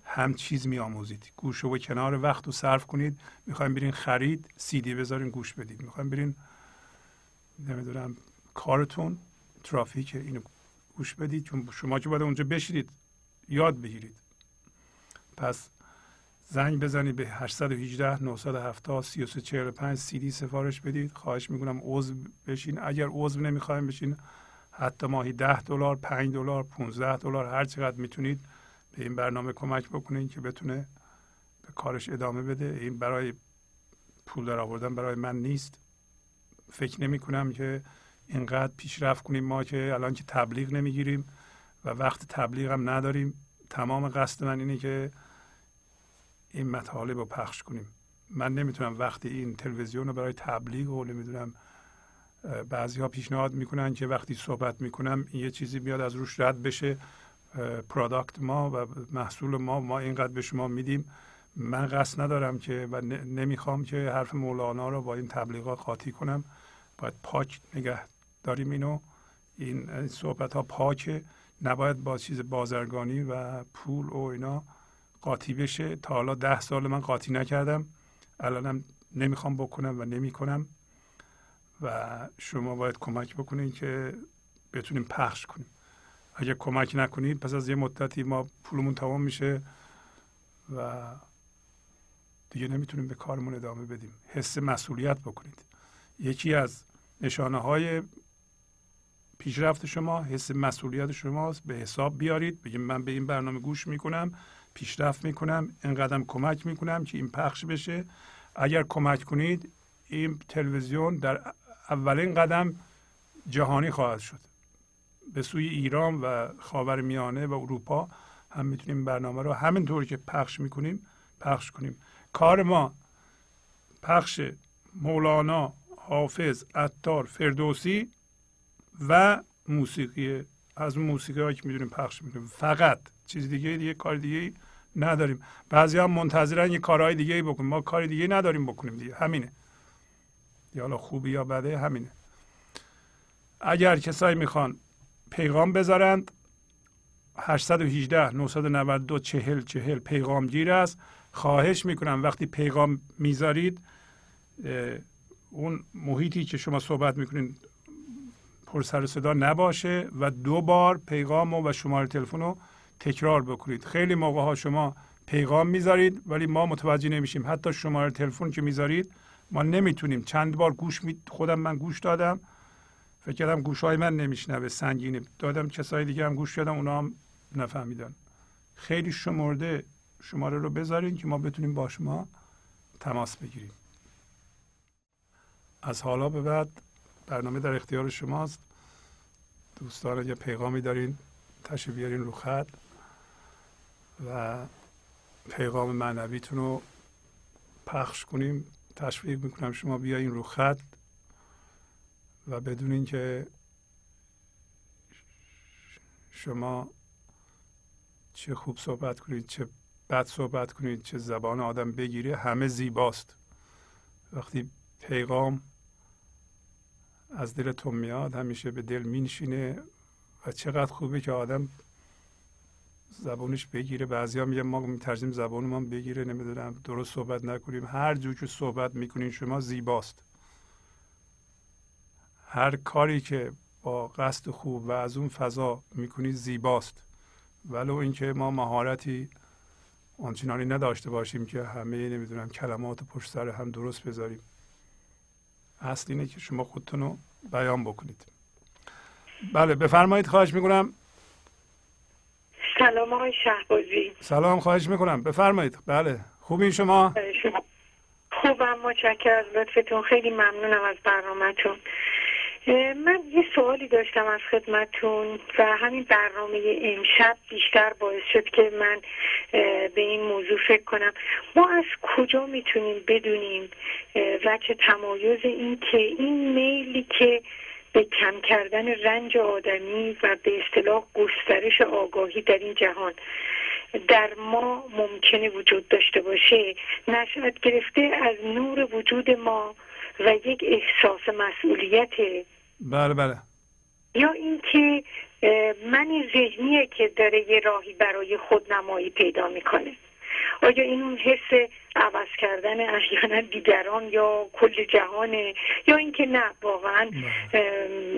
هم چیز میآموزید. گوش و کنار وقت رو صرف کنید. می‌خوایم برین خرید سی دی بذارین گوش بدید. می‌خوایم برین نمی‌دونم کارتون ترافیک اینو گوش بدید. چون شما که باید اونجا بشیدید یاد بگیرید. پس زنگ بزنید به 818 970 3345 سی دی سفارش بدید. خواهش می‌کنم عضو بشین. اگر عضو نمی‌خوایم بشین حتی ماهی 10 دلار 5 دلار 15 دلار هر چقدر می‌تونید به این برنامه کمک بکنید که بتونه به کارش ادامه بده. این برای پول در آوردن برای من نیست. فکر نمی کنم که اینقدر پیشرفت کنیم ما که الان که تبلیغ نمی‌گیریم و وقت تبلیغ هم نداریم. تمام قصد من اینه که این مطالب رو پخش کنیم. من نمی‌تونم وقتی این تلویزیون رو برای تبلیغ و نمی‌دونم بعضی ها پیشنهاد می‌کنن که وقتی صحبت می‌کنم یه چیزی بیاد از روش رد بشه. پرادکت ما و محصول ما ما اینقدر به شما میدیم. من قصد ندارم که و نمی‌خوام که حرف مولانا رو با این تبلیغات قاطی کنم. باید پاک نگه داریم اینو. این صحبت ها پاکه. نباید با چیز بازرگانی و پول و اینا قاطی بشه. تا حالا ده سال من قاطی نکردم. الانم نمی‌خوام بکنم و نمی‌کنم. و شما باید کمک بکنید که بتونیم پخش کنیم. اگر کمک نکنید پس از یه مدتی ما پولمون تمام میشه و دیگه نمی‌تونیم به کارمون ادامه بدیم. حس مسئولیت بکنید. یکی از نشانه های پیشرفت شما حس مسئولیت شماست. به حساب بیارید. بگیم من به این برنامه گوش می‌کنم. پیشرفت می‌کنم اینقدر کمک می‌کنم که این پخش بشه. اگر کمک کنید این تلویزیون در اولین قدم جهانی خواهد شد. به سوی ایران و خاور میانه و اروپا هم می‌تونیم برنامه رو همینطور که پخش می‌کنیم پخش کنیم. کار ما پخش مولانا حافظ عطار فردوسی و موسیقی. از موسیقی هایی که می‌دونیم پخش می‌کنیم. فقط چیز دیگه دیگه کار دیگه نداریم. بعضی هم منتظرن یه کارهای دیگه بکنیم ما کار دیگه نداریم بکنیم دیگه. همینه. یا حالا خوبی یا بده همینه. اگر کسایی می‌خوان پیغام بذارند 818 992 40 40 پیغام گیر است. خواهش می‌کنم وقتی پیغام می‌ذارید اون محیطی که شما صحبت می‌کنید پر سر صدا نباشه و دو بار پیغام و شماره تلفن رو تکرار بکنید. خیلی موقع ها شما پیغام می‌ذارید ولی ما متوجه نمیشیم. حتی شماره تلفن که می‌ذارید ما نمی‌تونیم. چند بار گوش می... خودم من گوش دادم. فکر کردم گوش های من نمیشنوه سنگینه. دادم کسای دیگه هم گوش دادم اونا هم نفهمیدن. خیلی شمرده شماره رو بذارین که ما بتونیم با شما تماس بگیریم. از حالا به بعد برنامه در اختیار شماست. دوستان یه پیغامی دارین تشریف بیارین رو خط. و پیغام معنویتون رو پخش کنیم. تشویق می‌کنم شما بیاین رو خط و بدونین که شما چه خوب صحبت کنید چه بد صحبت کنید چه زبان آدم بگیره همه زیباست. وقتی پیغام از دلتون میاد همیشه به دل مینشینه و چقدر خوبه که آدم زبانش بگیره. بعضی میگن ما میترجیم زبان ما بگیره نمی‌دونم درست صحبت نکنیم. هر جور که صحبت می‌کنین شما زیباست. هر کاری که با قصد خوب و از اون فضا می‌کنید زیباست. ولو اینکه ما مهارتی آنچنانی نداشته باشیم که همه نمی‌دونم کلمات پشت سر هم درست بذاریم. اصل اینه که شما خودتون رو بیان بکنید. بله بفرمایید خواهش می‌کنم. سلام آقای شهبازی. سلام خواهش می‌کنم. بفرمایید. بله. خوبین شما؟ خوبم متشکر از لطفتون. خیلی ممنونم از برنامهتون. من یه سوالی داشتم از خدمتون و همین برنامه امشب بیشتر باعث شد که من به این موضوع فکر کنم. ما از کجا می‌تونیم بدونیم وچه تمایز این که این میلی که به کم کردن رنج آدمی و به اصطلاح گسترش آگاهی در این جهان در ما ممکنه وجود داشته باشه. نشد گرفته از نور وجود ما و یک احساس مسئولیت. بله بله. یا اینکه من ذهنیه که داره یه راهی برای خودنمایی پیدا می‌کنه. آیا این اون حس عوض کردن احیانا دیگران یا کل جهانه؟ یا اینکه نه واقعا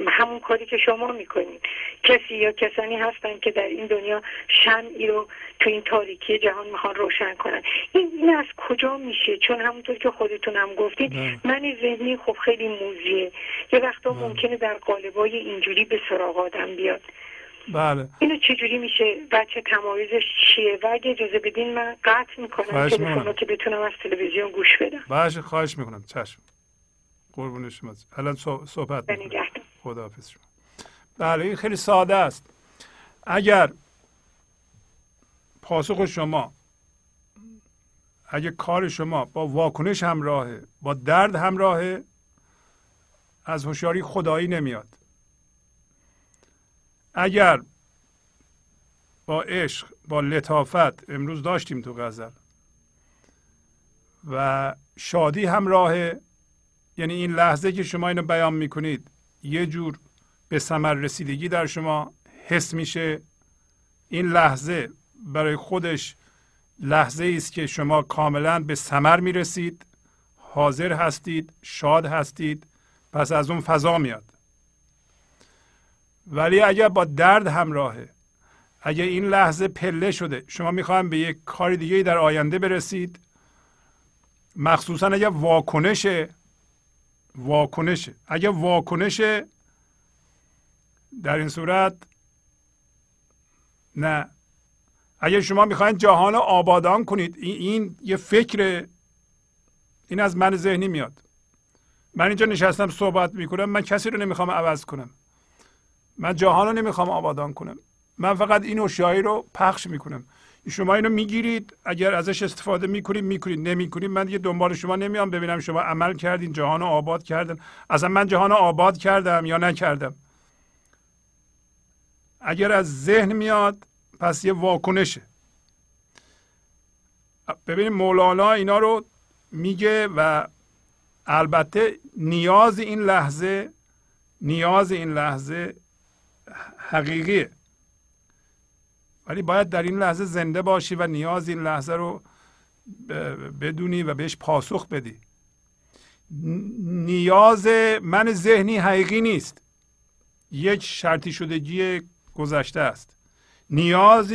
همون کاری که شما می‌کنید. کسی یا کسانی هستن که در این دنیا شمعی رو تو این تاریکی جهان می‌خوان روشن کنن. این, این از کجا میشه؟ چون همونطور که خودتون هم گفتید من ذهنی خب خیلی موزیه. یه وقتا ممکنه در قالبای اینجوری به سراغ آدم بیاد. بله. اینو چجوری میشه؟ بچه تمایزش چیه؟ و اگه اجازه بدین من قطع می‌کنم تلفن که بتونم از تلویزیون گوش بدم. باشه خواهش می‌کنم. چشم. قربون شما. الان صحبت خدا حافظ شما. بله این خیلی ساده است. اگر پاسخ شما اگه کار شما با واکنش همراهه با درد همراهه از هوشیاری خدایی نمیاد. اگر با عشق با لطافت امروز داشتیم تو غزل و شادی همراه یعنی این لحظه که شما اینو بیان می‌کنید یه جور به ثمر رسیدگی در شما حس میشه. این لحظه برای خودش لحظه است که شما کاملا به ثمر می‌رسید حاضر هستید شاد هستید پس از اون فضا میاد. ولی اگر با درد همراهه اگر این لحظه پله شده شما می‌خوایم به یک کار دیگه در آینده برسید. مخصوصا اگر واکنش واکنش اگر واکنش در این صورت نه. اگر شما می‌خواین جهان آبادان کنید این, این یه فکر این از من ذهنی میاد. من اینجا نشستم صحبت می‌کنم من کسی رو نمی‌خوام عوض کنم. من جهان رو نمی‌خوام آبادان کنم. من فقط این اشیایی رو پخش می‌کنم. شما اینو می‌گیرید. اگر ازش استفاده می‌کنید می‌کنید. نمی‌کنید. من دیگه دنبال شما نمیام ببینم شما عمل کردین جهان رو آباد کردن اصلا من جهان رو آباد کردم یا نکردم؟ اگر از ذهن میاد پس یه واکنشه. ببینید مولانا اینا رو میگه و البته نیاز این لحظه نیاز این لحظه حقیقیه. ولی باید در این لحظه زنده باشی و نیاز این لحظه رو بدونی و بهش پاسخ بدی. نیاز من ذهنی حقیقی نیست. یک شرطی شدگی گذشته است. نیاز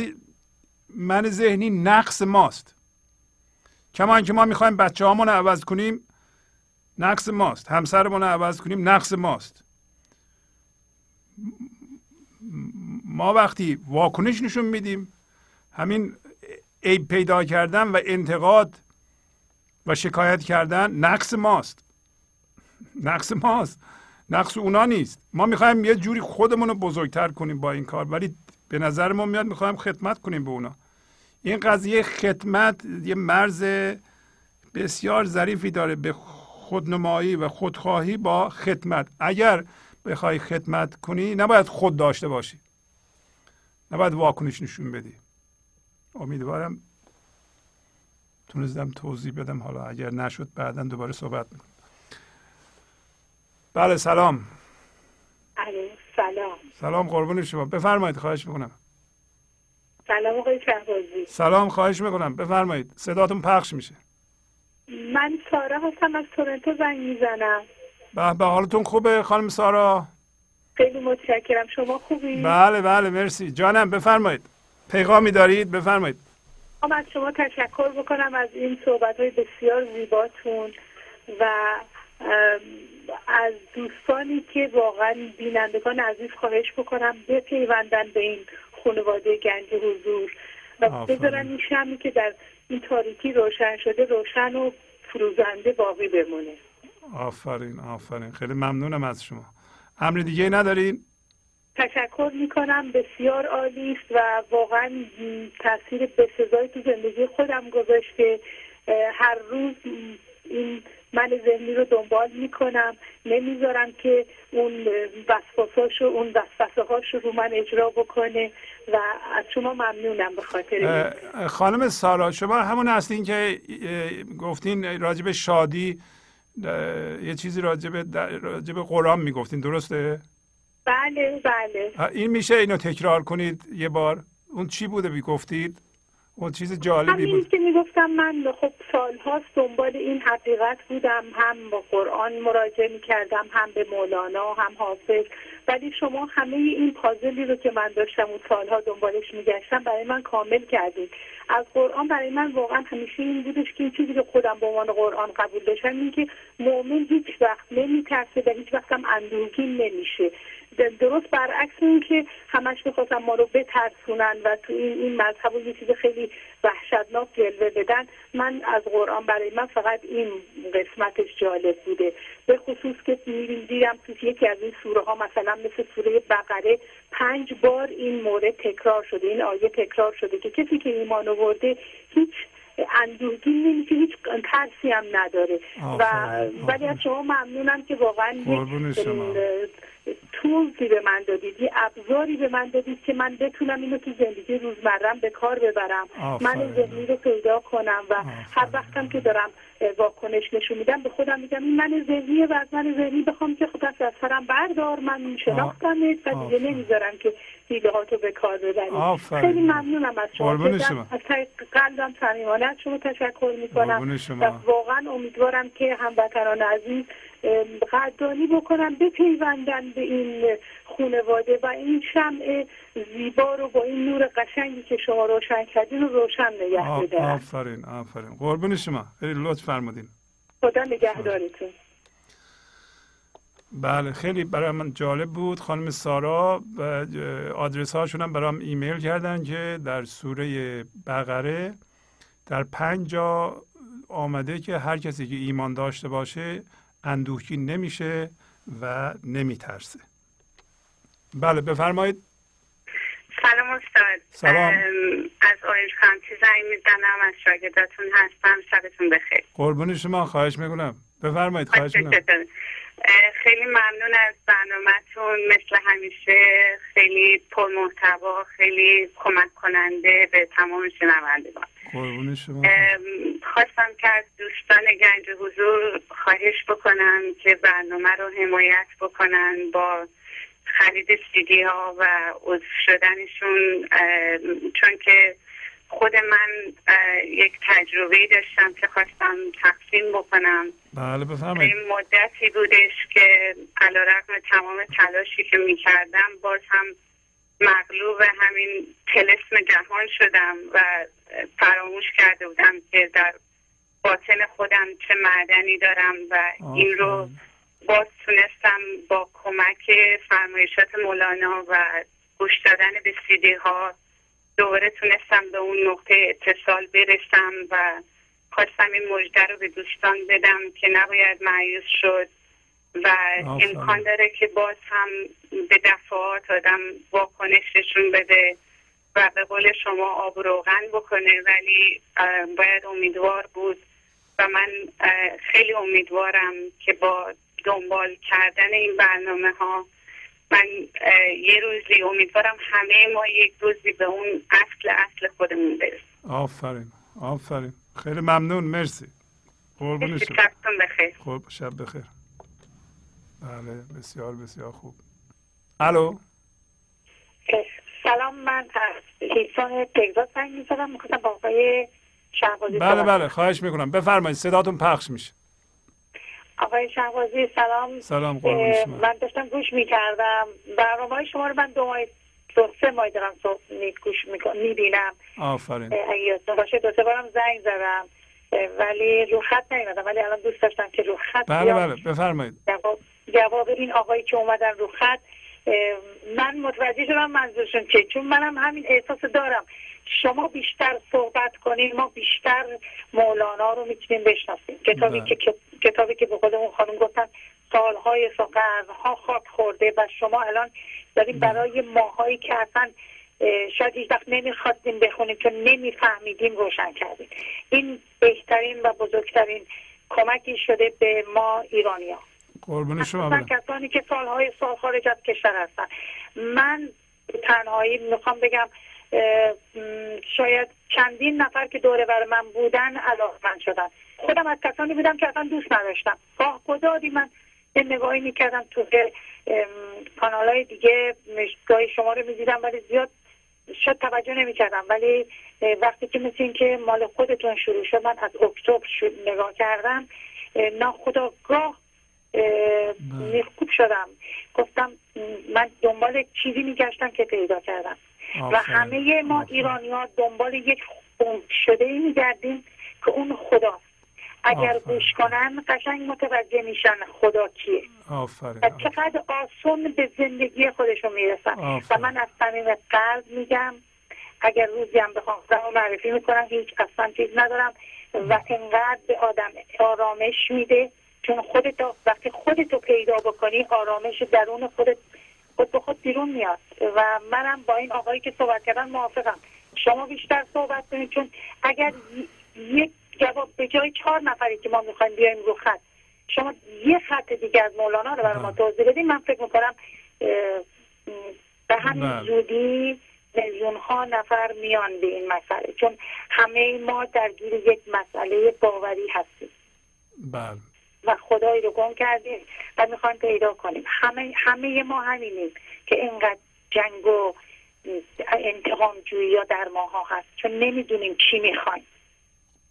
من ذهنی نقص ماست. کما که ما می‌خوایم بچه هامون عوض کنیم نقص ماست. همسرمون رو عوض کنیم نقص ماست. ما وقتی واکنش نشون میدیم همین عیب پیدا کردن و انتقاد و شکایت کردن نقص ماست. نقص ماست. نقص اونا نیست. ما می‌خوایم یه جوری خودمون رو بزرگتر کنیم با این کار ولی به نظر ما میاد می‌خوایم خدمت کنیم به اونا. این قضیه خدمت یه مرز بسیار ظریفی داره به خودنمایی و خودخواهی با خدمت. اگر بخوای خدمت کنی نباید خود داشته باشی. نباید واکنش نشون بدی. امیدوارم تونستم توضیح بدم. حالا اگر نشد بعدا دوباره صحبت می‌کنم. بله سلام. سلام. سلام قربون شما. بفرمایید خواهش می‌کنم. سلام آقای شهبازی. سلام خواهش می‌کنم. بفرمایید صداتون پخش میشه. من سارا هستم از تورنتو زنگ می‌زنم. به به حالتون خوبه خانم سارا؟ خیلی متشکرم. شما خوبی؟ بله بله مرسی. جانم بفرمایید. پیغامی دارید؟ بفرمایید. از شما تشکر بکنم از این صحبت های بسیار زیباتون و از دوستانی که واقعا بینندگان عزیز خواهش بکنم بپیوندن به این خانواده گنج حضور و بذارن این شمی که در این تاریکی روشن شده روشن و فروزنده باقی بمونه. آفرین آفرین. خیلی ممنونم از شما. امر دیگه ندارین؟ تشکر می‌کنم بسیار عالی است و واقعا تاثیر بسزایی تو زندگی خودم گذاشته. هر روز این من ذهنی رو دنبال می‌کنم. نمی‌ذارم که اون وسواساش اون وسوسه هاش رو من اجرا بکنه و از شما ممنونم به خاطر خانم سارا شما همون هستین که گفتین راجب شادی یه چیزی راجب راجب قرآن می‌گفتین درسته؟ بله بله. این میشه اینو تکرار کنید یه بار؟ اون چی بوده بی گفتید اون چیز جالبی همین بود. که می‌گفتم من خب سالهاست دنبال این حقیقت بودم هم با قرآن مراجعه می‌کردم هم به مولانا هم حافظ. ولی شما همه این پازلی رو که من داشتم اون سالها دنبالش میگشتم برای من کامل کردید از قرآن برای من واقعا همیشه این بودش که این چیزی که خودم به عنوان قرآن قبول داشتم این که مؤمن هیچ وقت نمیترسه و هیچ وقت هم اندوهگین نمیشه. درست برعکس این که همش می‌خواستم ما رو بترسونن و تو این این مذهب یه چیز خیلی وحشتناک جلوه بدن. من از قرآن برای من فقط این قسمتش جالب بوده. به خصوص که دیدم تو یکی از این سوره ها مثلا مثل سوره بقره پنج بار این مورد تکرار شده این آیه تکرار شده که کسی که ایمان آورده هیچ اندوهگین نمیشه هیچ ترسی هم نداره. و ولی از شما ممنونم که واقعا تولزی به من دادید یه ابزاری به من دادید که من بتونم اینو تو زندگی روزمرم به کار ببرم. من ذهنی رو پیدا کنم و هر وقتم که دارم واکنش نشون میدم به خودم میگم این من ذهنیه و از من ذهنی بخوام که خود از سرم بردار من شناختم و دیگه نمی‌ذارم که دیده تو به کار ببرید. خیلی ممنونم از شما, از قلبم صمیمانه از شما تشکر می‌کنم و واقعا امیدوارم که هموطنان عزیز قدردانی بکنم بپیوندن به این خونواده و این شمع زیبا رو با این نور قشنگی که شما روشن کردین رو روشن نگه بدارن آفرین آفرین. قربون شما. خیلی لطف فرمودین. خدا نگهدارتون. بله خیلی برای من جالب بود. خانم سارا و آدرس هاشون هم برام ایمیل کردن که در سوره بقره در پنج جا آمده که هر کسی که ایمان داشته باشه اندوهگین نمیشه و نمیترسه. بله بفرمایید. سلام استاد. سلام. از آیل کانتی زنگ می‌زنم از شاگرداتون هستم. شبتون بخیر. قربون شما خواهش می‌کنم. بفرمایید خواهش می‌کنم. خیلی ممنون از برنامهتون. مثل همیشه خیلی پرمحتوا خیلی کمک کننده به تمام شنوندگان. خواستم که از دوستان گنج حضور خواهش بکنم که برنامه رو حمایت بکنن با خرید سیدی ها و عضو شدنشون. چون که خود من یک تجربه داشتم که خواستم تقسیم بکنم. بله بفرمایید. این مدتی بودش که علا رقم تمام تلاشی که می‌کردم باز هم مغلوب همین تلسم جهان شدم و فراموش کرده بودم که در باطن خودم چه معدنی دارم و این رو باز تونستم با کمک فرمایشات مولانا و گوش دادن به سیدی ها دوباره تونستم به اون نقطه اتصال برسم و خواستم این مژده رو به دوستان بدم که نباید معیوز شد. و امکان داره که باز هم به دفعات آدم واکنش نشون بده و به قول شما آب روغن بکنه. ولی باید امیدوار بود و من خیلی امیدوارم که با دنبال کردن این برنامه ها من یه روزی امیدوارم همه ما یک روزی به اون اصل اصل خودمون برسیم. آفرین. آفرین. خیلی ممنون. مرسی. قربون شما. بخیر. خب شب بخیر. بله بسیار بسیار خوب. الو؟ سلام من از هیسان تگزاس زنگ می‌زدم می‌خواستم با آقای شهبازی بله بله خواهش می‌کنم. بفرمایید صداتون پخش میشه. آقای شهبازی سلام. سلام شما. من داشتم گوش می‌کردم. برنامه های شما رو من دو ماه دو سه ماه دارم گوش می‌بینم. آفرین. اگه باشه دو سه بارم زنگ زدم. ولی رو خط نیومدم. ولی الان دوست داشتم که رو خط بله بله بفرمایید. جواب, این آقایی که اومدن رو خط من متوجه شدم منظورشون چه چون منم همین احساس دارم. شما بیشتر صحبت کنین ما بیشتر مولانا رو می‌تونیم بشناسیم. کتابی بله. که کتابی که به خودمون خانم گفتن سالهای ها خاک خورده و شما الان داریم بله. برای ماهایی که اصلا شاید هیچ وقت نمی‌خواستیم بخونیم چون نمیفهمیدیم روشن کردیم. این بهترین و بزرگترین کمکی شده به ما ایرانیا قربون شما کسانی که سالهای سال خارج از کشور هستن. من تنهایی می‌خوام بگم شاید چندین نفر که دوره بر من بودن من شدن. خودم از کسانی بودم که اصلا دوست نداشتم. گاه گدادی من یه نگاهی می‌کردم تو کانال های دیگه. گاهی شما رو می‌دیدم ولی زیاد شاید توجه نمی‌کردم. ولی وقتی که مثل این که مال خودتون شروع شد من از اکتبر نگاه کردم ناخداگاه بله. خوب شدم. گفتم من دنبال چیزی میگشتم که پیدا کردم. و همه ما ایرانی ها دنبال یک خون شده ای میگردیم که اون خدا. اگر گوش کنن قشنگ متوجه میشن خدا کیه. آفرین. و چقدر آسون به زندگی خودشون می‌رسن. و من از صمیم قلب میگم اگر روزی هم بخوام و معرفی می‌کنم هیچ اصلا چیز ندارم. و انقدر به آدم آرامش میده چون خودت وقتی خودتو پیدا بکنی آرامش درون خودت خود به خود بیرون میاد. و منم با این آقایی که صحبت کردن موافقم. شما بیشتر صحبت کنید چون اگر یک جواب به جای چهار نفری که ما می‌خوایم بیایم رو خط شما یه خط دیگه از مولانا رو برای ما توضیح بدین. من فکر می‌کنم به همین بله. زودی میلیون ها نفر میان به این مسئله. چون همه ما درگیر یک مسئله باوری هستیم. بله. و خدایی رو گم کردیم و می‌خوایم پیدا کنیم. همه, همه ما همینیم که اینقدر جنگ و انتقام جویی یا در ماها هست. چون نمی‌دونیم چی می‌خوایم.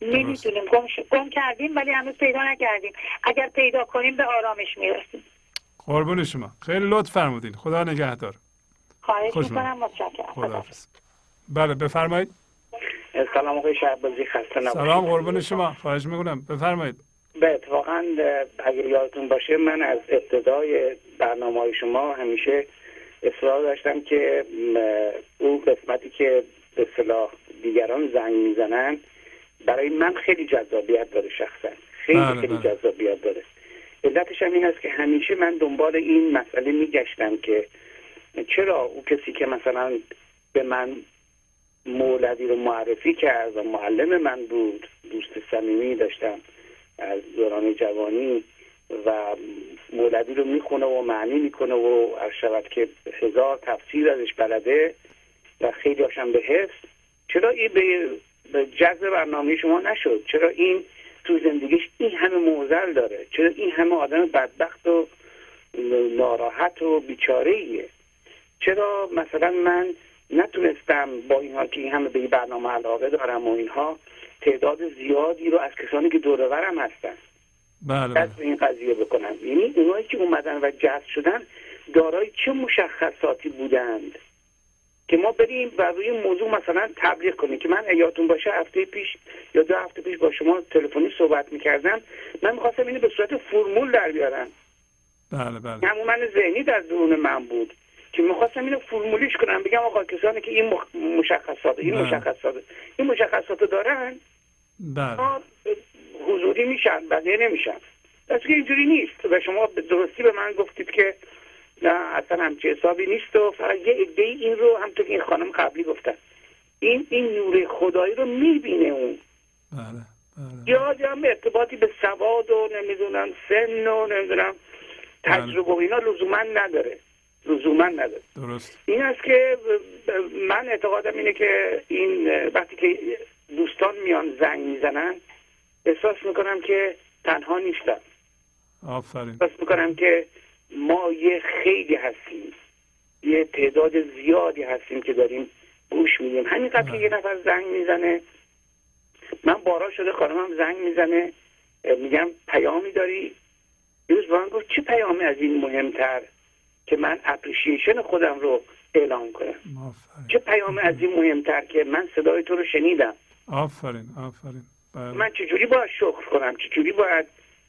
نمی‌دونیم. گم, گم کردیم ولی هنوز پیدا نکردیم. اگر پیدا کنیم به آرامش می‌رسیم. قربون شما. خیلی لطف فرمودین. خدا نگهدار. خواهش می‌کنم. متشکرم. بله بفرمایید. سلام آقای شهبازی. خسته نباشید. سلام قربون شما. خواهش می‌کنم. بفرمایید. به اتفاقا اگر یادتون باشه من از ابتدای برنامه های شما همیشه اصرار داشتم که اون قسمتی که به صلاح دیگران زنگ می‌زنن برای من خیلی جذابیت داره شخصا. خیلی بله خیلی بله. جذابیت داره. علتش هم این است که همیشه من دنبال این مسئله میگشتم که چرا او کسی که مثلا به من مولدی رو معرفی کرد و معلم من بود دوست صمیمی داشتم. از دوران جوانی و مولدی رو می‌خونه و معنی می‌کنه و شود که هزار تفسیر ازش بلده و خیلی هاشم به حفظ چرا این به جذب برنامه شما نشد؟ چرا این تو زندگیش این همه موزل داره؟ چرا این همه آدم بدبخت و ناراحت و بیچاره ایه چرا مثلا من نتونستم با اینها که این همه به این برنامه علاقه دارم و اینها تعداد زیادی رو از کسانی که دورورم هستن. بله دست به این قضیه بکنم یعنی اونایی که اومدن و جذب شدن دارای چه مشخصاتی بودند که ما بریم و روی این موضوع مثلا تبلیغ کنیم؟ که من یادتون باشه هفته پیش یا دو هفته پیش با شما تلفنی صحبت می‌کردم. من می‌خواستم اینو به صورت فرمول در بیارم. بله بله. ذهنی در درون من بود. که می‌خواستم اینو فرمولیش کنم بگم آقا کسانی که این مشخصات این بله. مشخصات این مشخصات دارن؟ بله. حضوری میشن بقیه نمیشن. پس که اینجوری نیست. و شما به درستی به من گفتید که نه اصلا همچه حسابی نیست و فقط یه عده این رو همطور که این خانم قبلی گفتن. این این نور خدایی رو می‌بینه اون. بله بله. یا هم ارتباطی به سواد و نمی‌دونم سن و نمی‌دونم تجربه و اینا لزوما نداره. لزوما نداره. درست. این است که من اعتقادم اینه که این وقتی که دوستان میان زنگ می‌زنن احساس می‌کنم که تنها نیستم آفرین. احساس می‌کنم که ما یه خیلی هستیم. یه تعداد زیادی هستیم که داریم گوش میدیم. همینقدر که یه نفر زنگ می‌زنه من بارا شده خانمم زنگ می‌زنه میگم پیامی داری؟ یه روز با من گفت چه پیامی از این مهمتر؟ که من اپریشیشن خودم رو اعلام کنم. آفرین. چه پیامی از این مهمتر که من صدای تو رو شنیدم. آفرین آفرین. بله. من چجوری باید شکر کنم؟ چجوری باید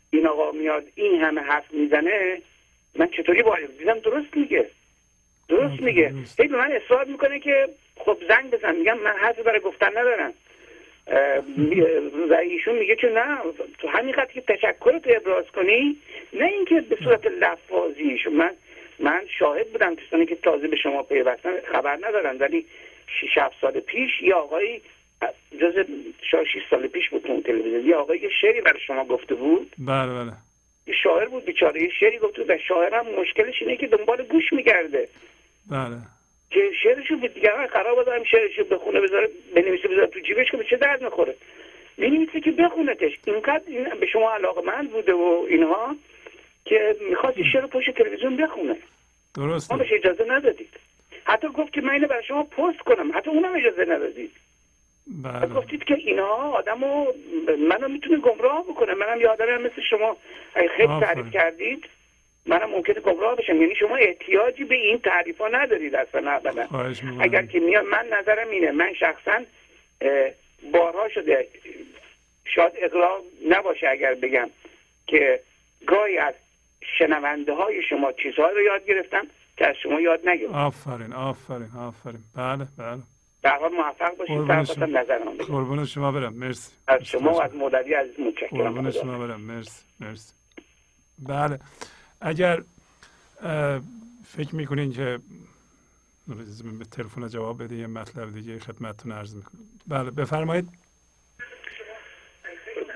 این آقا میاد این همه حرف می‌زنه؟ من چطوری باید؟ دیدم درست میگه. درست میگه. هی به من اصرار می‌کنه که خب زنگ بزن. میگم من حرفی برای گفتن ندارم. و ایشون میگه که نه تو همین که تشکر تو ابراز کنی نه اینکه به صورت لفاظی من من شاهد بودم کسانی که تازه به شما پیوستن خبر ندارن ولی 6 7 سال پیش یه آقایی جز شاید 6 سال پیش بود تو اون تلویزیون یه آقایی یه شعری برای شما گفته بود. بله بله. یه شاعر بود بیچاره یه شعری گفته بود و شاعر هم مشکلش اینه که دنبال گوش میگرده. بله. که شعرشو به دیگران قرار بده هم شعرشو بخونه بذاره بنویسه بذاره تو جیبش که به چه درد می‌خوره. می‌نویسه که بخونتش. اینقدر این به شما علاقه من بوده و اینها. که می‌خواست شعر پشت تلویزیون بخونه. ما درسته بهش اجازه ندادید. حتی گفت که من اینو برای شما پست کنم. حتی اونم اجازه ندادید. بله. گفتید که اینها آدمو منو می‌تونه گمراه بکنه. منم یه آدمی مثل شما اگه خیلی. تعریف کردید منم ممکنه گمراه بشم. یعنی شما احتیاجی به این تعریف ها ندارید اصلا ابدا. اگر که میاد من نظرم اینه. من شخصا بارها شده. شاید اقراق نباشه اگر بگم که گاهی از شنونده های شما چیزهایی رو یاد گرفتم که از شما یاد نگرفتم. آفرین آفرین آفرین. بله بله. در حال موفق باشید. نظرم. قربون شما برم. مرسی. از شما و از مولوی عزیز متشکرم. قربون. شما برم. مرسی مرسی. بله. اگر فکر می‌کنین که به تلفن جواب بده یه مطلب دیگه خدمتتون عرض می‌کنم. بله بفرمایید.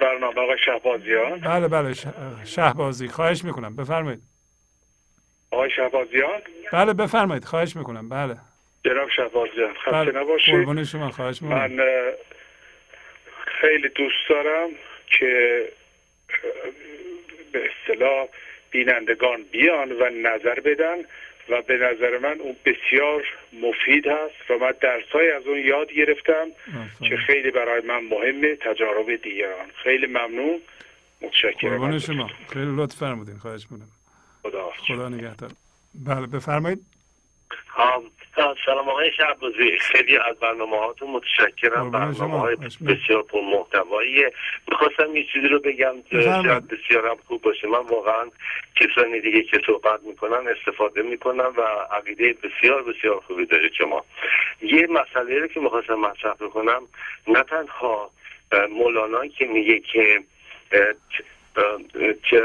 برنامه آقای شهبازیان. بله بله شهبازی. خواهش می‌کنم. بفرمایید. آقای شهبازیان؟ بله بفرمایید. خواهش می‌کنم. بله. جناب شهبازیان خسته بله. نباشید. قربون شما. خواهش می‌کنم. من خیلی دوست دارم که به اصطلاح بینندگان بیان و نظر بدن و به نظر من اون بسیار مفید هست و من درسای از اون یاد گرفتم که. خیلی برای من مهمه تجارب دیگران. خیلی ممنون. متشکرم. قربون از شما. خیلی لطف فرمودین. خواهش می‌کنم. خدا خدا نگهدار. بله بفرمایید. سلام آقای شعبازی خیلی از برنامه هاتون متشکرم. برنامه. های بسیار پر محتواییه می‌خواستم یه چیزی رو بگم. شاید بسیار هم خوب باشه. من واقعا کسانی دیگه که صحبت می‌کنن استفاده می‌کنم و عقیده بسیار بسیار خوبی دارید شما. یه مسئله رو که می‌خواستم مطرح بکنم نه تنها مولانا که میگه که که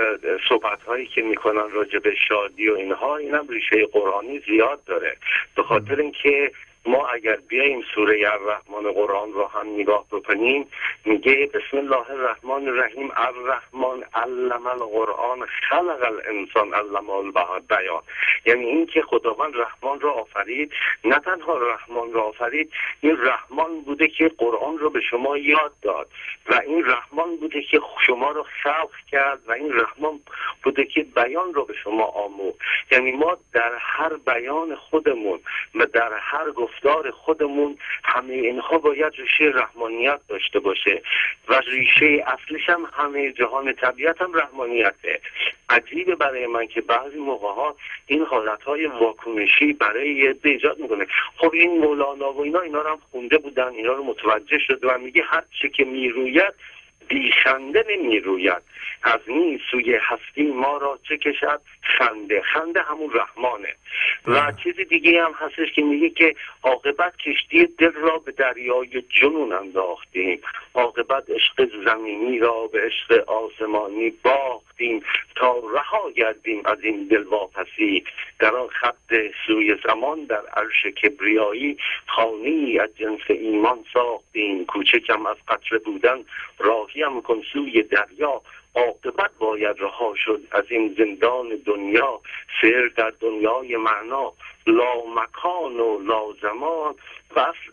صحبت هایی که می‌کنن راجع به شادی و اینها اینم ریشه قرآنی زیاد داره. به خاطر اینکه ما اگر بیایم سوره الرحمن قرآن رو هم نگاه بکنیم میگه بسم الله الرحمن الرحیم الرحمن علم القرآن خلق الانسان علم بیان. یعنی اینکه خداوند رحمان را آفرید نه تنها رحمان را آفرید این رحمان بوده که قرآن رو به شما یاد داد. و این رحمان بوده که شما رو خلق کرد و این رحمان بوده که بیان رو به شما آمو یعنی ما در هر بیان خودمون و در هر گفتار خودمون همه اینها باید ریشه رحمانیت داشته باشه و ریشه اصلیش هم همه جهان طبیعت هم رحمانیته. عجیبه برای من که بعضی موقع ها این حالت های واکنشی برای یه ایجاد می‌کنه. خب این مولانا و اینا اینا رو هم خونده بودن اینا رو متوجه شده و میگه هر چی که می‌روید بیخنده نمی‌روید. از این سوی هستی ما را چه کشد؟ خنده. خنده همون رحمانه. و چیز دیگه هم هستش که میگه که عاقبت کشتی دل را به دریای جنون انداختیم. عاقبت عشق زمینی را به عشق آسمانی باختیم. تا رها گردیم از این دل واپسی در آن خط سوی زمان در عرش کبریایی خانه از جنس ایمان ساختیم. کوچکم از قطره بودن راهیم کن سوی دریا عاقبت باید رها شد از این زندان دنیا سر در دنیای معنا. لا مکان و لا زمان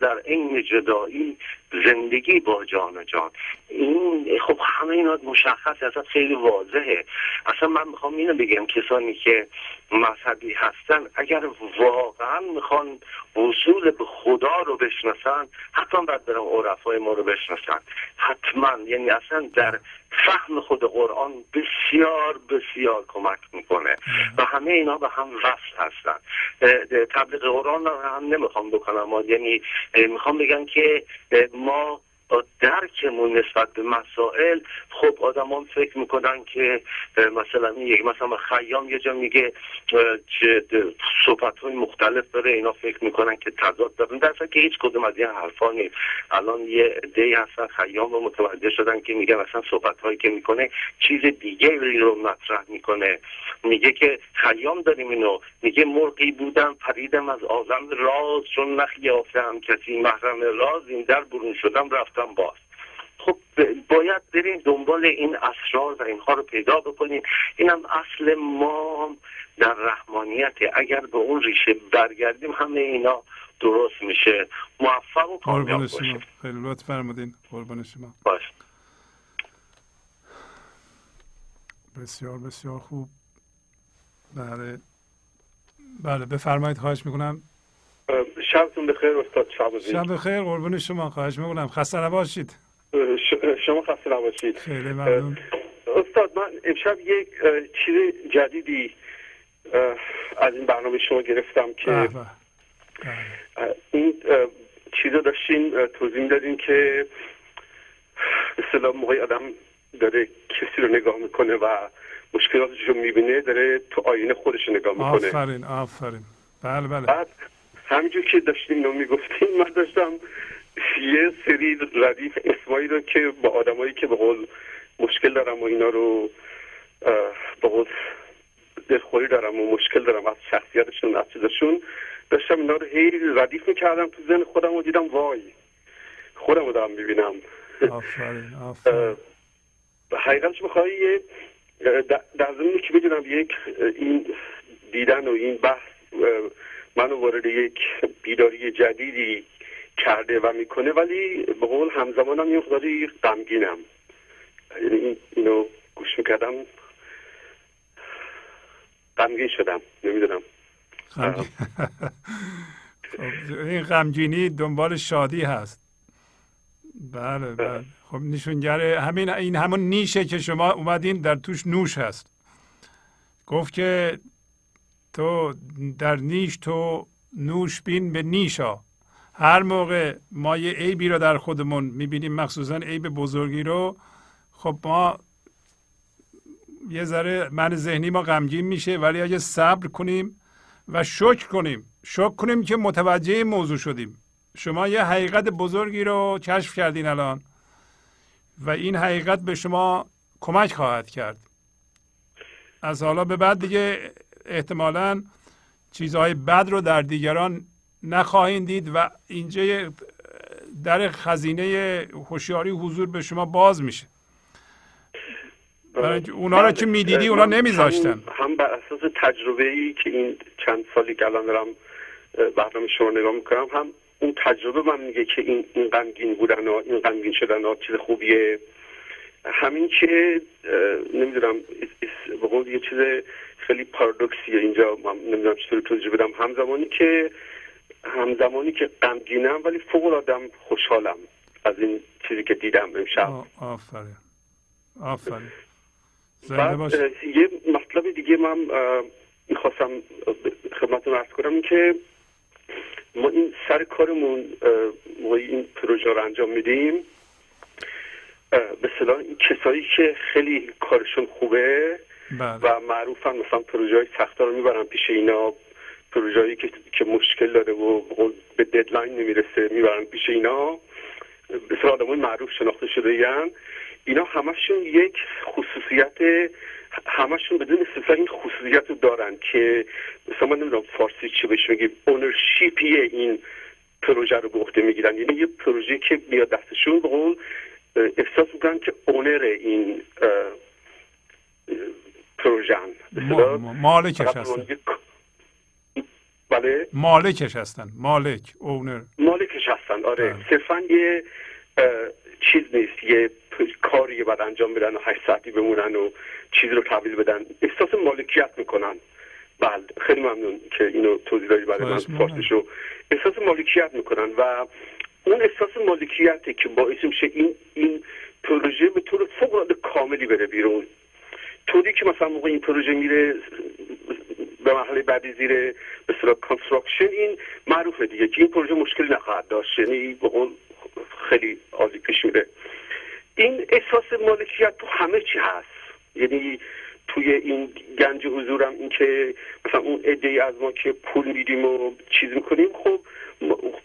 در عین جدایی زندگی با جان و جان. این خب همه اینا مشخص اصلا خیلی واضحه. اصلا من می‌خوام اینو بگم کسانی که مذهبی هستن اگر واقعا می‌خوان وصول به خدا رو بشناسن حتما باید برن عرفای ما رو بشناسن. حتما. یعنی اصلا در فهم خود قرآن بسیار بسیار کمک می‌کنه. و همه اینا به هم وصل هستن. تبلیغ قرآن هم نمی‌خوام بکنم. یعنی می‌خوام بگم که ما درکمون نسبت به مسائل خب آدمان فکر می‌کنن که مثلا یک مثلا خیام یه جا میگه صحبت های مختلف داره اینا فکر می‌کنن که تضاد دارن. در که هیچ کدوم از این حرفا نیست. الان یه دی هستن خیام رو متوجه شدن که میگه مثلا صحبت هایی که می‌کنه چیز دیگه رو مطرح می‌کنه. میگه که خیام داریم اینو. میگه مرقی بودم پریدم از آزم راز. چون نخ یافتم کسی محرم راز این در برون شدم رفتم باز. خب باید بریم دنبال این اسرار و اینها رو پیدا بکنیم. اینم اصل ما در رحمانیت. اگر به اون ریشه برگردیم همه اینا درست میشه. موفق و کامیاب باشه خیلی لطف فرمودین. قربان شما. باش. بسیار بسیار خوب. بله. بله بفرمایید. خواهش می‌کنم. شبتون بخیر استاد شب شب بخیر قربون شما خواهش می‌کنم. خسته نباشید. شما خسته نباشید. خیلی ممنون. استاد من امشب یک چیز جدیدی از این برنامه شما گرفتم که این چیز داشتین توضیح دادین که به موقعی آدم داره کسی رو نگاه می‌کنه و مشکلاتش رو می‌بینه داره تو آینه خودش نگاه می‌کنه. آفرین آفرین. بله بله. بعد همینجور که داشتیم رو می‌گفتیم من داشتم یه سری ردیف اسمایی رو که با آدمایی که به قول مشکل دارم و اینا رو به قول دلخوری دارم و مشکل دارم از شخصیتشون از چیزشون داشتم اینا رو هی ردیف می‌کردم تو ذهن خودم و دیدم وای خودم رو دارم می‌بینم. آفرین آفرین. حقیقتش میخوایی در زمینی که بدونم یک این دیدن و این بحث منو وارد یک بیداری جدیدی کرده و می‌کنه ولی به قول همزمانم یه خداری غمگینم. یعنی اینو گوش می‌کردم. غمگین شدم نمی‌دونم. خب، این غمگینی دنبال شادی هست. بله. بله. خب نشونگر همین این همون نیشه که شما اومدین در توش نوش هست. گفت که تو در نیش تو نوش بین به نیشا. هر موقع ما یه عیبی رو در خودمون می‌بینیم مخصوصا عیب بزرگی رو خب ما یه ذره من ذهنی ما غمگین میشه ولی اگه صبر کنیم و شکر کنیم شکر کنیم که متوجه موضوع شدیم. شما یه حقیقت بزرگی رو کشف کردین الان و این حقیقت به شما کمک خواهد کرد. از حالا به بعد دیگه احتمالا چیزهای بد رو در دیگران نخواهید دید و اینجا در خزینه هوشیاری حضور به شما باز میشه. برای اونا رو که می‌دیدی اونا نمیذاشتن. هم بر اساس تجربه ای که این چند سالی که الان دارم برنامه شما نگاه می‌کنم هم اون تجربه من میگه که این این غمگین بودن و این غمگین شدن ها چیز خوبیه. همین که نمی‌دونم به قول یه چیز خیلی پارادوکسیه اینجا نمی‌دونم چطور توضیح بدم. همزمانی که همزمانی که غمگینم ولی فوق آدم خوشحالم از این چیزی که دیدم امشب. آفرین. آفرین. بعد یه مطلب دیگه من می‌خواستم خدمتتون ارز کنم که ما این سر کارمون ما این پروژه رو انجام میدیم. به صلاح این کسایی که خیلی کارشون خوبه بله. و معروفن مثلا پروژه های سختا رو می‌برن پیش اینا پروژه‌ای که که مشکل داره و به ددلاین نمی‌رسه می‌برن پیش اینا. به آدمای معروف شناخته شده این اینا همشون یک خصوصیت همشون بدون استثنا این خصوصیت رو دارن که مثلا من نمی‌دونم فارسی چی بهش میگیم اونرشیپی این پروژه رو به عهده می‌گیرن. یعنی یه پروژه که میاد دستشون به احساس می‌کنن که اونر این پروژه مالکش هستن بله مالکش هستن مالک اونر مالکش هستن آره. صرفا یه چیز نیست یه کاری بعد انجام بدن و هشت ساعتی بمونن و چیزی رو تحویل بدن احساس مالکیت می‌کنن بله خیلی ممنون که اینو توضیح دادی برای من فارسیشو احساس مالکیت می‌کنن و اون احساس مالکیته که باعث میشه این این پروژه به طور فوق العاده کاملی بره بیرون. طوری که مثلا موقع این پروژه میره به مرحله بعدی زیر به اصطلاح construction این معروفه دیگه که این پروژه مشکلی نخواهد داشت. یعنی به قول خیلی عالی پیش میره. این احساس مالکیت تو همه چی هست. یعنی توی این گنج حضورم این که مثلا اون عده از ما که پول میدیم و چیز می‌کنیم خب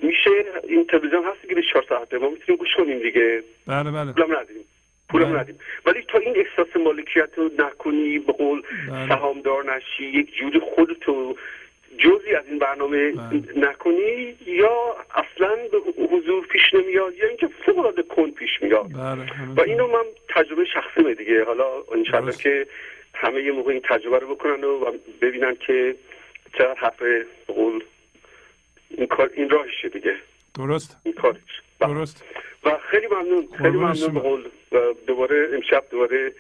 میشه این تلویزیون هست که به چهار ساعته ما می‌تونیم گوش کنیم دیگه بله بله پولم ندیم پولم بله. ندیم ولی تا این احساس مالکیت رو نکنی به قول بله. سهامدار نشی یک جوری خودتو جزی از این برنامه بله. نکنی یا اصلا به حضور پیش نمیاد یا اینکه فوق العاده کن پیش میاد بله و اینو من تجربه شخصی دیگه حالا انشالله. که همه یه موقع این تجربه رو بکنن و ببینن که چقدر حرف قول این کار این راهشه دیگه. درست. این کارش. و- درست. و خیلی ممنون. خیلی ممنون. به قول. دوباره امشب دوباره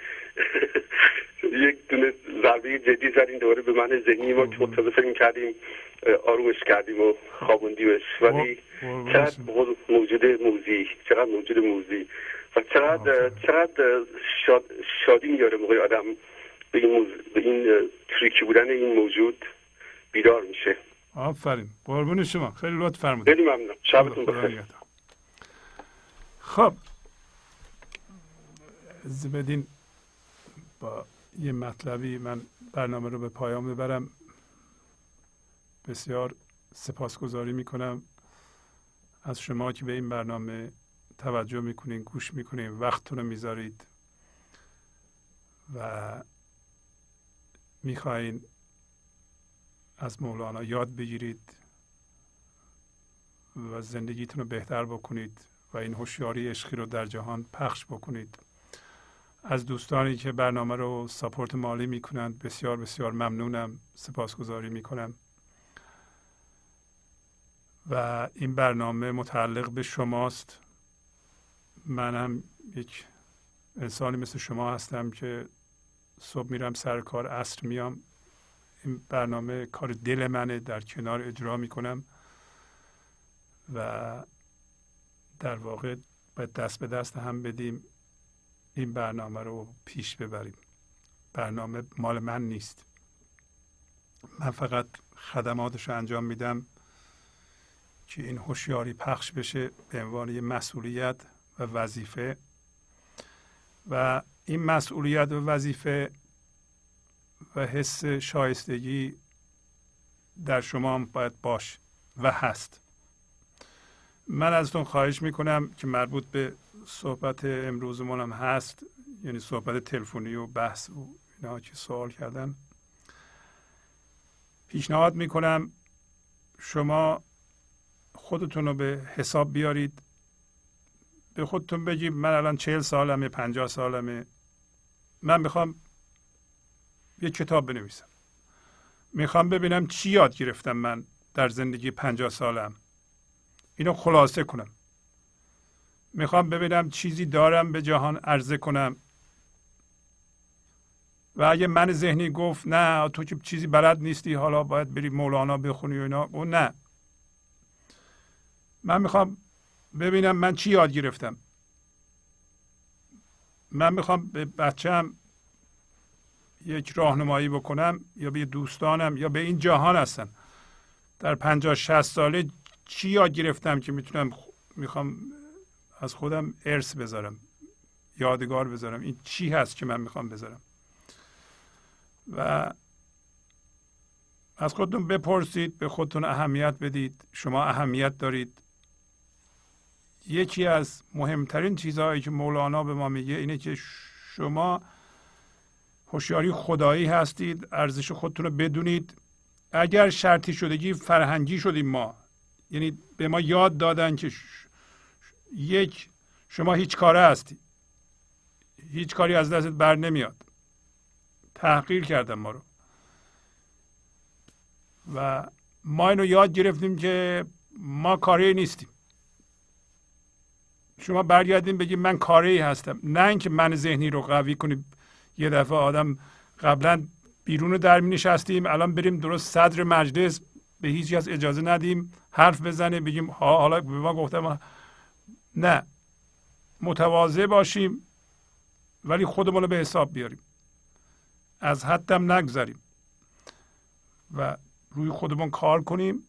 یک دونه ضربه جدی زدیم دوباره به من ذهنی ما که متفق فکر کردیم آرومش کردیم و خوابوندیمش. ولی چقدر موجود موزی چقدر موجود موزی. و چقدر. چقدر شاد شادی میاره موقع آدم به این, موز... به این تریکی بودن این موجود بیدار میشه. آفرین. قربون شما. خیلی لطف فرمودید. خیلی ممنون. شبتون بخیر. خب. اجازه بدین با یه مطلبی من برنامه رو به پایان ببرم. بسیار سپاسگزاری می‌کنم. از شما که به این برنامه توجه می‌کنین گوش می‌کنین وقتتون رو می‌ذارید و می‌خواین از مولانا یاد بگیرید و زندگیتون رو بهتر بکنید و این هوشیاری عشقی رو در جهان پخش بکنید. از دوستانی که برنامه رو ساپورت مالی می‌کنند بسیار بسیار ممنونم سپاسگزاری می‌کنم. و این برنامه متعلق به شماست. من هم یک انسانی مثل شما هستم که صبح میرم سر کار عصر میام. این برنامه کار دل منه در کنار اجرا می‌کنم و در واقع باید دست به دست هم بدیم این برنامه رو پیش ببریم. برنامه مال من نیست. من فقط خدماتش رو انجام میدم که این هوشیاری پخش بشه به عنوان یه مسئولیت و وظیفه. و این مسئولیت و وظیفه و حس شایستگی در شما هم باید باش و هست. من ازتون خواهش می‌کنم که مربوط به صحبت امروزمون هم هست یعنی صحبت تلفنی و بحث و اینا که سوال کردن. پیشنهاد می‌کنم شما خودتون رو به حساب بیارید. به خودتون بگید من الان چهل سالمه پنجاه سالمه. من می‌خوام یه کتاب بنویسم. می‌خوام ببینم چی یاد گرفتم من در زندگی پنجاه سالم. اینو خلاصه کنم. می‌خوام ببینم چیزی دارم به جهان عرضه کنم. و اگه من ذهنی گفت نه تو که چیزی بلد نیستی حالا باید بری مولانا بخونی و اینا او نه. من می‌خوام ببینم من چی یاد گرفتم. من می‌خوام به بچم یک راهنمایی بکنم یا به دوستانم یا به این جهان هستن در پنجاه شست ساله چی یاد گرفتم که می‌تونم می‌خوام از خودم ارث بذارم یادگار بذارم؟ این چی هست که من می‌خوام بذارم؟ و از خودتون بپرسید به خودتون اهمیت بدید شما اهمیت دارید. یکی از مهمترین چیزهایی که مولانا به ما میگه اینه که شما هوشیاری خدایی هستید ارزش خودتون رو بدونید. اگر شرطی شدگی فرهنگی شدیم ما. یعنی به ما یاد دادن که یک شما هیچ کاره هستی. هیچ کاری از دستت بر نمیاد. تحقیر کردن ما رو. و ما اینو یاد گرفتیم که ما کاری نیستیم. شما برگردیم بگیم من کاری هستم. نه اینکه من ذهنی رو قوی کنیم یه دفعه آدم قبلا بیرون در می نشستیم الان بریم درست صدر مجلس به هیچ از اجازه ندیم حرف بزنه بگیم ها حالا به ما گفتم نه. متواضع باشیم ولی خودمون رو به حساب بیاریم. از حدم نگذاریم و روی خودمون کار کنیم.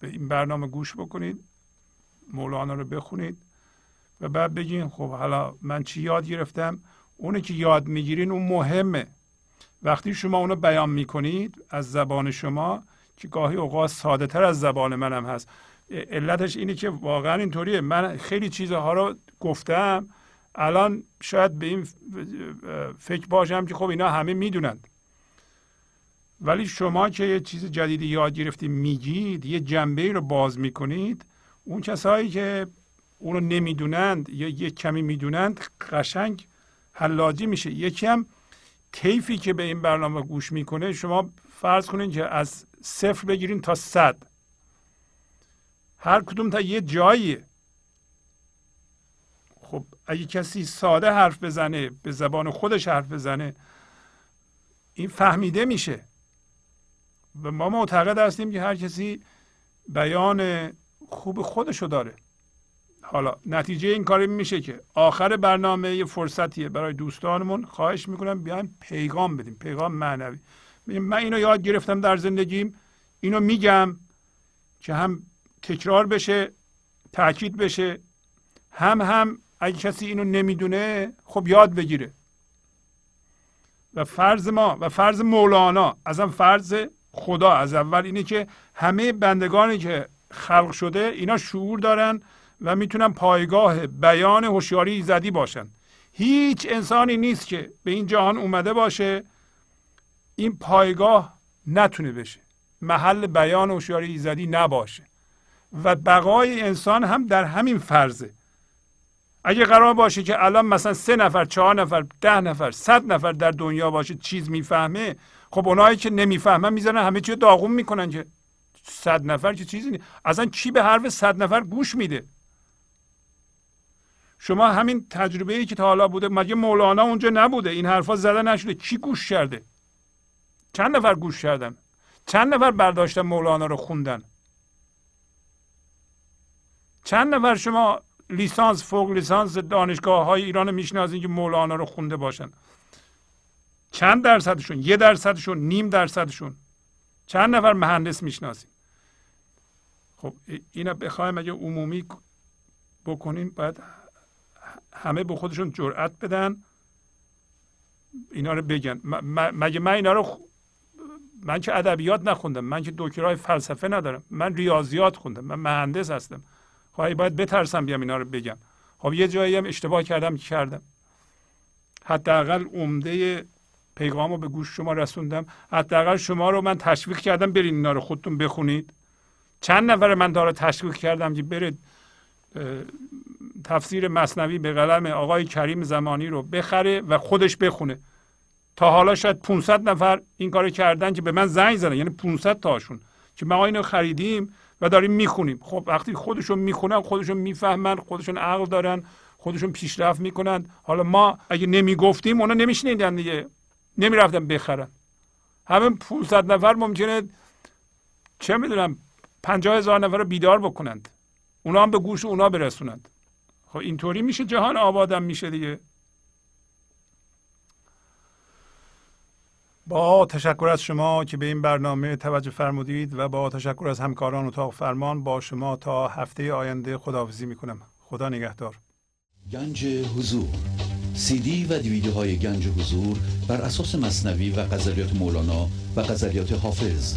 به این برنامه گوش بکنید. مولانا رو بخونید. و بعد بگین خب حالا من چی یاد گرفتم؟ اونی که یاد می‌گیرین اون مهمه. وقتی شما اونو بیان می‌کنید از زبان شما که گاهی اوقات ساده تر از زبان منم هست. علتش اینه که واقعا اینطوریه. من خیلی چیزها رو گفتم. الان شاید به این فکر باشم که خب اینا همه می‌دونند. ولی شما که یه چیز جدیدی یاد گرفتید میگید یه جنبه رو باز می‌کنید اون کسایی که اونو نمی‌دونند یا یه کمی می‌دونند قشنگ حلاجی میشه. یکی هم طیفی که به این برنامه گوش می‌کنه شما فرض کنید که از صفر بگیرین تا صد. هر کدوم تا یه جاییه خب اگه کسی ساده حرف بزنه به زبان خودش حرف بزنه این فهمیده میشه. و ما معتقد هستیم که هر کسی بیان خوب خودشو داره. حالا نتیجه این کاری میشه که آخر برنامه یه فرصتیه برای دوستانمون. خواهش می‌کنم بیایم پیغام بدیم پیغام معنوی. من اینو یاد گرفتم در زندگیم. اینو میگم که هم تکرار بشه تاکید بشه هم هم اگه کسی اینو نمی‌دونه خب یاد بگیره. و فرض ما و فرض مولانا ازم فرض خدا. از اول اینه که همه بندگانی که خلق شده اینا شعور دارن. و می‌تونن پایگاه بیان هوشیاری زدی باشن. هیچ انسانی نیست که به این جهان اومده باشه این پایگاه نتونه بشه. محل بیان هوشیاری ایزدی نباشه. و بقای انسان هم در همین فرضه. اگه قرار باشه که الان مثلا سه نفر چهار نفر ده نفر صد نفر در دنیا باشه چیز می‌فهمه خب اونایی که نمی‌فهمن می‌زنن همه چی داغون می‌کنن که صد نفر که چیزی نیست اصلا کی به حرف صد نفر گوش میده؟ شما همین تجربه ای که تا حالا بوده مگه مولانا اونجا نبوده؟ این حرفا زده نشده. کی گوش کرده؟ چند نفر گوش کردن؟ چند نفر برداشتن مولانا رو خوندن؟ چند نفر شما لیسانس فوق لیسانس دانشگاه های ایران می‌شناسین که مولانا رو خونده باشن؟ چند درصدشون؟ یه درصدشون؟ نیم درصدشون؟ چند نفر مهندس می‌شناسیم خب اینا بخوایم اگه عمومی بکنیم باید همه به خودشون جرأت بدن. اینا رو بگن. مگه من اینا رو من که ادبیات نخوندم. من که دکترای فلسفه ندارم. من ریاضیات خوندم. من مهندس هستم. خواهی باید بترسم بیام اینا رو بگم. خب یه جایی هم اشتباه کردم که کردم. حداقل عمده پیغام رو به گوش شما رسوندم. حداقل شما رو من تشویق کردم برین اینا رو خودتون بخونید. چند نفر من داره تشویق کردم که برید تفسیر مصنوی به قلم آقای کریم زمانی رو بخره و خودش بخونه. تا حالا شاید 500 نفر این کار کردن که به من زنگ زدن. یعنی 500 تاشون. که ما اینو خریدیم و داریم می‌خونیم. خب وقتی خودشون می‌خونن خودشون می‌فهمن خودشون عقل دارن خودشون پیشرفت می‌کنن. حالا ما اگه نمی‌گفتیم اونا نمیشنیدن دیگه. نمی‌رفتن بخرن. همین 500 نفر ممکنه چه می‌دونم 50 هزار نفر رو بیدار بکنند. اونا هم به گوش اونا برسونند. خب اینطوری میشه جهان آبادم میشه دیگه. با تشکر از شما که به این برنامه توجه فرمودید و با تشکر از همکاران اتاق فرمان با شما تا هفته آینده خداحافظی می‌کنم. خدا نگهدار. گنج حضور. سی دی و دیویدیو های گنج حضور بر اساس مصنوی و قذریات مولانا و قذریات حافظ